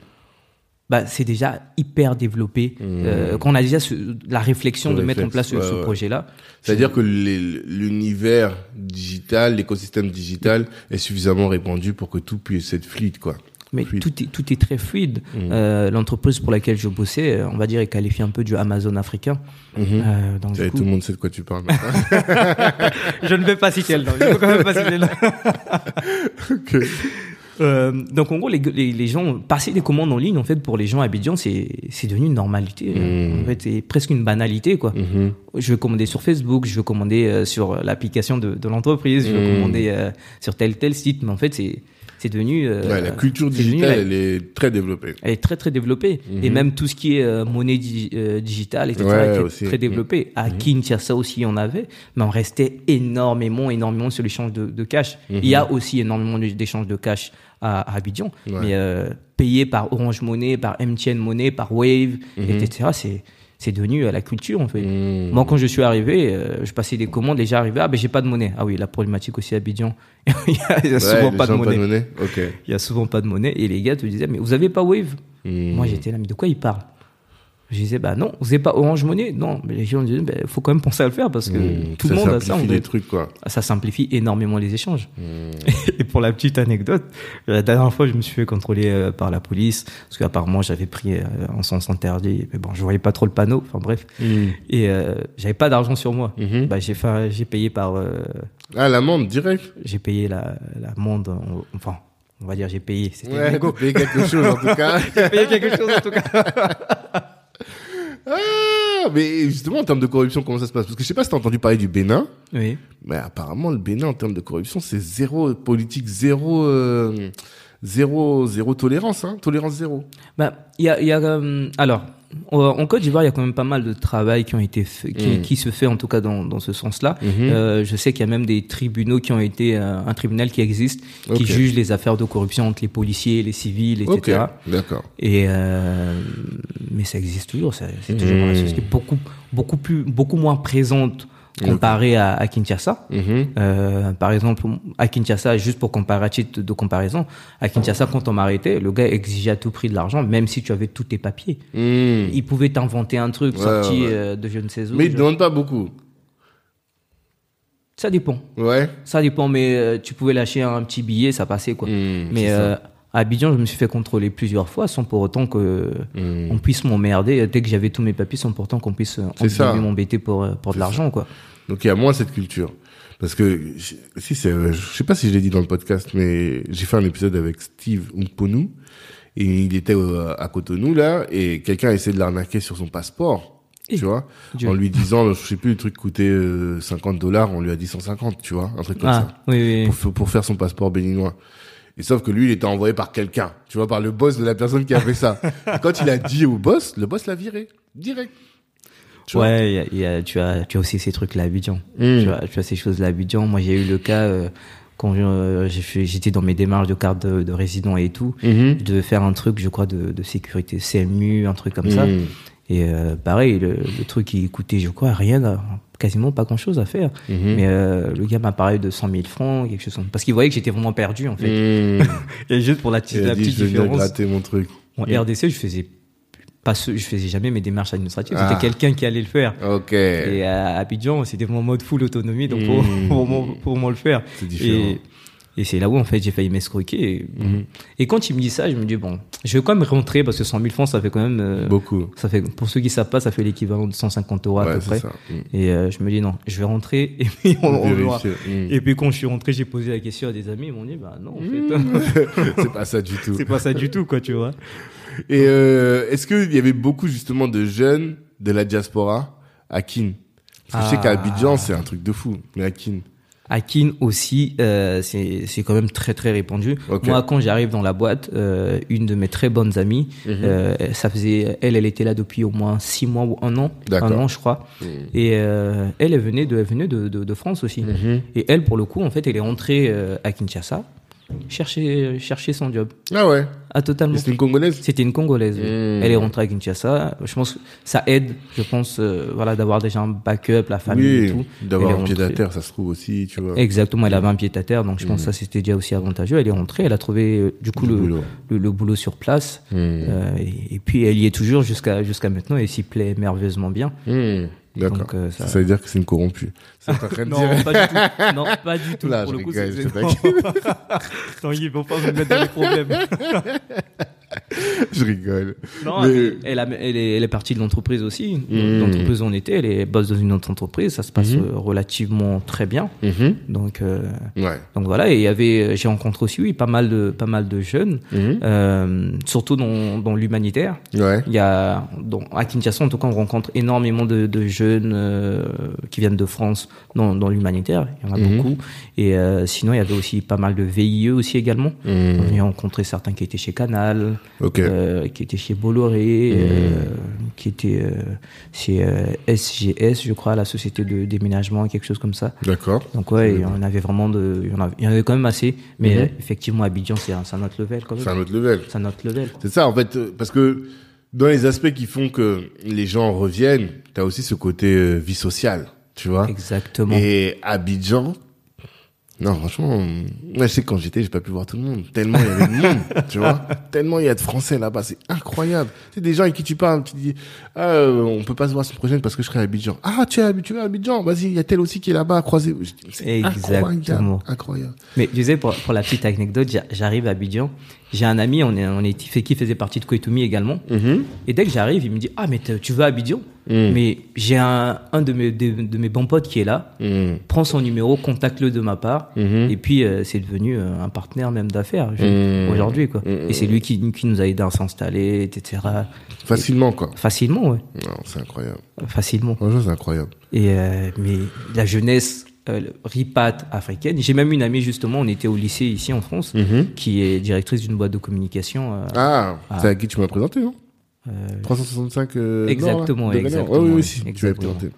bah, c'est déjà hyper développé, euh, qu'on a déjà ce- la réflexion Le de mettre en place ce, ouais, ce ouais. projet-là. C'est-à-dire que l'univers digital, l'écosystème digital est suffisamment répandu pour que tout puisse être fluide, quoi. Mais Fluide. tout est, tout est très fluide. Euh, L'entreprise pour laquelle je bossais, euh, on va dire, est qualifiée un peu du Amazon africain. Euh, donc, coup, tout le monde sait de quoi tu parles. je ne vais pas citer le nom. Je ne vais quand même pas citer le nom. Ok. Euh, donc en gros, les, les, les gens passer des commandes en ligne, en fait, pour les gens à Abidjan, c'est c'est devenu une normalité. Mm. En fait, c'est presque une banalité, quoi. Mhm. Je veux commander sur Facebook, je veux commander euh, sur l'application de, de l'entreprise, je veux Mm. commander euh, sur tel tel site, mais en fait, c'est c'est devenu. Ouais, la culture devenu digitale, elle est très développée. elle est très très développée et même tout ce qui est monnaie di- digitale etc Ouais, qui est aussi. très développé à Kinshasa aussi on avait mais on restait énormément énormément sur l'échange de, de cash il y a aussi énormément d'échanges de cash à, à Abidjan. Ouais. mais euh, payé par Orange Money par MTN Money par Wave etc c'est c'est devenu euh, la culture en fait. Mhm. moi quand je suis arrivé euh, je passais des commandes déjà arrivé ah ben j'ai pas de monnaie. Ah oui la problématique aussi à Abidjan il y a, il y a Ouais, souvent les pas de gens monnaie. il y a souvent pas de monnaie et les gars te disaient mais vous avez pas Wave? Mhm. moi, j'étais là, mais de quoi il parle Je disais, bah non, vous n'avez pas Orange Money Non, mais les gens disaient, bah, faut quand même penser à le faire parce que Mmh, tout le monde a ça. simplifie on doit- trucs, quoi. Ça simplifie énormément les échanges. Mmh. Et pour la petite anecdote, la dernière fois, je me suis fait contrôler euh, par la police parce qu'apparemment, j'avais pris euh, en sens interdit. Mais bon, je voyais pas trop le panneau. Enfin bref. Mmh. Et euh, j'avais pas d'argent sur moi. Mhm. Bah, j'ai fait, j'ai payé par, euh, Ah, l'amende, direct. j'ai payé la, l'amende. en- Enfin, on va dire j'ai payé. C'était Ouais, payé quelque chose, en tout cas. J'ai payé quelque chose en tout cas. Ah, mais justement, en termes de corruption, comment ça se passe? Parce que je sais pas si t'as entendu parler du Bénin, Oui. mais apparemment, le Bénin, en termes de corruption, c'est zéro politique, zéro, euh, zéro, zéro tolérance, hein, tolérance zéro. Bah, il y a, il y a euh, alors en en Côte d'Ivoire, il y a quand même pas mal de travail qui ont été fait, qui, Mm. qui se fait en tout cas dans, dans ce sens-là. Mhm. Euh, je sais qu'il y a même des tribunaux qui ont été euh, un tribunal qui existe qui juge les affaires de corruption entre les policiers, les civils, etc. D'accord. Et euh, mais ça existe toujours, c'est toujours dans la Mm. société beaucoup beaucoup plus beaucoup moins présente comparé à, à Kinshasa. Mhm. Euh, par exemple, à Kinshasa, juste pour comparer à titre de comparaison, à Kinshasa, quand on m'arrêtait, le gars exigeait à tout prix de l'argent, même si tu avais tous tes papiers. Mhm. Il pouvait t'inventer un truc Ouais, sorti ouais. euh, de je ne sais où. Mais il Je- demande pas beaucoup. Ça dépend. Ouais. Ça dépend, mais euh, tu pouvais lâcher un petit billet, ça passait quoi. Mhm, mais à Abidjan, je me suis fait contrôler plusieurs fois sans pour autant que Mhm. on puisse m'emmerder. Dès que j'avais tous mes papiers, sans pour autant qu'on puisse ça. m'embêter pour euh, pour de l'argent quoi. Donc il y a moins cette culture. Parce que, si c'est, euh, je sais pas si je l'ai dit dans le podcast, mais j'ai fait un épisode avec Steve Umponu, et il était euh, à Cotonou, là, et quelqu'un a essayé de l'arnaquer sur son passeport, Eh, tu vois, Dieu. en lui disant, je sais plus, le truc coûtait euh, 50 dollars, on lui a dit 150, tu vois, un truc comme ça, Ah oui oui. pour, pour faire son passeport béninois. Et sauf que lui, il était envoyé par quelqu'un, tu vois, par le boss de la personne qui a fait ça. Et quand il a dit au boss, le boss l'a viré, direct. Tu vois. Ouais, il y a- il y a- tu as tu as aussi ces trucs là à Abidjan. Mm. Tu, as, tu as ces choses là à Abidjan. Moi, j'ai eu le cas euh, quand fait- j'étais dans mes démarches de carte de, de résident et tout. Mhm. Je devais faire un truc, je crois, de, de sécurité CMU, un truc comme ça. Mhm. Et euh, pareil, le, le truc il coûtait, je crois, rien, à- quasiment pas grand chose à faire. Mhm. Mais euh, le gars m'a parlé de 100 000 francs, quelque chose Parce qu'il voyait que j'étais vraiment perdu, en fait. Mhm. Et juste pour la, petite- Il a la dit, petite je différence, gratter mon truc. en RDC, je faisais pas ce, je faisais jamais mes démarches administratives. Ah. C'était quelqu'un qui allait le faire. Ok. Et à Abidjan, c'était vraiment en mode full autonomie, donc pour, Mmh. pour, vraiment- pour vraiment le faire. C'est différent. Et, et c'est là où, en fait, j'ai failli m'escroquer. Et, Mhm. et quand il me dit ça, je me dis, bon, je vais quand même rentrer parce que 100 000 francs, ça fait quand même, euh, Beaucoup. ça fait, pour ceux qui savent pas, ça fait l'équivalent de 150 euros à Ouais, peu près. ça. Mm. Et euh, je me dis, non, je vais rentrer et puis on, on verra. Mm. Et puis quand je suis rentré, j'ai posé la question à des amis, ils m'ont dit, bah non, en fait, c'est pas ça du tout. c'est pas ça du tout, quoi, tu vois. Et euh, est-ce qu'il y avait beaucoup justement de jeunes de la diaspora à Kin Parce que je sais Ah. qu'à Abidjan, c'est un truc de fou. Mais à Kin. À Kin aussi, euh, c'est quand même très très répandu. Moi, quand j'arrive dans la boîte, euh, une de mes très bonnes amies, Mhm. euh, ça faisait, elle, elle était là depuis au moins six mois ou un an, un an je crois. Mm. Et elle, elle venait de, elle venait de, de, de France aussi. Mhm. Et elle, pour le coup, en fait, elle est rentrée euh, à Kinshasa chercher chercher son job. Ah ouais. Ah totalement. Et C'est une Congolaise C'était une Congolaise. oui. Mm. Elle est rentrée à Kinshasa. Je pense que ça aide, je pense, euh, voilà, d'avoir déjà un backup, la famille et Oui, tout. d'avoir un pied à terre, ça se trouve aussi, tu vois. Exactement, elle avait un pied à terre, donc je pense Mm. que ça c'était déjà aussi avantageux. Elle est rentrée, elle a trouvé euh, du coup le, boulot. le, le boulot sur place, Mm. euh, et, et puis elle y est toujours jusqu'à jusqu'à maintenant et s'y plaît merveilleusement bien. D'accord. Euh, ça... ça- veut dire que c'est une corrompue. De Non, dire. pas du tout. Non, pas du tout. Là, Pour je le coup, rigole, je Non, ils vont pas me mettre dans les problèmes. je rigole. Non, Mais- elle, elle, a- elle est, elle est partie de l'entreprise aussi. Mm. L'entreprise où on était, elle est bosse dans une autre entreprise. Ça se passe Mhm. euh, relativement très bien. Donc, euh, Ouais. donc voilà. Et il y avait, j'ai rencontré aussi, oui, pas mal de, pas mal de jeunes, euh, surtout dans, dans l'humanitaire. Ouais. Il y a, dans, à Kinshasa, en tout cas, on rencontre énormément de, de jeunes euh, qui viennent de France dans, dans l'humanitaire. Il y en a beaucoup. Et euh, sinon, il y avait aussi pas mal de VIE aussi également. On a rencontré certains qui étaient chez Canal, Ok. euh, qui étaient chez Bolloré, Mhm. euh, qui étaient euh, chez SGS, je crois, la société de déménagement, quelque chose comme ça. D'accord. Donc ouais, il y en avait vraiment de, il y en avait, il y en avait quand même assez. Mais euh, effectivement, Abidjan, c'est un, autre level quand C'est un autre level. C'est un autre level. C'est ça, en fait, parce que dans les aspects qui font que les gens reviennent, t'as aussi ce côté vie sociale, tu vois. Exactement. Et Abidjan, Non, franchement, euh, moi, je sais que quand j'étais, j'ai pas pu voir tout le monde. Tellement il y avait de monde, tu vois. Tellement il y a de Français là-bas, c'est incroyable. C'est des gens avec qui tu parles, tu dis, ah, euh, on peut pas se voir cette prochaine parce que je serai à Abidjan. Ah, tu es habitué à Abidjan, vas-y, il y a tel aussi qui est là-bas à dis, C'est incroyable, Exactement. incroyable. Mais je disais, pour, pour la petite anecdote, j'a- j'arrive à Abidjan. J'ai un ami, on est, on est, fait, qui faisait partie de Koitoumi également. Mhm. Et dès que j'arrive, il me dit Ah, mais tu vas à Abidjan Mais j'ai un, un de, mes, de, de mes bons potes qui est là. Mhm. Prends son numéro, contacte-le de ma part. Mhm. Et puis, euh, c'est devenu euh, un partenaire même d'affaires Mhm. aujourd'hui. quoi. Mhm. Et c'est lui qui, qui nous a aidé à s'installer, etc. Facilement, quoi. Facilement, ouais. C'est incroyable. Facilement. Franchement, c'est incroyable. Et euh, mais la jeunesse euh, ripat africaine. J'ai même une amie justement, on était au lycée ici en France, Mhm. qui est directrice d'une boîte de communication. euh, Ah, c'est à qui tu m'as présenté, non? Euh, 365 euh, Exactement, Nord, là, de exactement, Ouais, oui, oui, si, tu m'as exactement. présenté.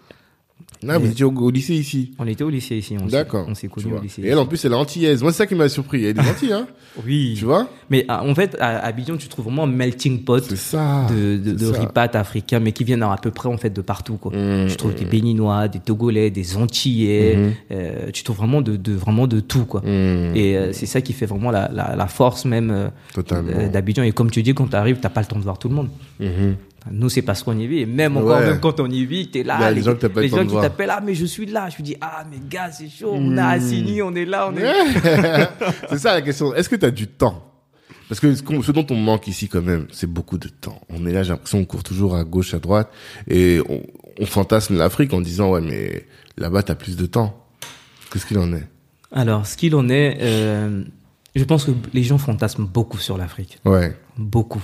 Vous étiez au, au lycée ici. on était au lycée ici. D'accord. On s'est connus au lycée. Et elle, en plus, elle est antillaise. Moi, c'est ça qui m'a surpris. Elle est gentille, hein. oui. Tu vois Mais ah, en fait, à Abidjan, tu trouves vraiment un melting pot ça. de, de, ripat africains, mais qui viennent à peu près en fait de partout. Quoi. Mmh, tu trouves des Béninois, des Togolais, des Antillais. Mhm. euh, tu trouves vraiment de, de vraiment de tout. Quoi. Mmh, Et euh, c'est ça qui fait vraiment la, la, la force même euh, euh, d'Abidjan. Et comme tu dis, quand tu arrives, t'as pas le temps de voir tout le monde. Nous, c'est parce qu'on y vit. Et même encore, Ouais. même quand on y vit, t'es là. Il y a les des gens que t'as les qui t'appellent, ah, mais je suis là. Je me dis, ah, mais gars, c'est chaud. On a Assini, on est là, on est c'est ça la question. Est-ce que tu as du temps? Parce que ce, dont on manque ici quand même, c'est beaucoup de temps. On est là, j'ai l'impression qu'on court toujours à gauche, à droite, et on, on fantasme l'Afrique en disant ouais mais là-bas t'as plus de temps. Qu'est-ce qu'il en est? Alors, ce qu'il en est, euh, je pense que les gens fantasment beaucoup sur l'Afrique. Ouais. Beaucoup.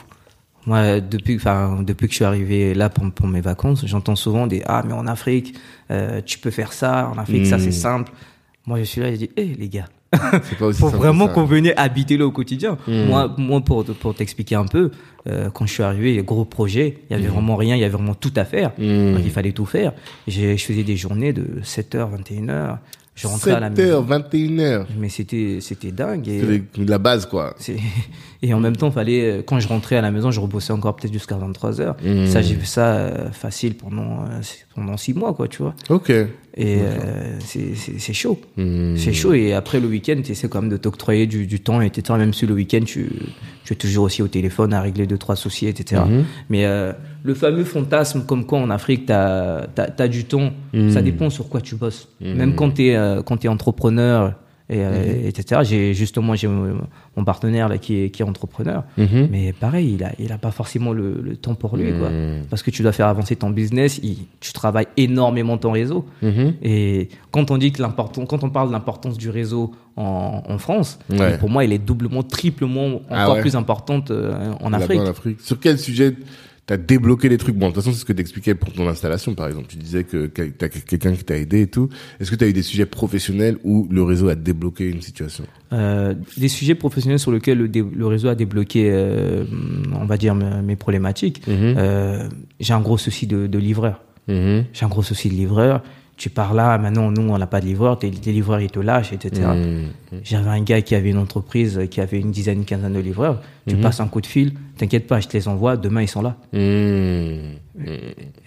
Moi, depuis, enfin, depuis que je suis arrivé là pour, pour mes vacances, j'entends souvent des ah mais en Afrique, euh, tu peux faire ça. En Afrique, ça c'est simple. Moi, je suis là, je dis, hé les gars, aussi faut vraiment qu'on venait habiter là au quotidien. Mm. Moi, moi, pour pour t'expliquer un peu, euh, quand je suis arrivé, les gros projets, il y avait vraiment rien, il y avait vraiment tout à faire. Mm. Donc, il fallait tout faire. J'ai- Je faisais des journées de 7h, 21h. Je rentrais à la 7h, maison. 21h. Mais c'était c'était dingue. Et, C'est la base quoi. c'est- et en même temps, fallait euh, quand je rentrais à la maison, je rebossais encore peut-être jusqu'à 23 heures. Mmh. Ça, j'ai fait ça euh, facile pendant euh, pendant six mois, quoi, tu vois. Ok. Et euh, c'est chaud. Mm. C'est chaud et après le week-end, tu essaies quand même de t'octroyer du, du temps, etc. Même si le week-end, tu, tu es toujours aussi au téléphone à régler deux, trois soucis, etc. Mhm. Mais euh, le fameux fantasme comme quoi en Afrique, tu as, du temps, ça dépend sur quoi tu bosses. Même quand tu es, quand es entrepreneur, et, euh, Mhm. etc. J'ai justement j'ai mon partenaire là qui est, qui est entrepreneur, Mhm. mais pareil, il a, il a pas forcément le, le temps pour lui, quoi. Mhm. Parce que tu dois faire avancer ton business, il- tu travailles énormément ton réseau. Mhm. Et quand on dit que l'important, quand on parle de l'importance du réseau en, en France, Ouais. pour moi, elle est doublement, triplement encore Ah ouais. plus importante euh, en Là-bas, Afrique. en Afrique. Sur quel sujet t'as débloqué les trucs Bon, de toute façon, c'est ce que t'expliquais pour ton installation, par exemple. Tu disais que t'as quelqu'un qui t'a aidé et tout. Est-ce que t'as eu des sujets professionnels où le réseau a débloqué une situation? Euh, des sujets professionnels sur lesquels le, réseau a débloqué, euh, on va dire, mes, problématiques. Mhm. Euh, j'ai un gros souci de, de livreur. Mhm. J'ai un gros souci de livreur. Tu pars là, maintenant, nous, on n'a pas de livreur, tes, tes livreurs, ils te lâchent, etc. J'avais un gars qui avait une entreprise qui avait une dizaine, une quinzaine de livreurs. Tu Mhm. passes un coup de fil, t'inquiète pas, je te les envoie, demain ils sont là. Mhm.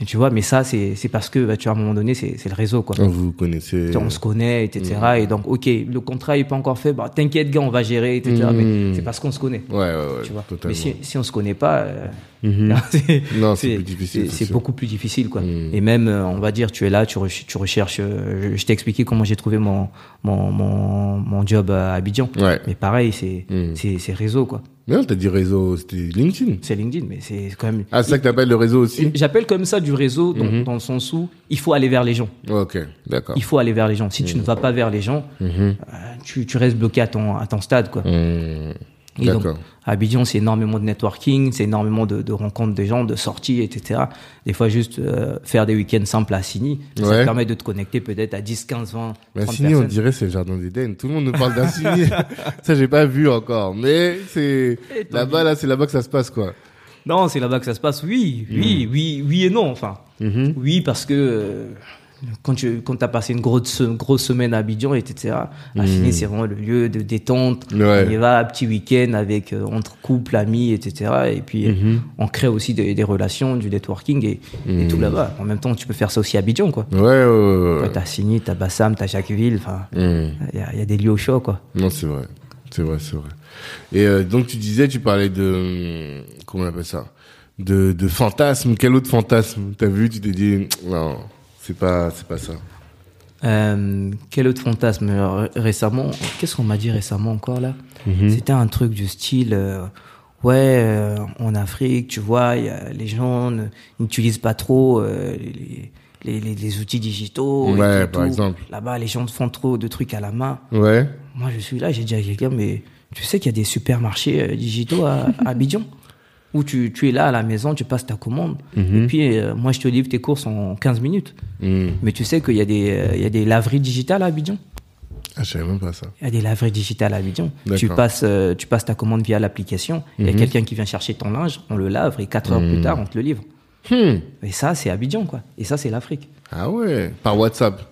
Et tu vois, mais ça, c'est parce que, bah, tu vois, à un moment donné, c'est le réseau, quoi. Ah, Vous connaissez. On se connaît, etc. Et donc, ok, le contrat n'est pas encore fait, bah, t'inquiète, gars, on va gérer, etc. Mais c'est parce qu'on se connaît. Ouais, ouais, ouais. Tu vois. Mais si, si on se connaît pas, euh, Mhm. c'est Non, c'est plus difficile, c'est- beaucoup plus difficile, quoi. Et même, euh, on va dire, tu es là, tu, rech- tu recherches. euh, je je t'ai expliqué comment j'ai trouvé mon, mon, mon, mon job à Abidjan. Ouais. Mais pareil, c'est c'est réseau, quoi. Mais non, t'as dit réseau, c'était LinkedIn. C'est LinkedIn, mais c'est quand même. Ah, c'est ça que t'appelles le réseau aussi? J'appelle comme ça du réseau dans, Mhm. dans le sens où il faut aller vers les gens. Ok, d'accord. Il faut aller vers les gens. Si tu ne vas pas vers les gens, Mhm. euh, tu, tu restes bloqué à ton, à ton stade, quoi. Et donc, à Abidjan, c'est énormément de networking, c'est énormément de, de rencontres des gens, de sorties, etc. Des fois, juste euh, faire des week-ends simples à Sini, ça te permet de te connecter peut-être à 10, 15, 20, Mais 30 Signy, on dirait c'est le jardin d'Éden. Tout le monde nous parle d'un Signy. ça, j'ai pas vu encore. Mais c'est là-bas, là, c'est là-bas que ça se passe, quoi. Non, c'est là-bas que ça se passe. Oui, oui, oui, oui et non. Enfin, Mhm. oui parce que euh, quand tu quand as passé une grosse, grosse semaine à Abidjan, etc., la Chine, c'est vraiment le lieu de détente. Ouais. On y va, petit week-end avec, euh, entre couples, amis, etc. Et puis, euh, on crée aussi des, des relations, du networking et, et tout là-bas. En même temps, tu peux faire ça aussi à Abidjan, quoi. Ouais, ouais, ouais. T'as Signy, t'as Bassam, t'as Jacquesville, enfin, Hmm. il y a, il y a des lieux au chaud, quoi. Non, c'est vrai. C'est vrai, c'est vrai. Et euh, donc, tu disais, tu parlais de... Comment on appelle ça? De, de fantasme. Quel autre fantasme? T'as vu, tu t'es dit, non, c'est pas, c'est pas ça. Euh, quel autre fantasme Alors, Récemment, qu'est-ce qu'on m'a dit récemment encore là? C'était un truc du style, euh, ouais, euh, en Afrique, tu vois, y a- les gens ne- n'utilisent pas trop euh, les, les, les- les outils digitaux. Ouais, par tout. exemple. Là-bas, les gens font trop de trucs à la main. Ouais. Moi, je suis là, j'ai dit à quelqu'un, mais tu sais qu'il y a des supermarchés euh, digitaux à, à Abidjan? Où tu, tu es là à la maison, tu passes ta commande, et puis euh, moi, je te livre tes courses en 15 minutes. Hmm. Mais tu sais qu'il y, a des, euh, il y a des laveries digitales à Abidjan Ah, je savais même pas ça. Il y a des laveries digitales à Abidjan. Tu passes, euh, tu passes ta commande via l'application, il y a quelqu'un qui vient chercher ton linge, on le lave, et 4 heures plus tard, on te le livre. Hmm. Et ça, c'est Abidjan, quoi. Et ça, c'est l'Afrique. Ah ouais. Par WhatsApp.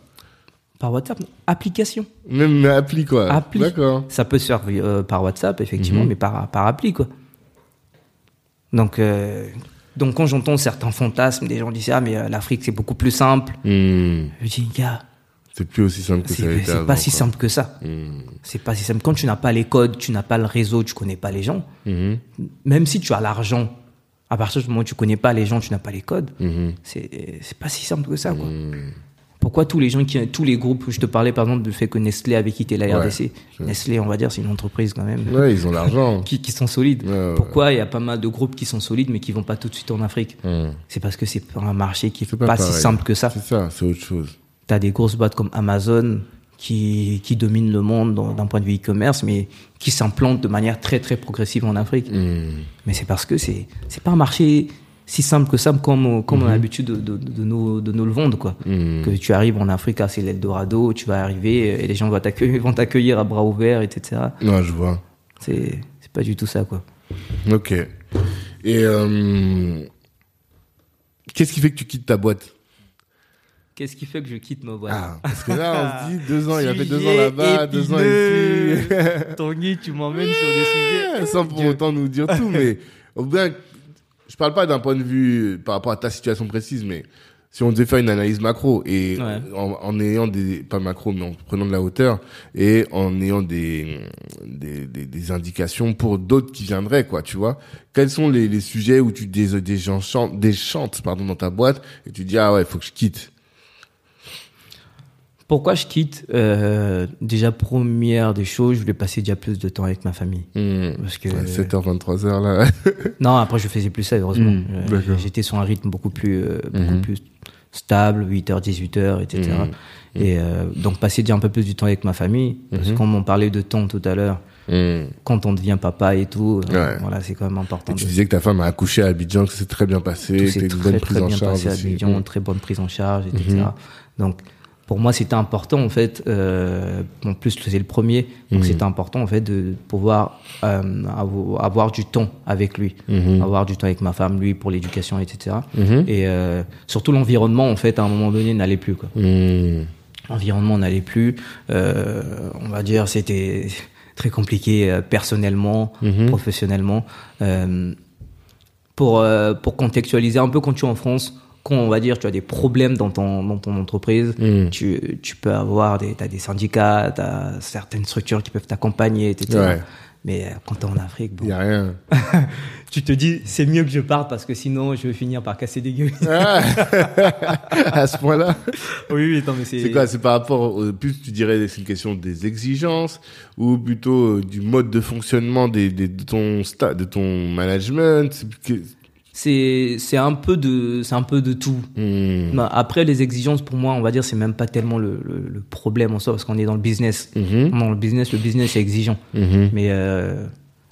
Par WhatsApp, non. application. Même appli, quoi. Appli. D'accord. Ça peut se faire euh, par WhatsApp, effectivement, mais par, par appli, quoi. Donc, euh, donc quand j'entends certains fantasmes, des gens disent Ah, mais euh, l'Afrique, c'est beaucoup plus simple. Hmm. Je dis, gars, C'est plus aussi simple que ça c'est pas si simple que ça. Hmm. C'est pas si simple. Quand tu n'as pas les codes, tu n'as pas le réseau, tu connais pas les gens, Mhm. même si tu as l'argent, à partir du moment où tu connais pas les gens, tu n'as pas les codes, c'est c'est pas si simple que ça, quoi. Pourquoi tous les gens qui, tous les groupes, je te parlais par exemple du fait que Nestlé avait quitté la Ouais, RDC. Nestlé, on va dire, c'est une entreprise quand même Ouais, ils ont l'argent. qui, qui sont solides. Ouais. Pourquoi il y a pas mal de groupes qui sont solides mais qui vont pas tout de suite en Afrique Hmm. C'est parce que c'est pas un marché qui est pas, pas si simple que ça. C'est ça, c'est autre chose. T'as des grosses boîtes comme Amazon qui, qui dominent le monde d'un point de vue e-commerce, mais qui s'implantent de manière très très progressive en Afrique. Hmm. Mais c'est parce que c'est c'est pas un marché si simple que ça, comme, comme on Mhm. a l'habitude de, de, de nous, de nous le vendre. Quoi. Hmm. Que tu arrives en Afrique, c'est l'Eldorado, tu vas arriver et les gens vont t'accueillir, vont t'accueillir à bras ouverts, etc. Non, je vois. C'est c'est pas du tout ça. quoi. Ok. Et euh, qu'est-ce qui fait que tu quittes ta boîte? Qu'est-ce qui fait que je quitte ma boîte? Ah, parce que là, on se dit deux ans, il a fait deux ans là-bas, deux ans ici. Tanguy, tu m'emmènes sur des sujets. Sans pour autant nous dire tout, mais au bout je parle pas d'un point de vue par rapport à ta situation précise, mais si on devait faire une analyse macro et Ouais. en, en ayant des pas macro mais en prenant de la hauteur et en ayant des des, des, des indications pour d'autres qui viendraient quoi tu vois quels sont les, les sujets où tu des des gens chantent des chantes pardon dans ta boîte et tu dis ah ouais faut que je quitte Pourquoi je quitte Euh, Déjà, première des choses, je voulais passer déjà plus de temps avec ma famille. Hmm. Parce que, Ouais, 7h 23h là Non, après, je faisais plus ça, heureusement. Mm, Euh. J'étais sur un rythme beaucoup plus, euh, beaucoup Mhm. plus stable, 8h, 18h, etc. Et euh, donc, passer déjà un peu plus du temps avec ma famille. Parce Mhm. qu'on m'en parlait de temps tout à l'heure. Hmm. Quand on devient papa et tout, euh, voilà, c'est quand même important. Et tu de- disais que ta femme a accouché à Abidjan que c'est très bien passé que t'as une très, bonne prise en bien charge passé à aussi. Abidjan, Hmm. très bonne prise en charge, etc. Donc, pour moi, c'était important, en fait, euh, en plus, c'est le premier, donc Mhm. c'était important, en fait, de pouvoir euh, avo- avoir du temps avec lui, Mhm. avoir du temps avec ma femme, lui, pour l'éducation, etc. Mhm. Et euh, surtout l'environnement, en fait, à un moment donné, n'allait plus, quoi. L'environnement n'allait plus, on va dire, c'était très compliqué personnellement, Mhm. professionnellement. Pour, pour contextualiser un peu quand tu es en France, quand on va dire tu as des problèmes dans ton, dans ton entreprise, Mm. tu, tu peux avoir des, t'as des syndicats, tu as certaines structures qui peuvent t'accompagner, etc. Ouais. Mais euh, quand tu es en Afrique, bon, y a rien. tu te dis c'est mieux que je parte parce que sinon je vais finir par casser des gueules. Ah à ce point-là. oui, oui, non, mais c'est. C'est quoi C'est par rapport, au, plus tu dirais, c'est une question des exigences ou plutôt euh, du mode de fonctionnement des, des- de ton sta- de ton management? C'est C'est un peu de c'est un peu de tout. Hmm. Bah, après les exigences pour moi on va dire c'est même pas tellement le, le, le problème en soi parce qu'on est dans le business. Mhm. Dans le business le business est exigeant. Mhm. Mais euh,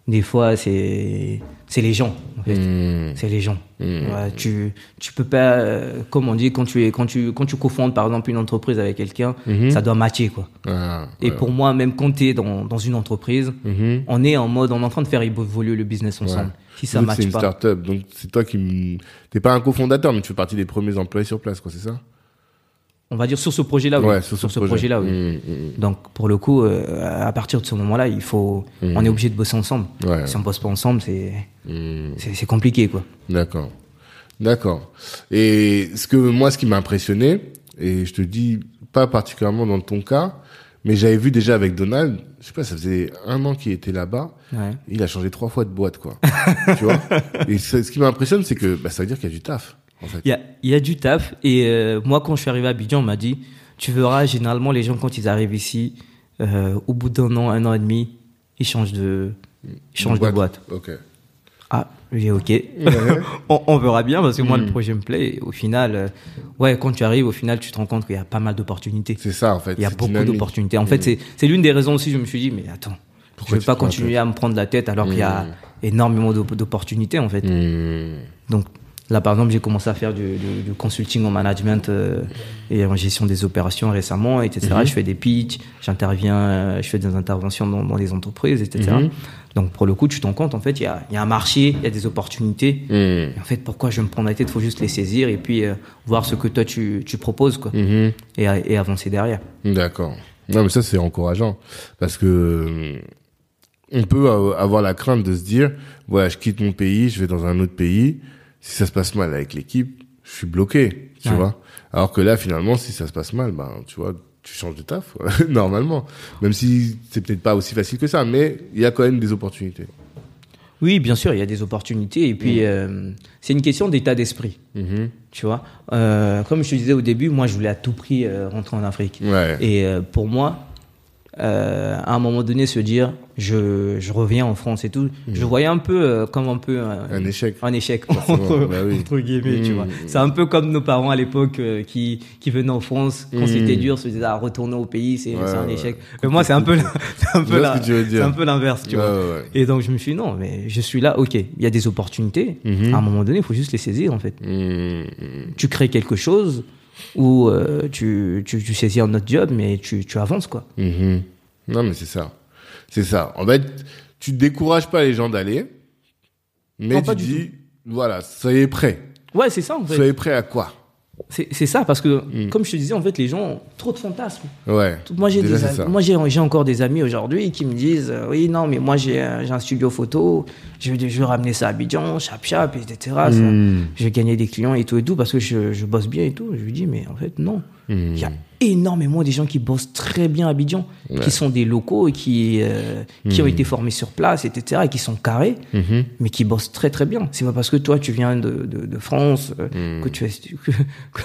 des fois c'est c'est les gens en fait. Hmm. C'est les gens. Ouais, tu tu peux pas euh, comme on dit quand tu es quand tu quand tu cofondes par exemple une entreprise avec quelqu'un Mhm. ça doit matcher quoi. Ah, Et pour moi même quand tu es dans dans une entreprise Mhm. on est en mode on est en train de faire évoluer le business ensemble. Ouais. Si ça Donc, c'est une start-up, donc c'est toi qui. m- T'es pas un cofondateur, mais tu fais partie des premiers employés sur place, quoi, c'est ça? On va dire sur ce projet-là, oui. Ouais, sur ce ce projet. projet-là, oui. Mm, mm, Donc pour le coup, euh, à partir de ce moment-là, il faut, on est obligé de bosser ensemble. Ouais. Si on bosse pas ensemble, c'est, c'est, c'est compliqué, quoi. D'accord. D'accord. Et ce que moi, ce qui m'a impressionné, et je te dis pas particulièrement dans ton cas, mais j'avais vu déjà avec Donald, je sais pas, ça faisait un an qu'il était là-bas, Ouais. il a changé trois fois de boîte, quoi. tu vois? Et ce ce qui m'impressionne, c'est que bah, ça veut dire qu'il y a du taf, en fait. Il y a, il y a du taf. Et euh, moi, quand je suis arrivé à Abidjan, on m'a dit, tu verras, généralement, les gens, quand ils arrivent ici, euh, au bout d'un an, un an et demi, ils changent de, ils changent de boîte. Ok. Ah, j'ai dit, ok. on, on verra bien parce que moi, le projet me plaît. Et au final, euh, ouais, quand tu arrives, au final, tu te rends compte qu'il y a pas mal d'opportunités. C'est ça, en fait. Il y a beaucoup d'opportunités. En fait, c'est, l'une des raisons aussi, je me suis dit, mais attends, Pourquoi je vais pas continuer à me prendre la tête alors qu'il y a énormément d'op- d'opportunités, en fait. Donc là, par exemple, j'ai commencé à faire du, du- du consulting en management euh, et en gestion des opérations récemment, etc. Je fais des pitchs, j'interviens, euh, je fais des interventions dans, dans les entreprises, etc. Donc pour le coup, tu t'en compte, en fait, il y a, il y a un marché, il y a des opportunités. Mm. Et en fait, pourquoi je vais me prendre la tête? Faut juste les saisir et puis euh, voir ce que toi tu, tu proposes, quoi, Mhm. et, et avancer derrière. D'accord. Non, mais ça, c'est encourageant. Parce que euh, on peut avoir la crainte de se dire, voilà, je quitte mon pays, je vais dans un autre pays. Si ça se passe mal avec l'équipe, je suis bloqué, tu Ouais. vois. Alors que là, finalement, si ça se passe mal, ben, tu vois, tu changes de taf, normalement. Même si c'est peut-être pas aussi facile que ça, mais il y a quand même des opportunités. Oui, bien sûr, il y a des opportunités et puis euh, c'est une question d'état d'esprit, Mhm. tu vois. Euh, comme je te disais au début, moi, je voulais à tout prix euh, rentrer en Afrique. Ouais. Et pour moi, à un moment donné, se dire, je, je reviens en France et tout, je voyais un peu euh, comme un peu un, Un échec. un échec entre, bah oui. entre guillemets, tu Mm. vois. C'est un peu comme nos parents à l'époque euh, qui qui venaient en France quand Mm. c'était dur, se disaient ah, retourner au pays, c'est Ouais, un ouais. échec. Mais moi, c'est un peu c'est un peu c'est un peu l'inverse, tu Ouais, vois. Et donc je me suis dit, non, mais je suis là, ok, il y a des opportunités. Mhm. À un moment donné, il faut juste les saisir en fait. Mhm. Tu crées quelque chose ou euh, tu, tu, tu saisis un autre job, mais tu, tu avances quoi. Mhm. Non, mais c'est ça. C'est ça. En fait, tu décourages pas les gens d'aller, mais Non, tu dis, voilà, soyez prêts. Ouais, c'est ça en fait. Soyez prêts à quoi? C'est ça parce que, comme je te disais, en fait, les gens ont trop de fantasmes. Ouais. Moi, j'ai moi, encore des amis aujourd'hui qui me disent, euh, oui, non, mais moi, j'ai un j'ai un studio photo, je vais, je vais ramener ça à Abidjan, chap chap, etc. ça. Mm. Je vais gagner des clients et tout et tout parce que je, je bosse bien et tout. Je lui dis, mais en fait, non. Il y a énormément des gens qui bossent très bien à Abidjan, qui sont des locaux et qui, euh, qui ont été formés sur place, etc., et qui sont carrés, Mhm. mais qui bossent très très bien. C'est pas parce que toi tu viens de, de, de France euh, que tu, es- que,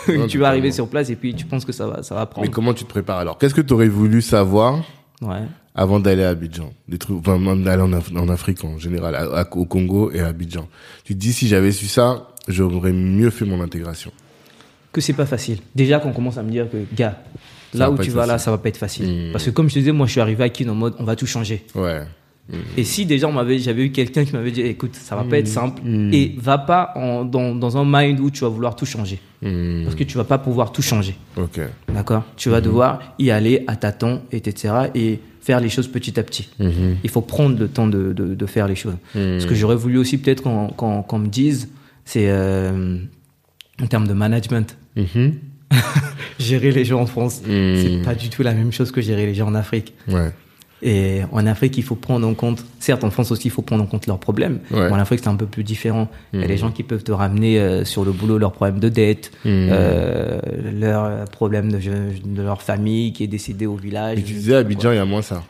que Non, tu vas arriver sur place et puis tu penses que ça va, ça va prendre. Mais comment tu te prépares alors? Qu'est-ce que tu aurais voulu savoir Ouais. avant d'aller à Abidjan? Des trucs, enfin, même d'aller en, Af- en Afrique en général, à- au Congo et à Abidjan. Tu te dis, si j'avais su ça, j'aurais mieux fait mon intégration. Que c'est pas facile. Déjà qu'on commence à me dire que, gars, là où tu vas là, ça va pas être facile. Mm. Parce que comme je te disais, moi je suis arrivé à Kin en mode on va tout changer. Ouais. Et si déjà on m'avait, j'avais eu quelqu'un qui m'avait dit, écoute, ça va pas Mm. être simple et va pas en- dans, dans un mind où tu vas vouloir tout changer. Mm. Parce que tu vas pas pouvoir tout changer. Ok. D'accord? Tu Mm-hmm. vas devoir y aller à tâtons, etc. et faire les choses petit à petit. Mhm. Il faut prendre le temps de, de, de faire les choses. Mm. Ce que j'aurais voulu aussi peut-être qu'on qu'on me dise, c'est euh, en termes de management. Mhm. Gérer les gens en France, Mm. c'est pas du tout la même chose que gérer les gens en Afrique. Ouais. Et en Afrique, il faut prendre en compte, certes en France aussi, il faut prendre en compte leurs problèmes. Ouais. En Afrique, c'est un peu plus différent. Il y a Mhm. des gens qui peuvent te ramener euh, sur le boulot leurs problèmes de dette, Mhm. euh, leurs problèmes de, de leur famille qui est décédée au village. Mais tu disais, à Abidjan, il y a moins ça.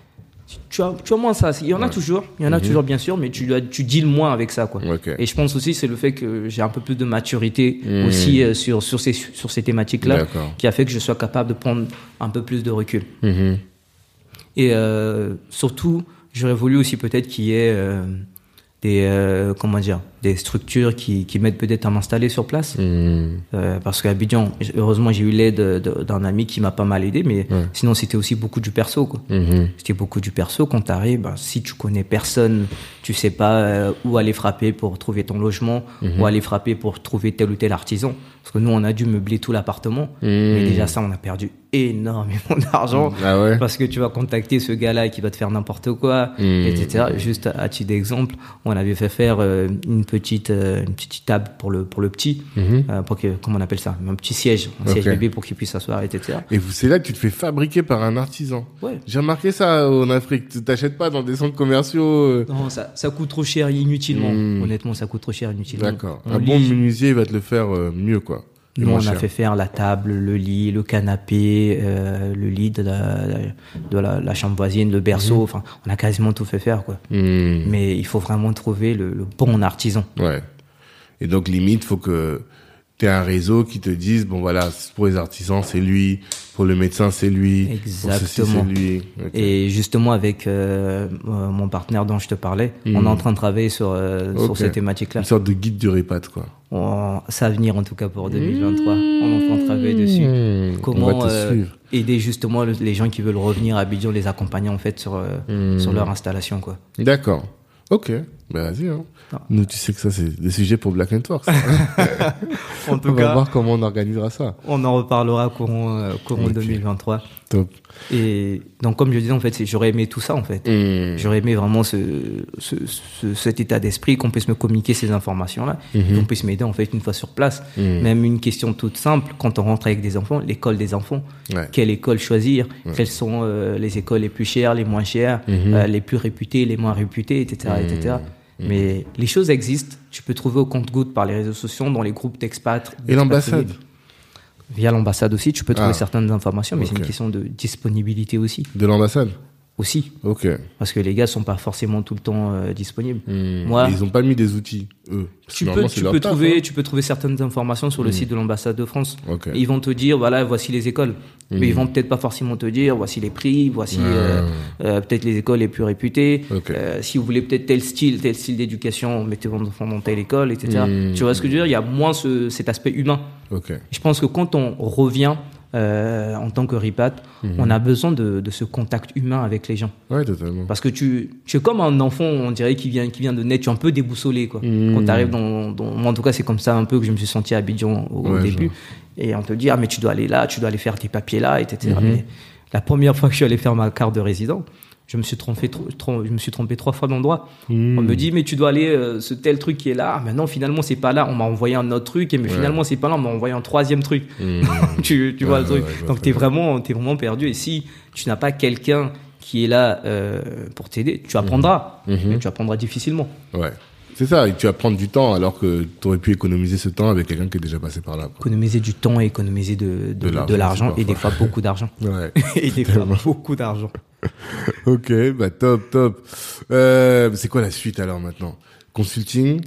Tu as, tu as moins ça. Il y en a toujours, il y en a Mhm. toujours bien sûr, mais tu, dois, tu deals moins avec ça. Quoi. Et je pense aussi c'est le fait que j'ai un peu plus de maturité Mhm. aussi euh, sur, sur ces, sur ces thématiques-là qui a fait que je sois capable de prendre un peu plus de recul. Mhm. Et euh, surtout, j'aurais voulu aussi peut-être qu'il y ait euh, des, comment dire, des structures qui, qui m'aident peut-être à m'installer sur place. Mhm. Euh, parce qu'à Abidjan, heureusement, j'ai eu l'aide de- d'un ami qui m'a pas mal aidé, mais Ouais. sinon, c'était aussi beaucoup du perso. Quoi. Mhm. C'était beaucoup du perso. Quand tu arrives, si tu connais personne, tu sais pas euh, où aller frapper pour trouver ton logement, Mhm. où aller frapper pour trouver tel ou tel artisan. Parce que nous, on a dû meubler tout l'appartement. Mais Mhm. déjà, ça, on a perdu énormément d'argent. Ah ouais Parce que tu vas contacter ce gars-là qui va te faire n'importe quoi, etc. Juste à, à titre d'exemple, on avait fait faire euh, une petite, euh, une petite table pour le, pour le petit, Mhm. euh, pour que, comment on appelle ça, un petit siège, un siège bébé pour qu'il puisse s'asseoir, etc. Et vous, c'est là que tu te fais fabriquer par un artisan. Ouais. J'ai remarqué ça en Afrique. Tu t'achètes pas dans des centres commerciaux. euh, Non, ça, ça coûte trop cher inutilement. Hmm. Honnêtement, ça coûte trop cher inutilement. D'accord. Un lit- bon menuisier il va te le faire euh, mieux, quoi. Nous, on a fait faire la table, le lit, le canapé, euh, le lit de la, de la, la chambre voisine, le berceau. Enfin, on a quasiment tout fait faire, quoi. Hmm. Mais il faut vraiment trouver le, le bon artisan. Ouais. Et donc, limite, faut que tu aies un réseau qui te dise, bon voilà, pour les artisans, c'est lui. Pour le médecin, c'est lui. Pour ceci, Exactement. c'est lui. Ok. Et justement, avec euh, euh, mon partenaire dont je te parlais, on est en train de travailler sur, euh, sur ces thématiques-là. Une sorte de guide du répat, quoi. On- Ça va venir en tout cas pour 2023. On est en train de travailler dessus. Hmm. Comment euh, aider justement le- les gens qui veulent revenir à Abidjan, les accompagner en fait sur, Hmm. sur leur installation. Quoi. D'accord. Ok. Ben vas-y. Hein. Ah. Nous, tu sais que ça, c'est des sujets pour Black Network. En on va voir comment on organisera ça. on en reparlera courant, euh, courant Ok. 2023. Top. Et donc, comme je disais, en fait, j'aurais aimé tout ça, en fait. Hmm. J'aurais aimé vraiment ce, ce, ce- cet état d'esprit, qu'on puisse me communiquer ces informations-là, Mhm. qu'on puisse m'aider, en fait, une fois sur place. Mhm. Même une question toute simple, quand on rentre avec des enfants, l'école des enfants, Ouais. quelle école choisir, quelles sont euh, les écoles les plus chères, les moins chères, Mhm. euh, les plus réputées, les moins réputées, etc. etc. Mais les choses existent, tu peux trouver au compte-goutte par les réseaux sociaux, dans les groupes d'expats. Et l'ambassade Via l'ambassade aussi, tu peux trouver Ah. certaines informations, mais c'est une question de disponibilité aussi. De l'ambassade Aussi, Ok. parce que les gars sont pas forcément tout le temps euh, disponibles. Hmm. Moi- ils ont pas mis des outils, eux. Parce que Tu peux, tu, peux taf, trouver, hein. tu peux trouver certaines informations sur le site de l'ambassade de France. Ok. Ils vont te dire, voilà, voici les écoles. Mais ils vont peut-être pas forcément te dire, voici les prix, voici euh, euh, peut-être les écoles les plus réputées. Ok. Euh, si vous voulez peut-être tel style, tel style d'éducation, mettez vos enfants dans telle école, etc. Tu vois ce que je veux dire? Il y a moins ce, cet aspect humain. Ok. Je pense que quand on revient euh, en tant que RIPAT, Mhm. on a besoin de, de ce contact humain avec les gens. Ouais, totalement. Parce que tu, tu es comme un enfant, on dirait, qui vient, qui vient de naître, tu es un peu déboussolé, quoi. Mhm. Quand tu arrives dans, dans, moi, en tout cas, c'est comme ça un peu que je me suis senti à Abidjan au, Ouais, début. genre. Et on te dit, ah, mais tu dois aller là, tu dois aller faire tes papiers là, etc. Mhm. Mais la première fois que je suis allé faire ma carte de résident, je me suis trompé, tro- tro- je me suis trompé trois fois d'endroit. Hmm. On me dit, mais tu dois aller, euh, ce tel truc qui est là. Ah, mais non, finalement, c'est pas là. On m'a envoyé un autre truc, et mais Ouais. finalement, c'est pas là. On m'a envoyé un troisième truc. Hmm. tu, tu vois Ouais, le truc. Donc, t'es vraiment, t'es vraiment perdu. Et si tu n'as pas quelqu'un qui est là euh, pour t'aider, tu apprendras. Mhm. Mais tu apprendras difficilement. Ouais. C'est ça, et tu vas prendre du temps alors que tu aurais pu économiser ce temps avec quelqu'un qui est déjà passé par là. quoi. Économiser du temps et économiser de, de, De l'argent, et des fois beaucoup d'argent. Ouais. et des fois beaucoup d'argent. ok, bah top, top. Euh, c'est quoi la suite alors maintenant? Consulting?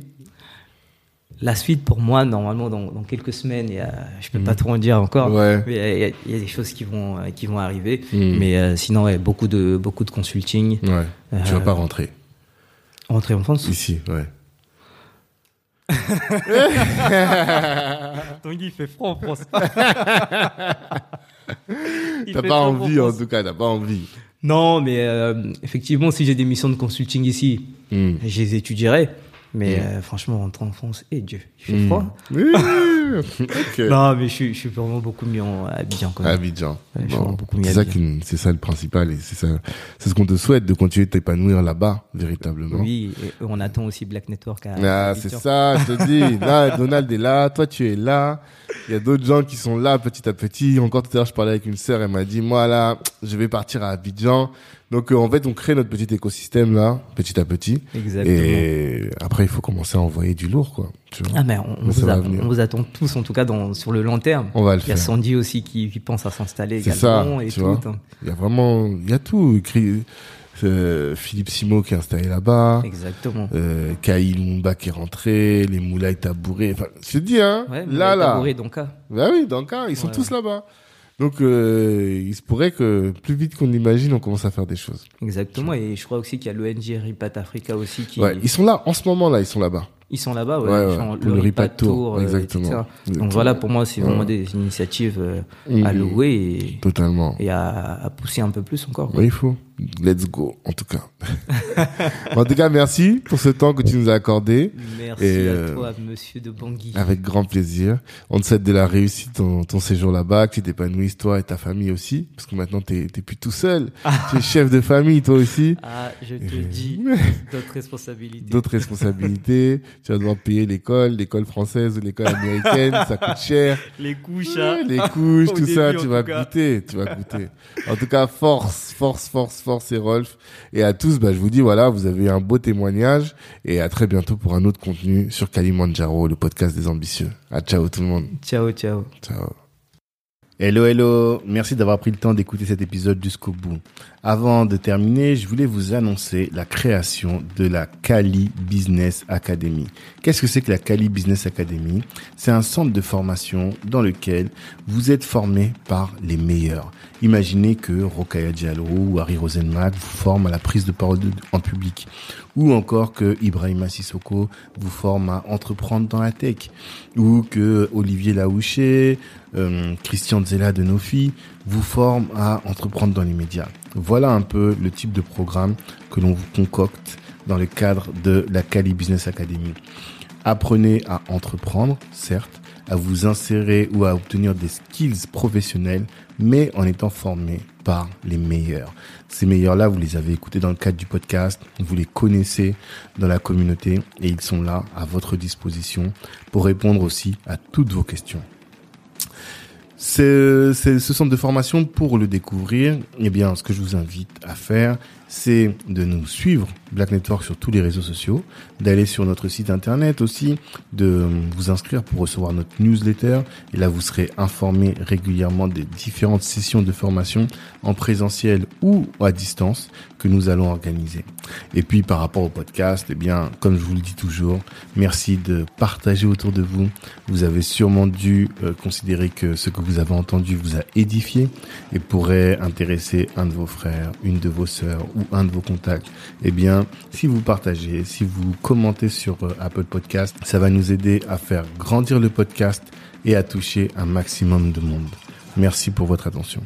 La suite, pour moi, normalement, dans, dans quelques semaines, y a, je peux pas trop en dire encore. Mhm. Ouais. Mais il y, a- y des choses qui vont, euh, qui vont arriver. Mhm. Mais euh, sinon, ouais, beaucoup de, beaucoup de consulting. Ouais. Tu vas Euh, pas rentrer Rentrer en France? ici, ouais. Tanguy, il fait froid en France. T'as pas envie en tout cas, t'as pas envie. Non, mais euh, effectivement, si j'ai des missions de consulting ici, Hmm. je les étudierai. Mais euh, franchement, rentrer en France, et Dieu, il fait Hmm. froid. Oui. Non, mais je suis, je suis vraiment beaucoup mieux en Abidjan quand même. Abidjan. Ouais, je Bon, suis beaucoup mieux c'est ça c'est ça le principal et c'est ça, c'est ce qu'on te souhaite de continuer de t'épanouir là-bas véritablement. Oui, et on attend aussi Black Network à Ah, c'est ça, je te dis. Là, Donald est là, toi tu es là. Il y a d'autres gens qui sont là petit à petit. Encore tout à l'heure, je parlais avec une sœur, elle m'a dit, moi là, je vais partir à Abidjan. Donc euh, en fait, on crée notre petit écosystème là, petit à petit. Exactement. Et après, il faut commencer à envoyer du lourd, quoi. Tu vois Ah, mais on, on Mais ça vous va a- venir. on vous attend tous, en tout cas, dans, sur le long terme. On va le Il y a faire. Sandy aussi qui, qui pense à s'installer ça, également et tu tout. vois. hein. Il y a vraiment, il y a tout. Euh, Philippe Simo qui est installé là-bas. Exactement. Euh, Kaï Lumumba qui est rentré, les Moulay Tabouré. Enfin, je te dis, hein, Ouais, là, là. Tabouré, donc, ah. Bah oui, cas, ils sont Ouais, tous là-bas. Donc, euh, il se pourrait que plus vite qu'on l'imagine, on commence à faire des choses. Exactement. Et je crois aussi qu'il y a l'ONG Ripat Africa aussi qui. Ouais, ils sont là, en ce moment là, ils sont là-bas. Ils sont là-bas, ouais. Ouais, ouais, pour le Ripat Tour, euh, exactement. etc. Exactement. Donc voilà, pour moi, c'est vraiment des initiatives euh, Mhm. à louer et, Totalement. et à, à pousser un peu plus encore. Ouais, il faut. Let's go, en tout cas. en tout cas, merci pour ce temps que tu nous as accordé. Merci à toi, monsieur de Bangui. Avec grand plaisir. On te souhaite de la réussite ton, ton séjour là-bas, que tu t'épanouisses toi et ta famille aussi, parce que maintenant t'es t'es plus tout seul. tu es chef de famille toi aussi. Ah, je te dis, d'autres responsabilités. D'autres responsabilités. tu vas devoir payer l'école, l'école française ou l'école américaine, ça coûte cher. Les couches, hein. Les couches, tout ça, tu vas goûter, tu vas goûter. En tout cas, force, force, force, force et Rolf. Et à tous, bah, je vous dis, voilà, vous avez eu un beau témoignage et à très bientôt pour un autre contenu sur Kalimandjaro, le podcast des ambitieux. À ciao tout le monde. Ciao, ciao. Ciao. Hello, hello. Merci d'avoir pris le temps d'écouter cet épisode jusqu'au bout. Avant de terminer, je voulais vous annoncer la création de la Kali Business Academy. Qu'est-ce que c'est que la Kali Business Academy? C'est un centre de formation dans lequel vous êtes formé par les meilleurs. Imaginez que Rokaya Diallo ou Harry Rosenmack vous forment à la prise de parole en public ou encore que Ibrahima Sissoko vous forme à entreprendre dans la tech ou que Olivier Laouché, euh, Christian Zella de Nofi vous forme à entreprendre dans les médias. Voilà un peu le type de programme que l'on vous concocte dans le cadre de la Cali Business Academy. Apprenez à entreprendre, certes, à vous insérer ou à obtenir des skills professionnels, mais en étant formé par les meilleurs. Ces meilleurs-là, vous les avez écoutés dans le cadre du podcast, vous les connaissez dans la communauté et ils sont là à votre disposition pour répondre aussi à toutes vos questions. C'est ce centre de formation pour le découvrir. Eh bien, ce que je vous invite à faire, c'est de nous suivre Black Network sur tous les réseaux sociaux, d'aller sur notre site internet aussi, de vous inscrire pour recevoir notre newsletter. Et là, vous serez informé régulièrement des différentes sessions de formation en présentiel ou à distance que nous allons organiser. Et puis, par rapport au podcast, eh bien, comme je vous le dis toujours, merci de partager autour de vous. Vous avez sûrement dû euh, considérer que ce que vous avez entendu vous a édifié et pourrait intéresser un de vos frères, une de vos sœurs ou un de vos contacts, eh bien, si vous partagez, si vous commentez sur euh, Apple Podcast, ça va nous aider à faire grandir le podcast et à toucher un maximum de monde. Merci pour votre attention.